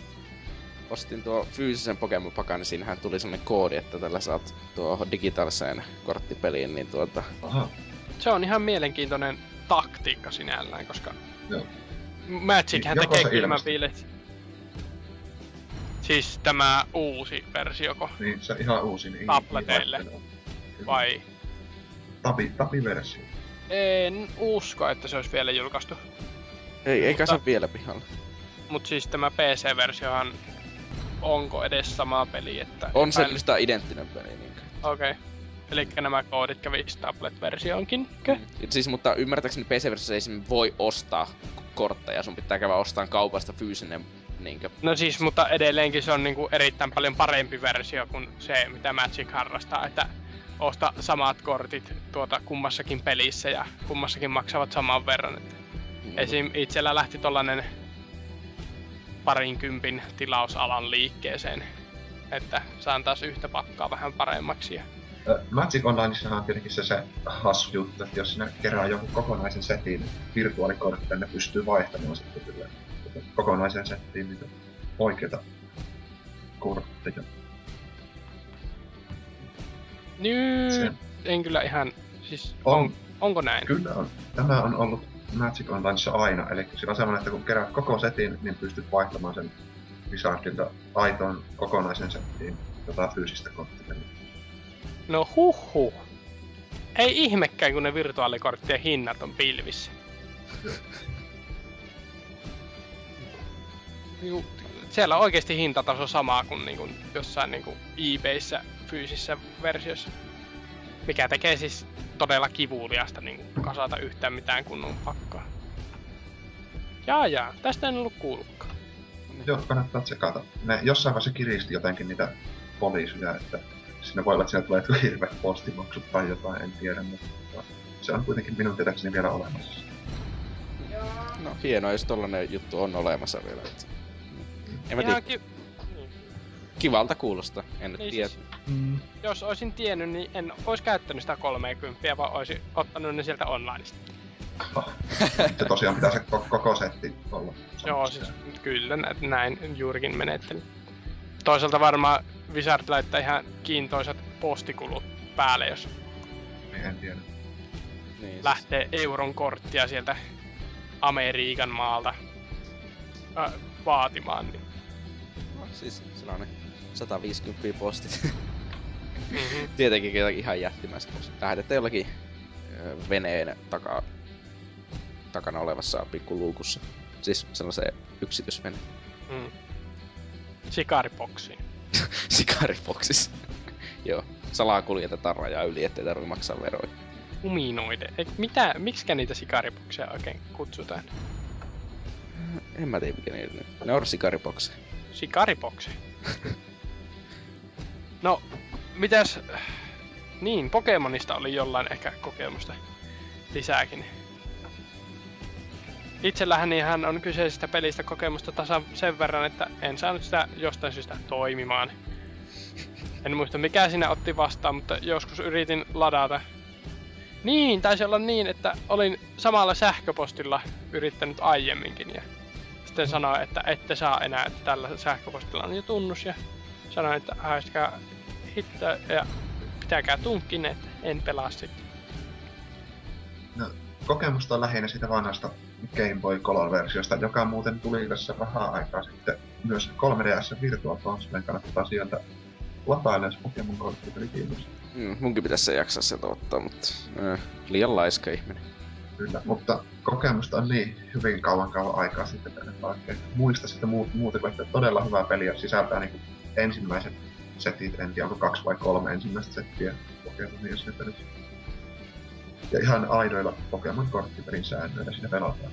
ostin tuo fyysisen Pokemon pakan, niin siinähän tuli sellainen koodi, että tällä saat tuo digitaaliseen korttipeliin, niin tuota... Aha, Se on ihan mielenkiintoinen taktiikka sinällään, koska Joo. Magic hän Joko tekee se kylmän ilmestyy? viileet. Siis tämä uusi versioko, niin se ihan uusin i- Tableteille. vai? Tabi, tabi-versio. En usko, että se olisi vielä julkaistu. Ei, eikä se Mutta- ole vielä pihalla. Mut siis tämä PC-versiohan, onko edes sama peli, että... On se sitä identtinen peli, niinkö? Okei. Okay. Eli nämä koodit kävis tablet-versioonkin. Mm. Siis, mutta ymmärtääkseni PC-versiossa ei voi ostaa kortteja, sun pitää käydä ostamaan kaupasta fyysinen niinkö... No siis, mutta edelleenkin se on niinku erittäin paljon parempi versio kuin se, mitä Magic harrastaa, että osta samat kortit tuota kummassakin pelissä ja kummassakin maksavat saman verran. Että Mm. Esim. itsellä lähti tollanen parinkympin tilausalan liikkeeseen, että saan taas yhtä pakkaa vähän paremmaksi. Ja Magic Onlineissahan on tietenkin se, se hassu juttu, että jos sinä kerää jonkun kokonaisen setin virtuaalikortteja, ne pystyy vaihtamaan sitten kyllä kokonaiseen settiin niitä oikeita kortteja. nyt en kyllä ihan, siis On. on, onko näin? Kyllä on. Tämä on ollut Magic Onlineissa aina. Eli sillä on semmoinen, että kun kerät koko setin, niin pystyt vaihtamaan sen Wizardilta aitoon kokonaisen settiin tota fyysistä korttipeliä. No huhhuh. Ei ihmekään, kun ne virtuaalikorttien hinnat on pilvissä. Niinku, siellä on oikeasti hintataso sama kuin niinku jossain niinku eBayssä fyysisissä versiossa. Mikä tekee siis todella kivuliasta niinku kasata yhtään mitään kunnon pakkaa. Jaa jaa, tästä en ollut kuullutkaan. Joo, kannattaa tsekata. Ne jossain vaiheessa kiristi jotenkin niitä poliisuja, että siinä voi olla, että siinä tulee hirveät postimaksut tai jotain, en tiedä, mutta se on kuitenkin minun tietääkseni vielä olemassa. No hienoa, jos tollanen juttu on olemassa vielä. En mä tiedä, ki- niin. Kivalta kuulostaa, en nyt Niin tiedä. siis, Mm. jos olisin tiennyt, niin en olisi käyttänyt sitä 30, vaan olisin ottanut ne sieltä onlineista. Se tosiaan pitää se ko- koko setti olla. Joo, siis kyllä nä- näin juurikin menettelin. Toisaalta varmaan Wizard laittaa ihan kiintoisat postikulut päälle, jos Niin, en tiedä. Niin, siis, lähtee euron korttia sieltä Amerikan maalta äh, vaatimaan. Niin. no, siis sellainen 150 postit. Mm-hmm. Tietenkin ihan jättimäiset postit. Lähetetään jollakin veneen taka, takana olevassa pikkuluukussa. Siis sellaiseen yksityisvene. Mm. Sikaripoksiin. Sikariboksissa. Joo. Salaa kuljetetaan rajaa yli, ettei tarvitse maksaa veroja. Huminoide. Et mitä, miksikä niitä sikaripokseja oikein kutsutaan? En mä tiedä mikä niitä. Ne on sikaribokseja. Sikaripoksi. No, mitäs... Niin, Pokemonista oli jollain ehkä kokemusta lisääkin. Itsellähän niin hän on kyseisestä pelistä kokemusta tasan sen verran, että en saanut sitä jostain syystä toimimaan. En muista mikä siinä otti vastaan, mutta joskus yritin ladata. Niin, taisi olla niin, että olin samalla sähköpostilla yrittänyt aiemminkin ja sitten sanoi, että ette saa enää, että tällä sähköpostilla on jo tunnus ja sanoi, että haistakaa hitto ja pitäkää tunkkinne, että en pelaa sitten. No, kokemusta on lähinnä sitä vanhasta Game Boy Color-versiosta, joka muuten tuli tässä vähän aikaa sitten myös 3DS Virtual Consolen kannattaa sieltä latailla, jos Pokemon korttipeli kiinnostaa. Mm, munkin pitäisi se jaksaa sieltä ottaa, mutta äh, liian laiska ihminen. Kyllä, mutta kokemusta on niin hyvin kauan kauan aikaa sitten, että en oikein muista sitä muut, muuta kuin, että todella hyvää peliä sisältää niin ensimmäiset setit, en tiedä onko kaksi vai kolme ensimmäistä settiä Pokemonia siinä pelissä. Ja ihan aidoilla Pokemon korttipelin säännöillä siinä pelataan.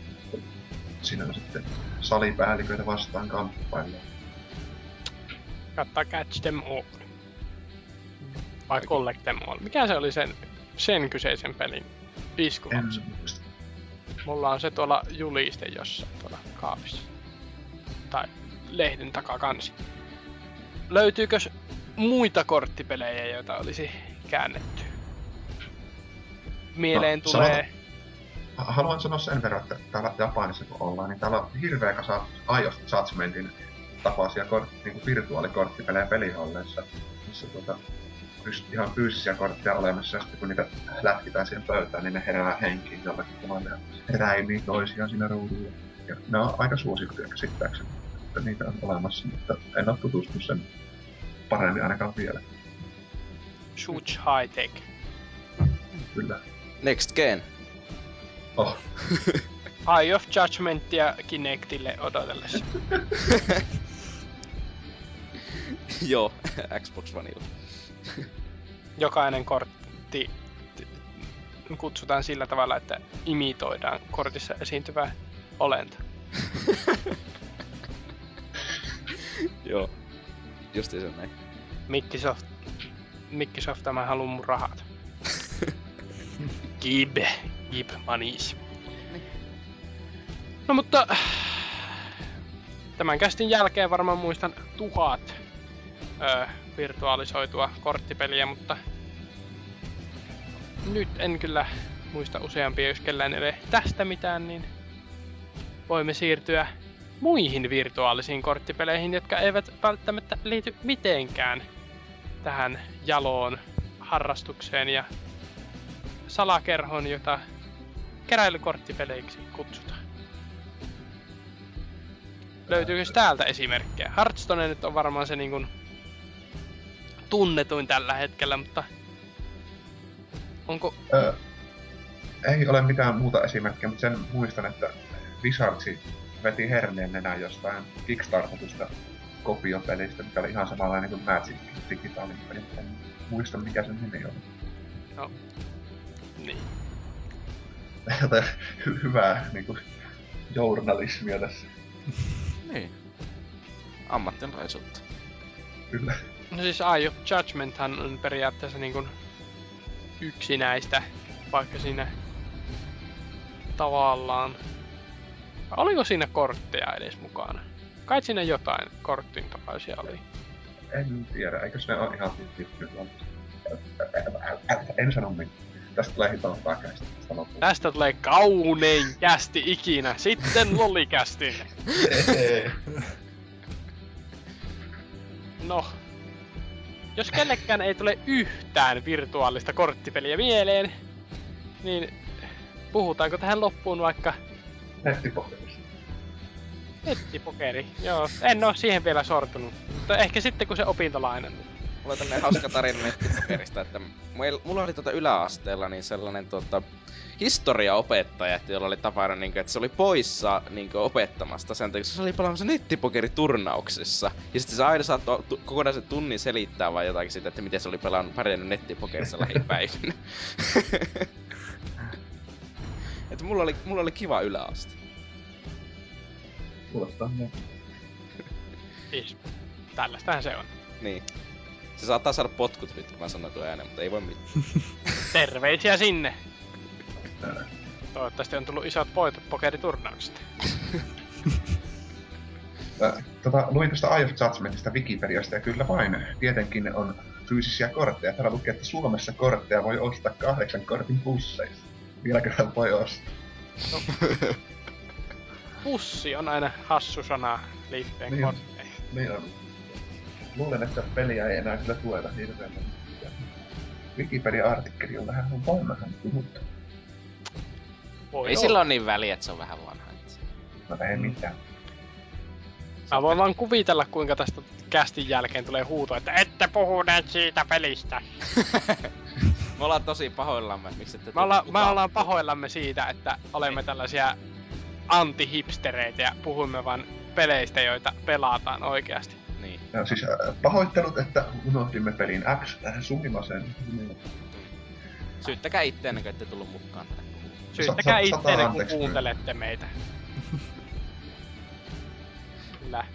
Siinä on sitten salipäälliköitä vastaan kamppailla. Kattaa Catch Them All. Vai Collect Them All. Mikä se oli sen, sen kyseisen pelin isku? En muista. Mulla on se tuolla juliste jossain tuolla kaapissa. Tai lehden takakansi. Löytyykö muita korttipelejä, joita olisi käännetty? Mieleen No, tulee... Haluan sanoa sen verran, että täällä Japanissa kun ollaan, niin täällä on hirveä kasa iOS Judgmentin tapaisia kort, niin virtuaalikorttipelejä pelihalleissa, missä tuota, pyst- ihan fyysisiä kortteja olemassa, ja sitten kun niitä lätkitään siihen pöytään, niin ne herää henkiin jollakin tavalla ja räimii toisiaan siinä ruudulla. Ja ne on aika suosittuja käsittääkseni, että niitä on olemassa, mutta en ole tutustunut sen paremmin ainakaan vielä. Such high tech. Kyllä. Next Gen. Oh, Eye of Judgmentia Kinectille odotellessa. Joo, Xbox Oneilla. Jokainen kortti kutsutaan sillä tavalla, että imitoidaan kortissa esiintyvää olento. Joo. Justi sen näin. Microsoft, Microsoft mä haluan mun rahat. Gib, gib manis. No mutta tämän kästin jälkeen varmaan muistan tuhat ö, virtuaalisoitua korttipeliä, mutta nyt en kyllä muista useampia, jos kellään ei ole tästä mitään, niin voimme siirtyä muihin virtuaalisiin korttipeleihin, jotka eivät välttämättä liity mitenkään tähän jaloon harrastukseen ja salakerhoon, jota keräilykorttipeleiksi kutsutaan. Löytyykö täältä esimerkkejä? Hearthstone nyt on varmaan se niin kuin tunnetuin tällä hetkellä, mutta onko... Öö, ei ole mitään muuta esimerkkiä, mutta sen muistan, että Wizardsi veti herneen nenä jostain Kickstartatusta kopiopelistä, mikä oli ihan samanlainen kuin Magic digitaalinen peli. En muista, mikä sen nimi oli. No, niin. Hyvää niin kuin, journalismia tässä. Niin. Ammattilaisuutta. Kyllä. No siis Eye of Judgmenthan on periaatteessa niin kuin yksi näistä, vaikka siinä tavallaan... Oliko siinä kortteja edes mukana? Kai siinä jotain korttin tapaisia oli. En tiedä, eikö ne ole ihan on. En sano mitään. Tästä tulee hitaampaa. Sano Tästä tulee kaunein kästi ikinä. Sitten lolikästin. Ei. No. Jos kellekään ei tule yhtään virtuaalista korttipeliä mieleen, niin puhutaanko tähän loppuun vaikka Nettipokerista. nettipokeri? Joo, en oo siihen vielä sortunut. Mutta ehkä sitten kun se opintolaina, niin Mulla on tämmönen hauska tarina nettipokerista, että mulla oli tota yläasteella niin sellainen tota, historiaopettaja, että jolla oli tapana, niin kuin, että se oli poissa niin kuin, opettamasta sen takia, se oli pelaamassa nettipokeri-turnauksessa. Ja sitten se aina saattoi tu- kokonaisen tunnin selittää vai jotakin siitä, että miten se oli pelannut pärjännyt nettipokerissa lähipäivinä. että mulla oli, mulla oli kiva yläaste. Kuulostaa niin. siis tällaistähän se on. Niin. Se saattaa saada potkut nyt, kun mä sanon tuon ääneen, mutta ei voi mitään. Terveisiä sinne! Toivottavasti on tullut isot voitot pokeriturnauksesta. Tota, luin tästä Eye of Judgmentista Wikipediasta ja kyllä vain. Tietenkin on fyysisiä kortteja. Täällä lukee, että Suomessa kortteja voi ostaa kahdeksan kortin pusseissa. Vieläkö voi ostaa? Pussi on aina hassu sana liittyen Niin. kortteihin. Niin on. Luulen, että peliä ei enää kyllä tueta hirveän paljon. Wikipedia-artikkeli on vähän vanhan puhuttu. Voi ei olla. sillä ole niin väliä, että se on vähän vanha. No ei mitään. Mä voin vaan kuvitella, kuinka tästä kästin jälkeen tulee huuto, että ette puhuneet siitä pelistä. Me ollaan tosi pahoillamme, miksi ette Me, olla, me ollaan pahoillamme siitä, että olemme tällaisia anti-hipstereitä ja puhumme vaan peleistä, joita pelataan oikeasti. Niin. Ja siis äh, pahoittelut, että unohdimme pelin X äh, Sumimasen. Syyttäkää itteenne, kun ette tullut mukaan. Syyttäkää Sa- sa- itteenne, kun anteeksi kuuntelette meitä. Kyllä.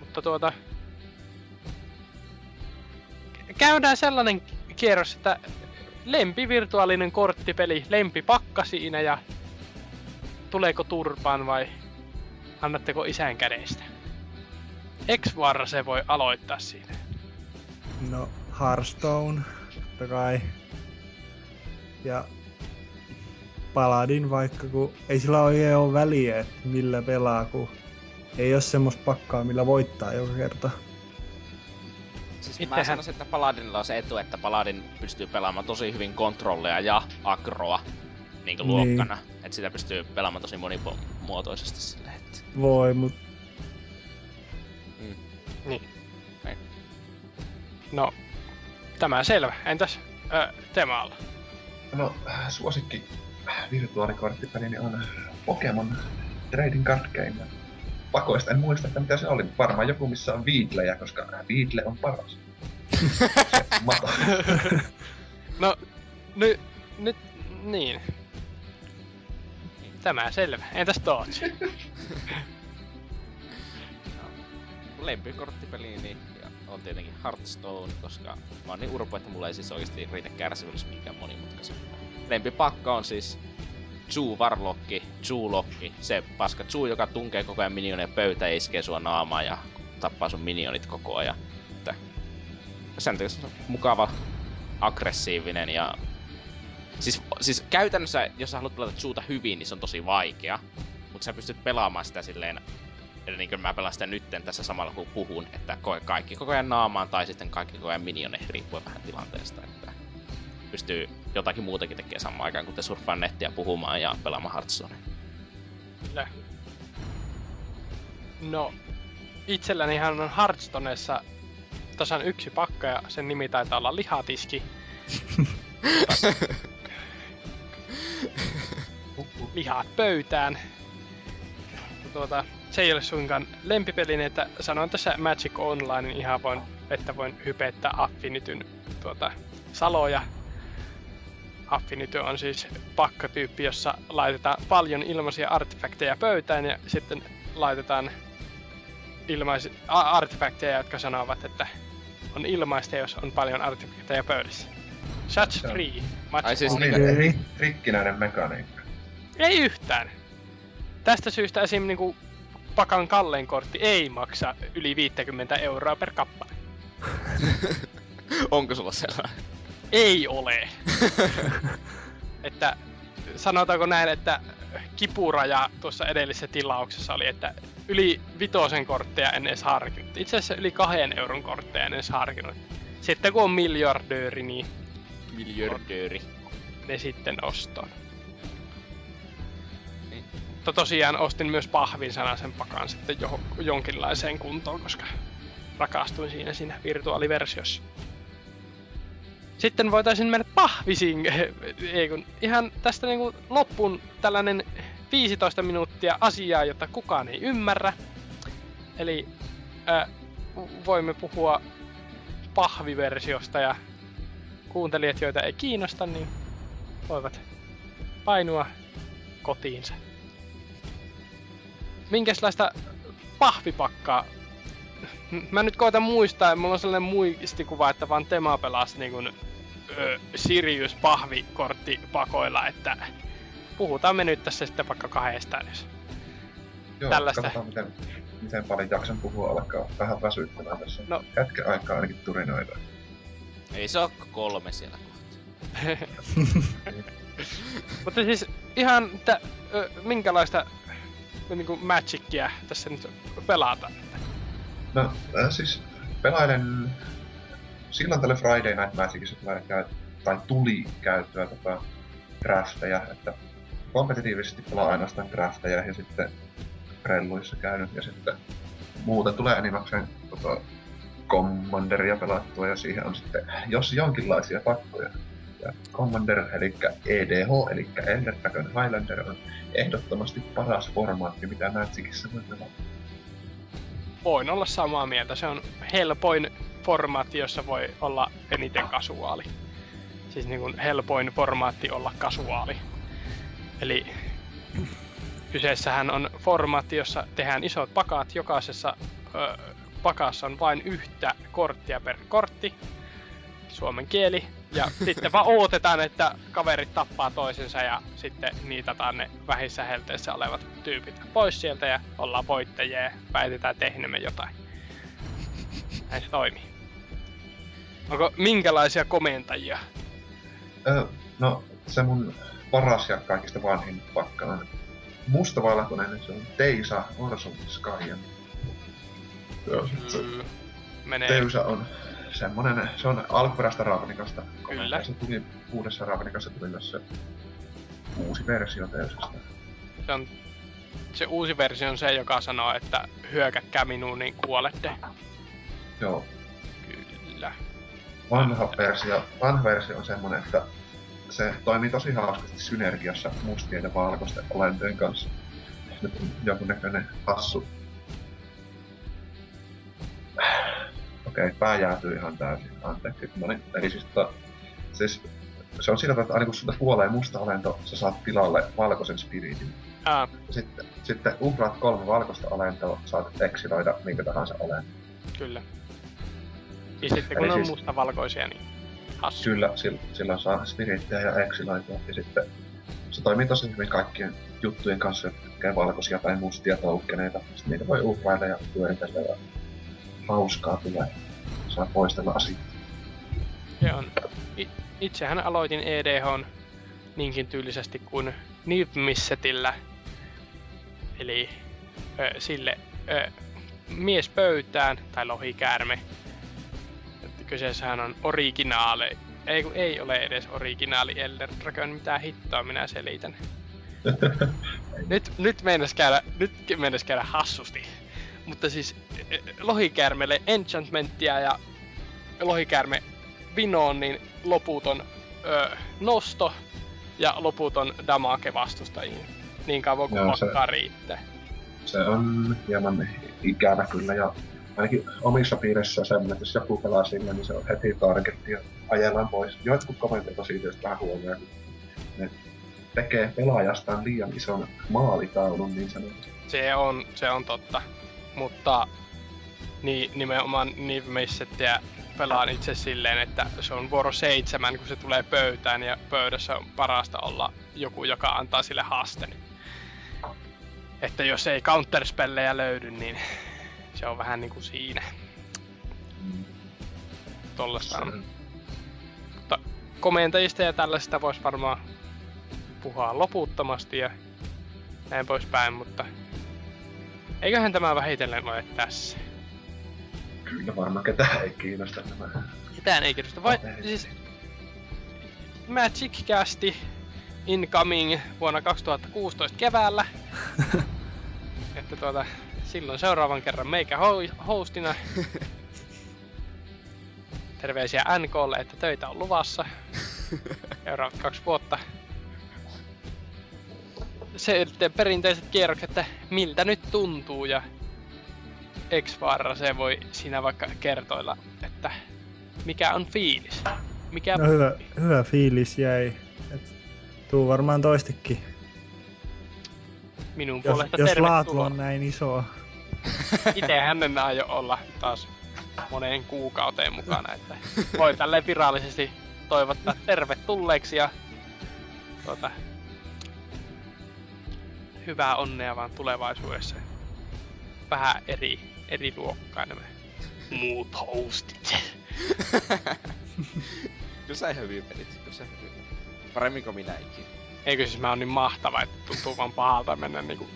Mutta tuota... Käydään sellainen kierros, että lempi virtuaalinen korttipeli, lempi pakka siinä ja tuleeko turpaan vai annatteko isän kädestä? x se voi aloittaa siinä. No, Hearthstone, totta kai. Ja Paladin vaikka, kun ei sillä oikein ole väliä, että millä pelaa, kun ei ole semmoista pakkaa, millä voittaa joka kerta. Siis mä Itsehän- sanoisin, että Paladinilla on se etu, että Paladin pystyy pelaamaan tosi hyvin kontrolleja ja agroa niin Niin. luokkana. Että sitä pystyy pelaamaan tosi monimuotoisesti silleen, että... Voi, mut Mm. Niin. Niin. No, tämä selvä. Entäs ö, Temaalla? No, suosikki äh, virtuaalikorttipeli on Pokemon Trading Card Game. Pakoista en muista, että mitä se oli. Varmaan joku, missä on Weedlejä, koska Weedle on paras. Se. No, nyt, nyt, niin. Tämä selvä. Entäs Tootsi? lempikorttipeli niin, ja on tietenkin Hearthstone, koska mä oon niin urpo, että mulla ei siis oikeesti riitä kärsivällisyys minkään monimutkaisempaa. Lempipakka on siis Zoo Warlocki, Zoo Lokki, se paska Zoo, joka tunkee koko ajan minioneja pöytä ja iskee sua naamaan ja tappaa sun minionit koko ajan. Että sen mukava, aggressiivinen ja... Siis, siis käytännössä, jos sä haluat pelata Zoota hyvin, niin se on tosi vaikea. Mutta sä pystyt pelaamaan sitä silleen Eli niin kuin mä pelaan sitä nytten tässä samalla kun puhun, että koe kaikki koko ajan naamaan tai sitten kaikki koko ajan minioneihin, riippuen vähän tilanteesta, että pystyy jotakin muutakin tekee samaan aikaan, kun te surffaa nettiä puhumaan ja pelaamaan Hearthstonea. Kyllä. No, itsellänihan on Hearthstoneessa tasan yksi pakka ja sen nimi taitaa olla lihatiski. Lihat pöytään. Tuota, se ei ole suinkaan lempipelini, että sanon tässä Magic Online, niin ihan voin, että voin hypettää Affinityn tuota, saloja. Affinity on siis pakkatyyppi, jossa laitetaan paljon ilmaisia artefakteja pöytään ja sitten laitetaan ilmais- a- artefakteja, jotka sanovat, että on ilmaista, jos on paljon artefakteja pöydässä. On- free. Much Ai siis niinku- Okei. Ri- rikkinäinen mekaniikka. Ei yhtään. Tästä syystä esim. Niinku pakan kallein kortti ei maksa yli 50 euroa per kappale. Onko sulla sellainen? Ei ole. että sanotaanko näin, että kipuraja tuossa edellisessä tilauksessa oli, että yli vitosen kortteja en edes harkinnut. Itse asiassa yli kahden euron kortteja en edes harkinnut. Sitten kun on miljardööri, niin Miljardööri. ne sitten ostaa. Niin. Mutta tosiaan ostin myös pahvin sanasen pakan sitten jo, jonkinlaiseen kuntoon, koska rakastuin siinä siinä virtuaaliversiossa. Sitten voitaisiin mennä pahvisiin, ei kun ihan tästä niinku loppun tällainen 15 minuuttia asiaa, jota kukaan ei ymmärrä. Eli ää, voimme puhua pahviversiosta ja kuuntelijat, joita ei kiinnosta, niin voivat painua kotiinsa. Minkälaista pahvipakkaa? Mä nyt koitan muistaa, mulla on sellainen muistikuva, että vaan Tema pelasi niin kuin, ö, Sirius pahvikortti pakoilla, että puhutaan me nyt tässä sitten vaikka kahdestaan, jos Joo, Tällaista. katsotaan miten, miten paljon jaksan puhua, alkaa vähän väsyttämään tässä. No. Hetken aikaa ainakin turinoida. Ei se oo kolme siellä kohta. Mutta siis ihan, että, ö, minkälaista niin kuin Magicia tässä nyt pelataan? No, äh, siis pelailen silloin tällä Friday Night Magicissa tulee käy, tai tuli käyttöä tota drafteja, että kompetitiivisesti pelaa ainoastaan drafteja ja sitten relluissa käynyt ja sitten muuten tulee enimmäkseen tota, Commanderia pelattua ja siihen on sitten, jos jonkinlaisia pakkoja. Ja Commander, eli EDH, eli Elder Dragon Highlander on ehdottomasti paras formaatti, mitä Magicissa voi pelata. Voin olla samaa mieltä. Se on helpoin formaatti, jossa voi olla eniten kasuaali. Siis niin kuin helpoin formaatti olla kasuaali. Eli kyseessähän on formaatti, jossa tehdään isot pakaat. Jokaisessa ö, pakassa on vain yhtä korttia per kortti. Suomen kieli. Ja sitten vaan odotetaan, että kaverit tappaa toisensa ja sitten niitataan ne vähissä helteissä olevat tyypit pois sieltä ja ollaan voittajia ja väitetään tehneemme jotain. Näin se toimii. Onko minkälaisia komentajia? Ö, no, se mun paras ja kaikista vanhin pakka on mustavalkoinen, se on Teisa Orson Skyen. Joo, sit se Mm, menee. Teusa on semmonen, se on alkuperäistä Ravnikasta. Kyllä. Se tuli uudessa Ravnikassa tuli myös se uusi versio Teusasta. Se, on, se uusi versio on se, joka sanoo, että hyökätkää minuun, niin kuolette. Joo, Kyllä. vanha versio, vanha versio on semmonen, että se toimii tosi hauskasti synergiassa mustien ja valkoisten olentojen kanssa. Nyt on jonkunnäköinen hassu. Okei, okay, pää jäätyy ihan täysin. Anteeksi. No niin, eli siis, tota, siis se on sillä tavalla, että aina kun sulta kuolee musta olento, sä saat tilalle valkoisen spiritin. Ah, sitten, sitten uhraat kolme valkoista olentoa, saat eksiloida minkä tahansa olen. kyllä. Ja sitten kun Eli on siis- mustavalkoisia, niin hassu. Kyllä, sil- silloin saa spirittejä ja eksiloitua. Ja sitten se toimii tosi hyvin kaikkien juttujen kanssa, jotka valkoisia tai mustia toukkeneita. Sitten niitä voi uhrailla ja hyödyntää ja hauskaa tulee. Saa poistella asioita. Se on. I- itsehän aloitin EDH niinkin tyylisesti kuin Nivmissetillä. Eli ö, sille ö, mies pöytään, tai lohikäärme. Että kyseessähän on originaali ei kun ei ole edes originaali Elder Dragon, mitä hittoa minä selitän. nyt, nyt meinas käydä, nyt meinas käydä hassusti. Mutta siis e, e, lohikäärmelle enchantmenttia ja lohikäärme vinoon, niin loputon ö, nosto ja loputon damage vastustajiin. Niin kauan kuin pakkaa riittää. Se on hieman ikävä kyllä ja ainakin omissa piirissä semmoinen, että jos joku pelaa sillä, niin se on heti targetti ja ajellaan pois. Jotkut komenteet siitä just vähän huonoja, kun ne tekee pelaajastaan liian ison maalitaulun niin sanotusti. Se on, se on totta. Mutta niin, nimenomaan Niv-Missettiä pelaan itse silleen, että se on vuoro seitsemän, kun se tulee pöytään ja pöydässä on parasta olla joku, joka antaa sille haasten. Että jos ei counterspellejä löydy, niin se on vähän niinku siinä. Tollasta Se- on. Mutta komentajista ja tällaista voisi varmaan puhua loputtomasti ja näin poispäin, mutta eiköhän tämä vähitellen ole tässä. Kyllä varmaan ketään ei kiinnosta nämä. Ketään ei kiinnosta. Vai Paperit. siis Magic Casti incoming vuonna 2016 keväällä. että tuota, silloin seuraavan kerran meikä ho- hostina. Terveisiä NKlle, että töitä on luvassa. Seuraavat kaksi vuotta. Sitten perinteiset kierrokset, että miltä nyt tuntuu ja x se voi siinä vaikka kertoilla, että mikä on fiilis. Mikä No hyvä, hyvä fiilis jäi. Et tuu varmaan toistikin, minun jos, puolesta jos laatu on näin isoa. Itsehän en aio olla taas moneen kuukauteen mukana, että voi tälle virallisesti toivottaa tervetulleeksi ja tuota, hyvää onnea vaan tulevaisuudessa. Vähän eri, eri luokkaa nämä muut hostit. Kyllä sä hyvin pelit, kyllä sä hyvin pelit. Paremmin kuin minä ikinä. Eikö siis mä oon niin mahtava, että tuntuu vaan pahalta mennä niinku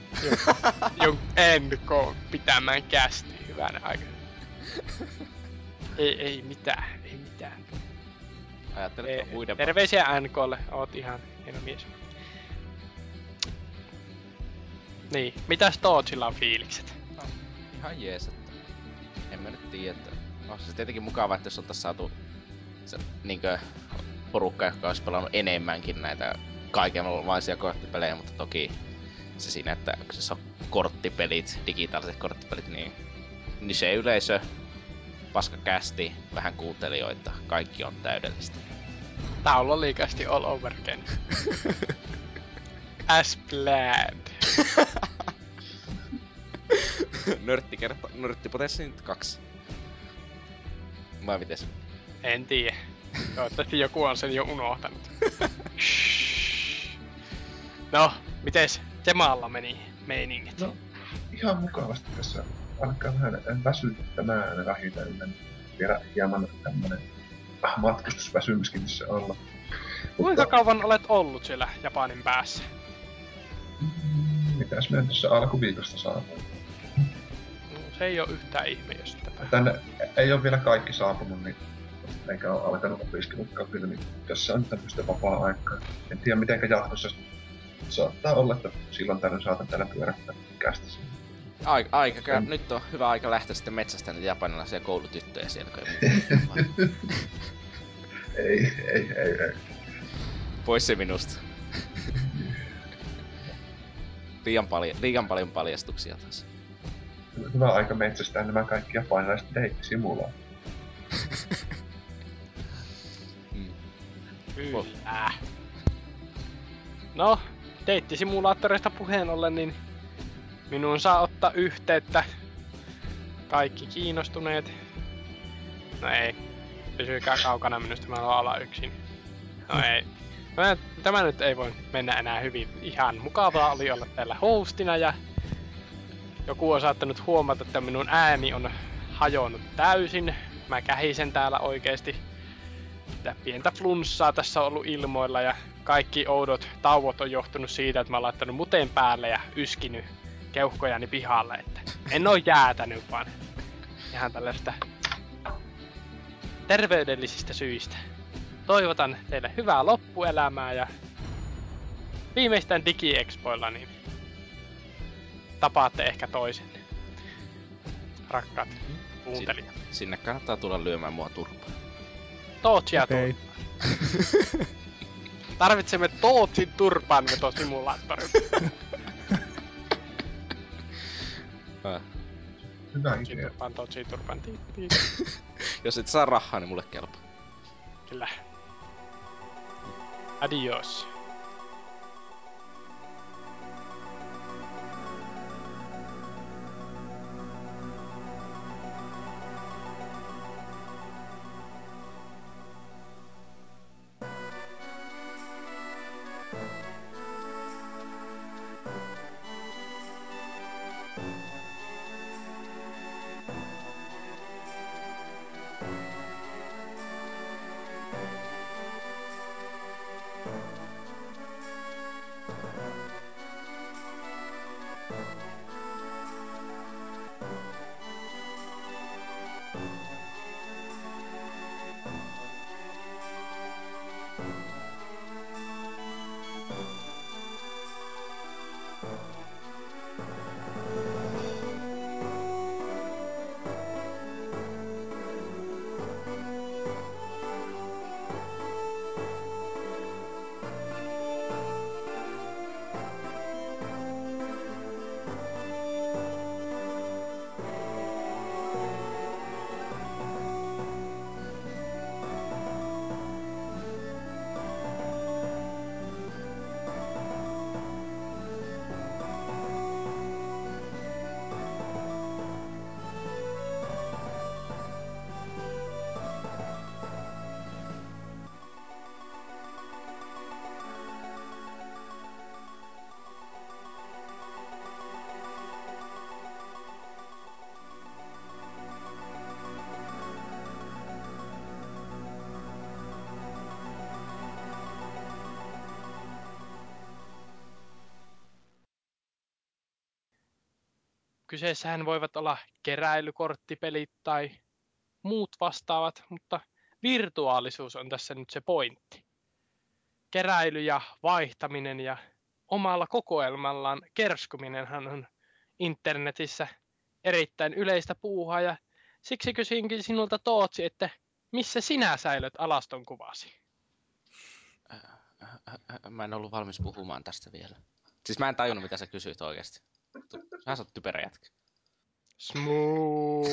jon endko pitämään kästi hyvänä aikana. Ei, ei mitään, ei mitään. Ajatteletko Ei, muiden terveisiä NKlle, oot ihan hieno mies. Niin, mitäs Tootsilla on fiilikset? Ihan jees, että en mä nyt tiedä, että on se tietenkin mukava, että jos oltais saatu se niinkö porukka, joka olisi pelannut enemmänkin näitä kaikenlaisia korttipelejä, mutta toki se siinä, että se on korttipelit, digitaaliset korttipelit, niin, niin se yleisö, paska kästi, vähän kuuntelijoita, kaikki on täydellistä. Taulu liikasti all over again. As planned. Nörtti kerta, nörttipotenssi nyt kaksi. Vai miten se? En tiedä. Toivottavasti joku on sen jo unohtanut. No, mites Temalla meni meiningit? No, ihan mukavasti tässä alkaa vähän väsyttämään vähitellen. Vielä hieman tämmönen ah, matkustusväsymyskin tässä olla. Kuinka kauan olet ollut siellä Japanin päässä? Mitäs me tässä alkuviikosta saatiin? Se ei ole yhtään ihme, jos sitä. Tänne ei ole vielä kaikki saapunut, niin eikä ole alkanut opiskelutkaan kyllä, niin tässä on tämmöistä vapaa-aikaa. En tiedä mitenkä jatkossa saattaa olla, että silloin tällöin saatan täällä pyörähtää kästissä. Aika, aika käy. Mm. Nyt on hyvä aika lähteä sitten metsästä niitä japanilaisia koulutyttöjä siellä, kun ei muuta. ei, ei, ei, ei. Pois se minusta. liian, paljon, liian paljon paljastuksia taas. Hyvä aika metsästää nämä kaikki japanilaiset deittisimulaat. Mm. Kyllä. No, deittisimulaattoreista puheen ollen, niin minuun saa ottaa yhteyttä kaikki kiinnostuneet. No ei, pysykää kaukana minusta, mä haluan olla yksin. No ei. Tämä, tämä nyt ei voi mennä enää hyvin. Ihan mukavaa oli olla täällä hostina ja joku on saattanut huomata, että minun ääni on hajonnut täysin. Mä kähisen täällä oikeesti. Että pientä flunssaa tässä on ollut ilmoilla ja kaikki oudot tauot on johtunut siitä, että mä oon laittanut muteen päälle ja yskinyt keuhkojani pihalle, että en oo jäätänyt vaan ihan tällaista terveydellisistä syistä. Toivotan teille hyvää loppuelämää ja viimeistään DigiExpoilla niin tapaatte ehkä toisenne. Rakkaat kuuntelijat. Sinne kannattaa tulla lyömään mua turpaan. Tootsia okay. Tarvitsemme Tootsin turpaanvetosimulaattorin. Äh. Hyvä idea. turpaan, Tootsin turpaan. Jos et saa rahaa, niin mulle kelpaa. Kyllä. Adiós. Kyseessähän voivat olla keräilykorttipelit tai muut vastaavat, mutta virtuaalisuus on tässä nyt se pointti. Keräily ja vaihtaminen ja omalla kokoelmallaan kerskuminenhan on internetissä erittäin yleistä puuhaa ja siksi kysyinkin sinulta Tootsi, että missä sinä säilöt alaston kuvasi? Mä en ollut valmis puhumaan tästä vielä. Siis mä en tajunnut, mitä sä kysyit oikeesti. Sä oot typerä jätkä. Smooth.